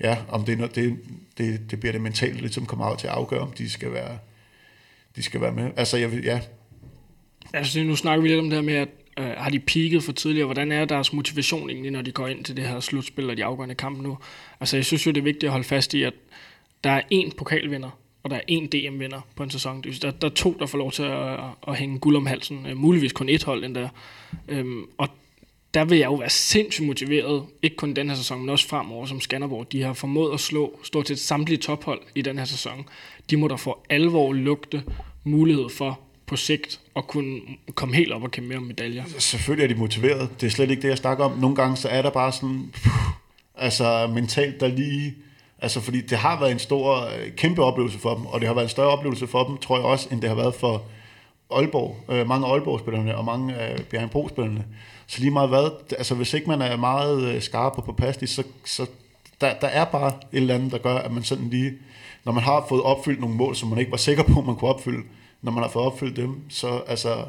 ja, om det, er noget, det, det, det bliver det mentalt lidt, som kommer af til at afgøre, om de skal være, de skal være med. Altså, jeg vil, ja. Altså, nu snakker vi lidt om det her med, at Øh, har de peaked for tidligere? Hvordan er deres motivation egentlig, når de går ind til det her slutspil og de afgørende kampe nu? Altså, jeg synes jo, det er vigtigt at holde fast i, at der er én pokalvinder, og der er én DM-vinder på en sæson. Der, der er to, der får lov til at, at hænge guld om halsen. Øh, muligvis kun et hold endda. Øhm, og der vil jeg jo være sindssygt motiveret, ikke kun den her sæson, men også fremover som Skanderborg. De har formået at slå stort set samtlige tophold i den her sæson. De må da for alvor lugte mulighed for på sigt at kunne komme helt op og kæmpe mere om medaljer. Selvfølgelig er de motiveret. Det er slet ikke det, jeg snakker om. Nogle gange så er der bare sådan, pff, altså mentalt der lige, altså fordi det har været en stor, øh, kæmpe oplevelse for dem, og det har været en større oplevelse for dem, tror jeg også, end det har været for Aalborg, øh, mange Aalborg-spillerne og mange af øh, Bjergenbro-spillerne. Så lige meget hvad, altså hvis ikke man er meget øh, skarp og påpasselig, så, så der, der er bare et eller andet, der gør, at man sådan lige, når man har fået opfyldt nogle mål, som man ikke var sikker på, man kunne opfylde, når man har fået opfyldt dem, så altså,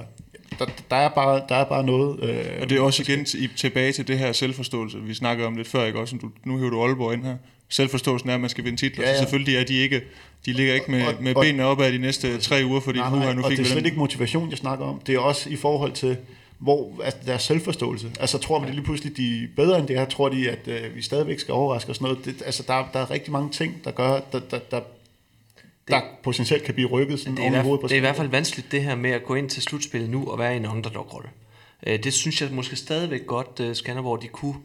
der, der, er, bare, der er bare noget... Øh, og det er også igen tilbage til det her selvforståelse, vi snakkede om lidt før, ikke også? Du, nu hiver du Aalborg ind her. selvforståelsen er, at man skal vinde titler. Ja, Ja. Så selvfølgelig er de ikke, de ligger ikke med, Og- med og- benene op ad de næste tre uger, fordi Nej, nu nej, nu og fik det er slet ikke motivation, jeg snakker om. Det er også i forhold til, hvor altså, deres selvforståelse. Altså tror man det lige pludselig, de er bedre end det her? Tror de, at øh, vi stadigvæk skal overraske og sådan noget? Det, altså der, der er rigtig mange ting, der gør, der, der, der, der potentielt kan blive rykket sådan Det er, oven i hovedet på det er i hvert fald vanskeligt det her med at gå ind til slutspillet nu og være i en underdog-rolle. Øh, Det synes jeg måske stadigvæk godt, øh, Skanderborg de kunne.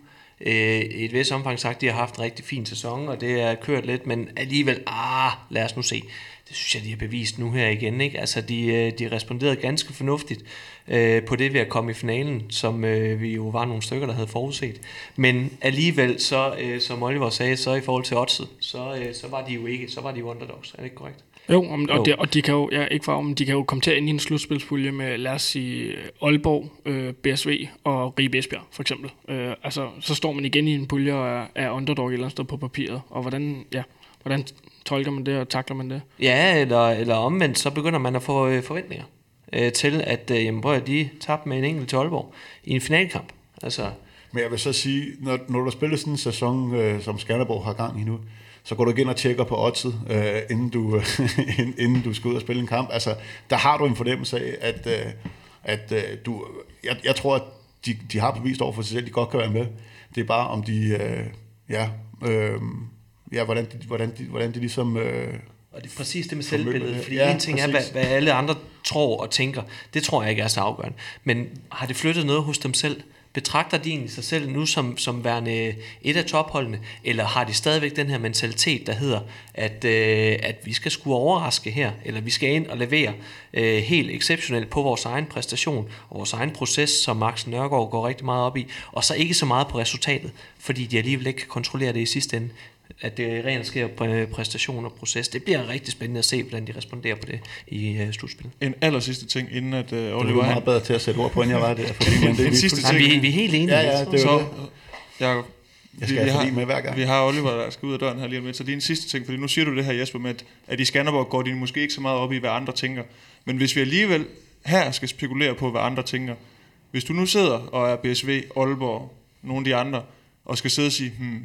Øh, I et vis omfang sagt, de har haft en rigtig fin sæson, og det er kørt lidt, men alligevel, ah, lad os nu se. Det synes jeg, de har bevist nu her igen. Ikke? Altså, de, øh, de responderede ganske fornuftigt øh, på det ved at komme i finalen, som øh, vi jo var nogle stykker, der havde forudset. Men alligevel, så, øh, som Oliver sagde, så i forhold til oddset, så, øh, så var de jo ikke, så var de jo underdogs. Er det ikke korrekt? Jo, om, og, Jo. Det, og de kan jo, ja, ikke for, men de kan jo komme til at ende i en slutspilspulje med, lad os sige, Aalborg, øh, BSV og Ribe Esbjerg, for eksempel. Øh, altså, så står man igen i en pulje og er, er underdog et eller andet sted på papiret. Og hvordan, ja, hvordan tolker man det og takler man det? Ja, eller, eller omvendt, så begynder man at få øh, forventninger øh, til, at øh, jamen, prøv, at de tabte med en enkelt til Aalborg i en finalkamp. Altså, Men jeg vil så sige, når, når du spiller sådan en sæson, øh, som Skanderborg har gang i nu, så går du igen og tjekker på oddset, øh, inden, du, inden, inden du skal ud og spille en kamp. Altså, der har du en fornemmelse af, at, øh, at øh, du... Jeg, jeg tror, at de, de har bevist over for sig selv, at de godt kan være med. Det er bare, om de... Øh, ja, øh, ja, hvordan de, hvordan de, hvordan de ligesom... Øh, og det er præcis det med selvbilledet, det. fordi Ja, en ting er, hvad, præcis. hvad alle andre tror og tænker. Det tror jeg ikke er så afgørende. Men har det flyttet noget hos dem selv? Betragter de egentlig sig selv nu som, som værende et af topholdene, eller har de stadigvæk den her mentalitet, der hedder, at, øh, at vi skal skulle overraske her, eller vi skal ind og levere øh, helt exceptionelt på vores egen præstation, og vores egen proces, som Max Nørgaard går rigtig meget op i, og så ikke så meget på resultatet, fordi de alligevel ikke kan kontrollere det i sidste ende at det rent sker på øh, præstation og proces. Det bliver rigtig spændende at se, hvordan de responderer på det i uh, slutspillet. En aller sidste ting, inden at uh, det er Oliver... du han- meget bedre til at sætte ord på, end jeg var der. Fordi, men det er en sidste ting. vi- vi er helt enige. Ja, ja, det er så, det. Jacob, Jeg skal have fordi med hver gang. Vi har Oliver, der skal ud af døren her lige om lidt. Så lige en sidste ting, fordi nu siger du det her, Jesper, med, at, at i Skanderborg går de måske ikke så meget op i, hvad andre tænker. Men hvis vi alligevel her skal spekulere på, hvad andre tænker. Hvis du nu sidder og er BSV, Aalborg, nogle af de andre, og skal sidde og sige, hmm,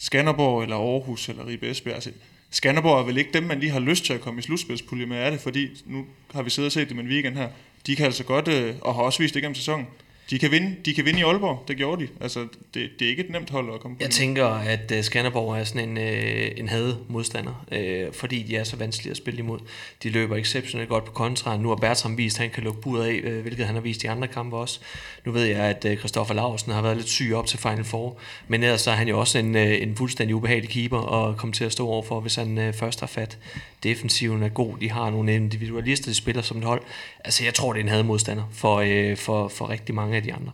Skanderborg eller Aarhus eller Ribe Esbjerg, altså, Skanderborg er vel ikke dem, man lige har lyst til at komme i slutspilspulje med, er det? Fordi nu har vi siddet og set det med en weekend her. De kan altså godt, øh, og har også vist det gennem sæsonen, de kan vinde, de kan vinde i Aalborg. Det gjorde de. Altså, det, det er ikke et nemt hold at komme på. Jeg tænker, at uh, Skanderborg er sådan en, uh, en had modstander, uh, fordi de er så vanskelige at spille imod. De løber exceptionelt godt på kontra. Nu har Bertram vist, at han kan lukke budet af, hvilket han har vist i andre kampe også. Nu ved jeg, at uh, Christoffer Larsen har været lidt syg op til Final Four, men ellers så er han jo også en, en fuldstændig ubehagelig keeper at komme til at stå overfor, hvis han først har fat. Defensiven er god, de har nogle individualister, de spiller som et hold. Altså, jeg tror, det er en had modstander for, uh, for, for rigtig mange af de andre.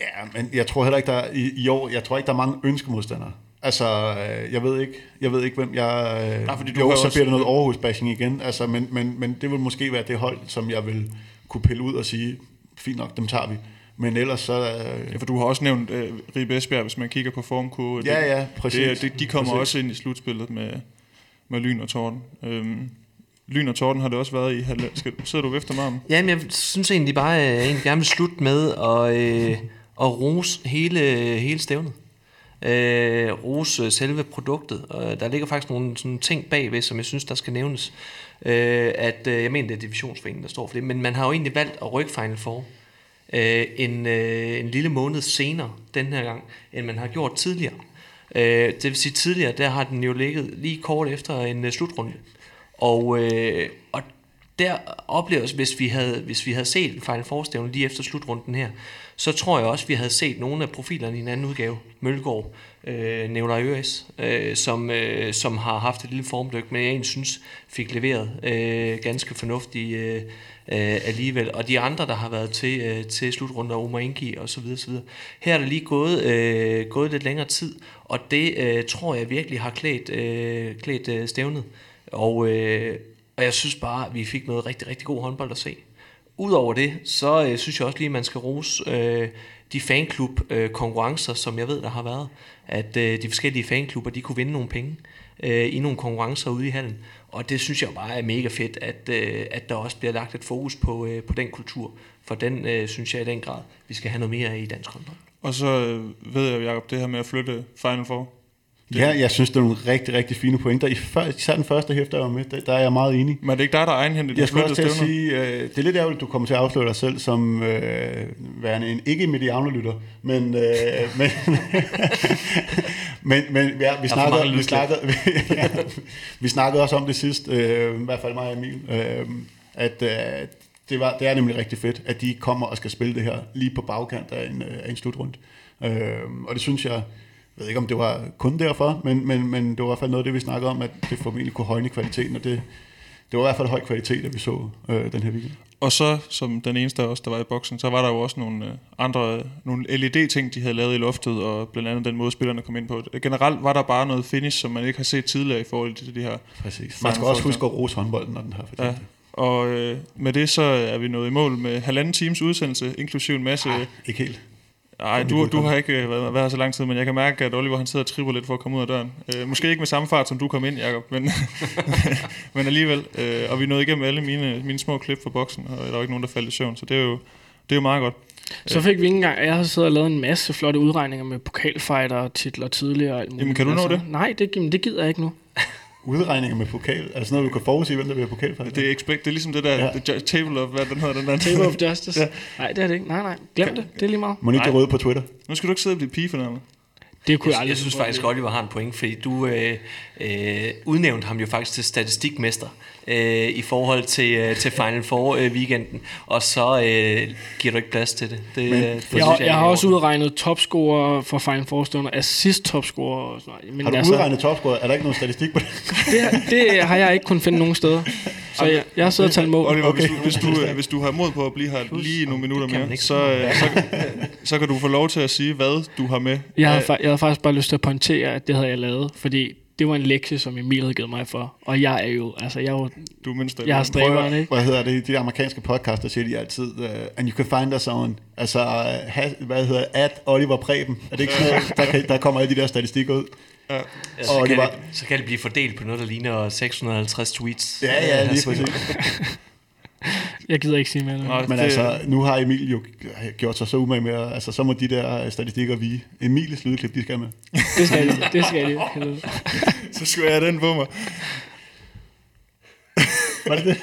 Ja, men jeg tror heller ikke, der er, i, i år, jeg tror ikke, der er mange ønskemodstandere. Altså, øh, jeg ved ikke, jeg ved ikke, hvem jeg... Øh, Nej, fordi du jo, har så også- bliver det noget Aarhus-bashing igen, altså, men, men, men det vil måske være det hold, som jeg vil kunne pille ud og sige, fint nok, dem tager vi. Men ellers så... Øh, Ja, for du har også nævnt øh, Ribe Esbjerg, hvis man kigger på formkurve. Det- Ja, ja, præcis. Det, det, de kommer Præcis. også ind i slutspillet med, med Lyn og Torden. Øhm, Lyn og Torden har det også været i. halv- Skal, sidder du efter mig om? Jamen, jeg synes egentlig bare, at jeg egentlig gerne vil slutte med at, øh, at rose hele, hele stævnet. Øh, rose selve produktet. Og der ligger faktisk nogle sådan ting bagved, som jeg synes, der skal nævnes. Øh, at, øh, jeg mener, det er divisionsforeningen, der står for det, men man har jo egentlig valgt at rykke Final Four øh, en, øh, en lille måned senere den her gang, end man har gjort tidligere. Øh, det vil sige tidligere, der har den jo ligget lige kort efter en øh, slutrunde. Og, øh, og der opleves, hvis vi havde, hvis vi havde set en Final Four lige efter slutrunden her, så tror jeg også, vi havde set nogle af profilerne i en anden udgave. Mølgaard, øh, Nævler Øres, øh, som, øh, som har haft et lille formdyk, men jeg egentlig synes fik leveret øh, ganske fornuftigt øh, øh, alligevel. Og de andre, der har været til, øh, til slutrunder, Omar Ingi og så videre, så videre. Her er der lige gået, øh, gået lidt længere tid, og det øh, tror jeg virkelig har klædt, øh, klædt øh, stævnet. Og, øh, og jeg synes bare, at vi fik noget rigtig, rigtig god håndbold at se. Udover det, så øh, synes jeg også lige, at man skal rose øh, de fanklub-konkurrencer, øh, som jeg ved, der har været. At øh, de forskellige fanklubber, de kunne vinde nogle penge øh, i nogle konkurrencer ude i hallen. Og det synes jeg bare er mega fedt, at, øh, at der også bliver lagt et fokus på, øh, på den kultur. For den øh, synes jeg i den grad, vi skal have noget mere af i dansk håndbold. Og så øh, ved jeg, Jacob, det her med at flytte Final Four. Ja, jeg synes, det er nogle rigtig, rigtig fine pointer. I før, især den første hæfte, jeg var med, der, der er jeg meget enig. Men er det ikke dig, der er egenhændigt? Jeg skulle også til at sige, øh, det er lidt ærgerligt, du kommer til at afsløre dig selv som øh, værende en ikke mediano-lytter, men, øh, men, men, men ja, vi, snakkede, vi, snakkede, ja, vi snakkede også om det sidst, øh, i hvert fald mig og Emil, øh, at øh, det, var, det er nemlig rigtig fedt, at de kommer og skal spille det her lige på bagkant af en, af en slutrunde. Øh, og det synes jeg, jeg ved ikke, om det var kun derfor, men, men, men det var i hvert fald noget af det, vi snakkede om, at det formentlig kunne højne kvaliteten, og det, det var i hvert fald høj kvalitet, at vi så øh, den her weekend. Og så, som den eneste af os, der var i boksen, så var der jo også nogle øh, andre nogle LED-ting, de havde lavet i loftet, og blandt andet den måde, spillerne kom ind på. Generelt var der bare noget finish, som man ikke har set tidligere i forhold til de her... Præcis. Man skal også huske at rose håndbolden, når den har fortjent ja. Og øh, med det så er vi nået i mål med halvanden times udsendelse, inklusive en masse... Ah, ikke helt. Nej, du, du har ikke øh, været, været her så lang tid, men jeg kan mærke, at Oliver han sidder og tripper lidt for at komme ud af døren. Øh, måske ikke med samme fart, som du kom ind, Jacob, men, men alligevel. Øh, og vi nåede igennem alle mine, mine små klip fra boksen, og der var ikke nogen, der faldt i søvn, så det er jo, det er jo meget godt. Så fik vi ikke engang, jeg har siddet og lavet en masse flotte udregninger med pokalfighter titler tidligere. Og Jamen kan du nå det? Nej, det, det gider jeg ikke nu. Udregninger med pokal? Altså noget, du kan forudsige, hvem der bliver pokalfighter? Det er, expect, det er ligesom det der ja. the table of, hvad den hedder, den der. Table of Justice? ja. Nej, det er det ikke. Nej, nej. Glem det. Det er lige meget. Må ikke røde på Twitter? Nu skal du ikke sidde og blive pige for noget. Det kunne jeg, jeg aldrig jeg synes faktisk, at Oliver har en point, fordi du øh, øh, udnævnte ham jo faktisk til statistikmester øh, i forhold til, øh, til Final Four øh, weekenden, og så øh, giver du ikke plads til det. det, Men, det jeg, jeg, jeg, jeg har også udregnet topscorer for Final Four stunder, assist topscorer. Men har du altså, udregnet topscorer? Er der ikke nogen statistik på det? det? Det har jeg ikke kunnet finde nogen steder. Så jeg, jeg har siddet og talt mål. Oliver, okay. hvis, du, hvis, du, hvis du har mod på at blive her lige nogle minutter mere, så, så, så, så kan du få lov til at sige, hvad du har med. Jeg havde, jeg havde faktisk bare lyst til at pointere, at det havde jeg lavet, fordi det var en lektie, som Emil havde givet mig for. Og jeg er jo, altså jeg er jo, du er mindst, jeg har stræberen, ikke? Hvad hedder det? De amerikanske podcaster siger de altid, uh, and you can find us on, altså, uh, has, hvad hedder at Oliver Preben. Er det ikke sådan der, kan, der kommer alle de der statistikker ud? Ja. Ja, så, kan det, så kan det blive fordelt på noget, der ligner 650 tweets. Ja, ja, lige præcis. Jeg gider ikke sige mere. Nej, Men det... altså, nu har Emil jo gjort sig så umage med, altså så må de der statistikker vi. Emils lydklip, de skal med. det skal de, det skal de. så skulle jeg have den på mig. Var det det?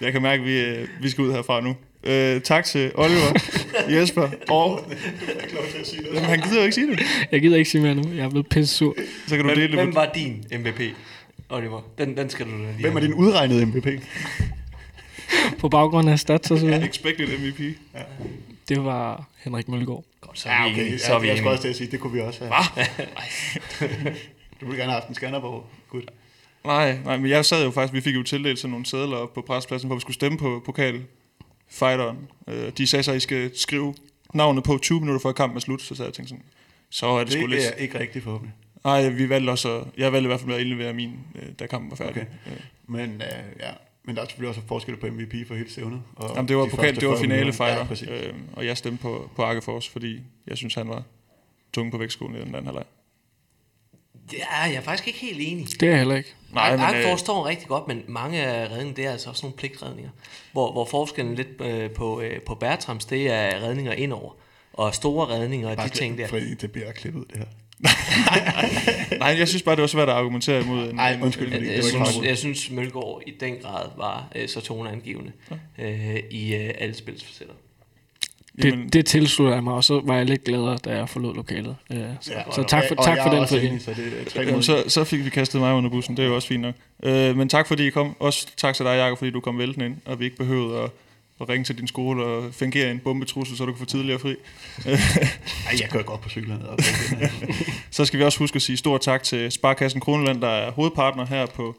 jeg kan mærke, at vi, øh, vi skal ud herfra nu. Uh, tak til Oliver, Jesper og... Jamen, han gider jo ikke sige det. Jeg gider ikke sige mere nu. Jeg er blevet pisse sur. Så kan du hvem, dele hvem var din MVP, Oliver? Den, den skal du lige Hvem er din udregnede MVP? På baggrund af stats og så videre. Expected MVP. Ja. Det var Henrik Mølgaard. Godt, så er vi ja, okay. Så er vi jeg skulle også til at sige, det kunne vi også have. du ville gerne have haft en scanner på. Good. Nej, nej, men jeg sad jo faktisk, vi fik jo tildelt sådan nogle sædler op på prespladsen, hvor vi skulle stemme på pokal fighteren. Øh, de sagde så, at I skal skrive navnet på 20 minutter før kampen er slut, så sad jeg tænkte sådan, så er det, det sgu lidt... Det er ikke rigtigt forhåbentlig. Nej, vi valgte også, jeg valgte i hvert fald med at indlevere min, øh, da kampen var færdig. Okay. Men øh, ja, men der er selvfølgelig også forskel på MVP for hele stævnet. Og Jamen, det var, de pokal, det var finale fighter, ja, øh, og jeg stemte på, på Arkefors, fordi jeg synes, han var tung på vægtskolen i den anden halvleg. Er jeg er faktisk ikke helt enig. Det er jeg heller ikke. Nej, men, jeg forstår rigtig godt, men mange af redninger, det er altså også nogle pligtredninger. Hvor, hvor forskellen lidt øh, på, øh, på Bertrams, det er redninger indover. Og store redninger og de ting der. Fordi det bliver klippet det her. Nej, jeg synes bare, det var svært at argumentere imod. Nej, undskyld. Jeg, jeg, jeg, synes, jeg synes, Mølgaard i den grad var øh, så toneangivende ja. øh, i øh, alle spilsfacetter. Det, det tilslutter jeg mig, og så var jeg lidt gladere, da jeg forlod lokalet. Øh, så, ja, så tak for, tak for den. Enig, så, det så, så fik vi kastet mig under bussen, det er jo også fint nok. Øh, men tak fordi I kom. Også tak til dig, Jacob, fordi du kom væltende ind, og vi ikke behøvede at, at ringe til din skole og fingere en bombetrussel, så du kan få tidligere fri. Nej, jeg kører godt på cyklen. så skal vi også huske at sige stort tak til Sparkassen Kroneland, der er hovedpartner her på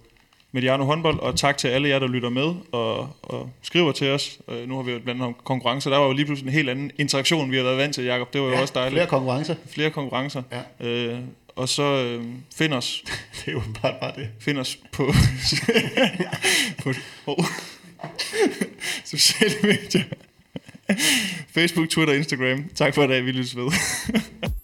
Mediano håndbold, og tak til alle jer, der lytter med og, og skriver til os. Uh, nu har vi jo blandt andet konkurrencer. Der var jo lige pludselig en helt anden interaktion, vi har været vant til, Jacob. Det var jo ja, også dejligt. flere konkurrencer. Flere konkurrencer. Ja. Uh, og så uh, find os. det er jo bare, bare det. Find os på, på oh. sociale medier. Facebook, Twitter, Instagram. Tak for i dag. Vi lyttes ved.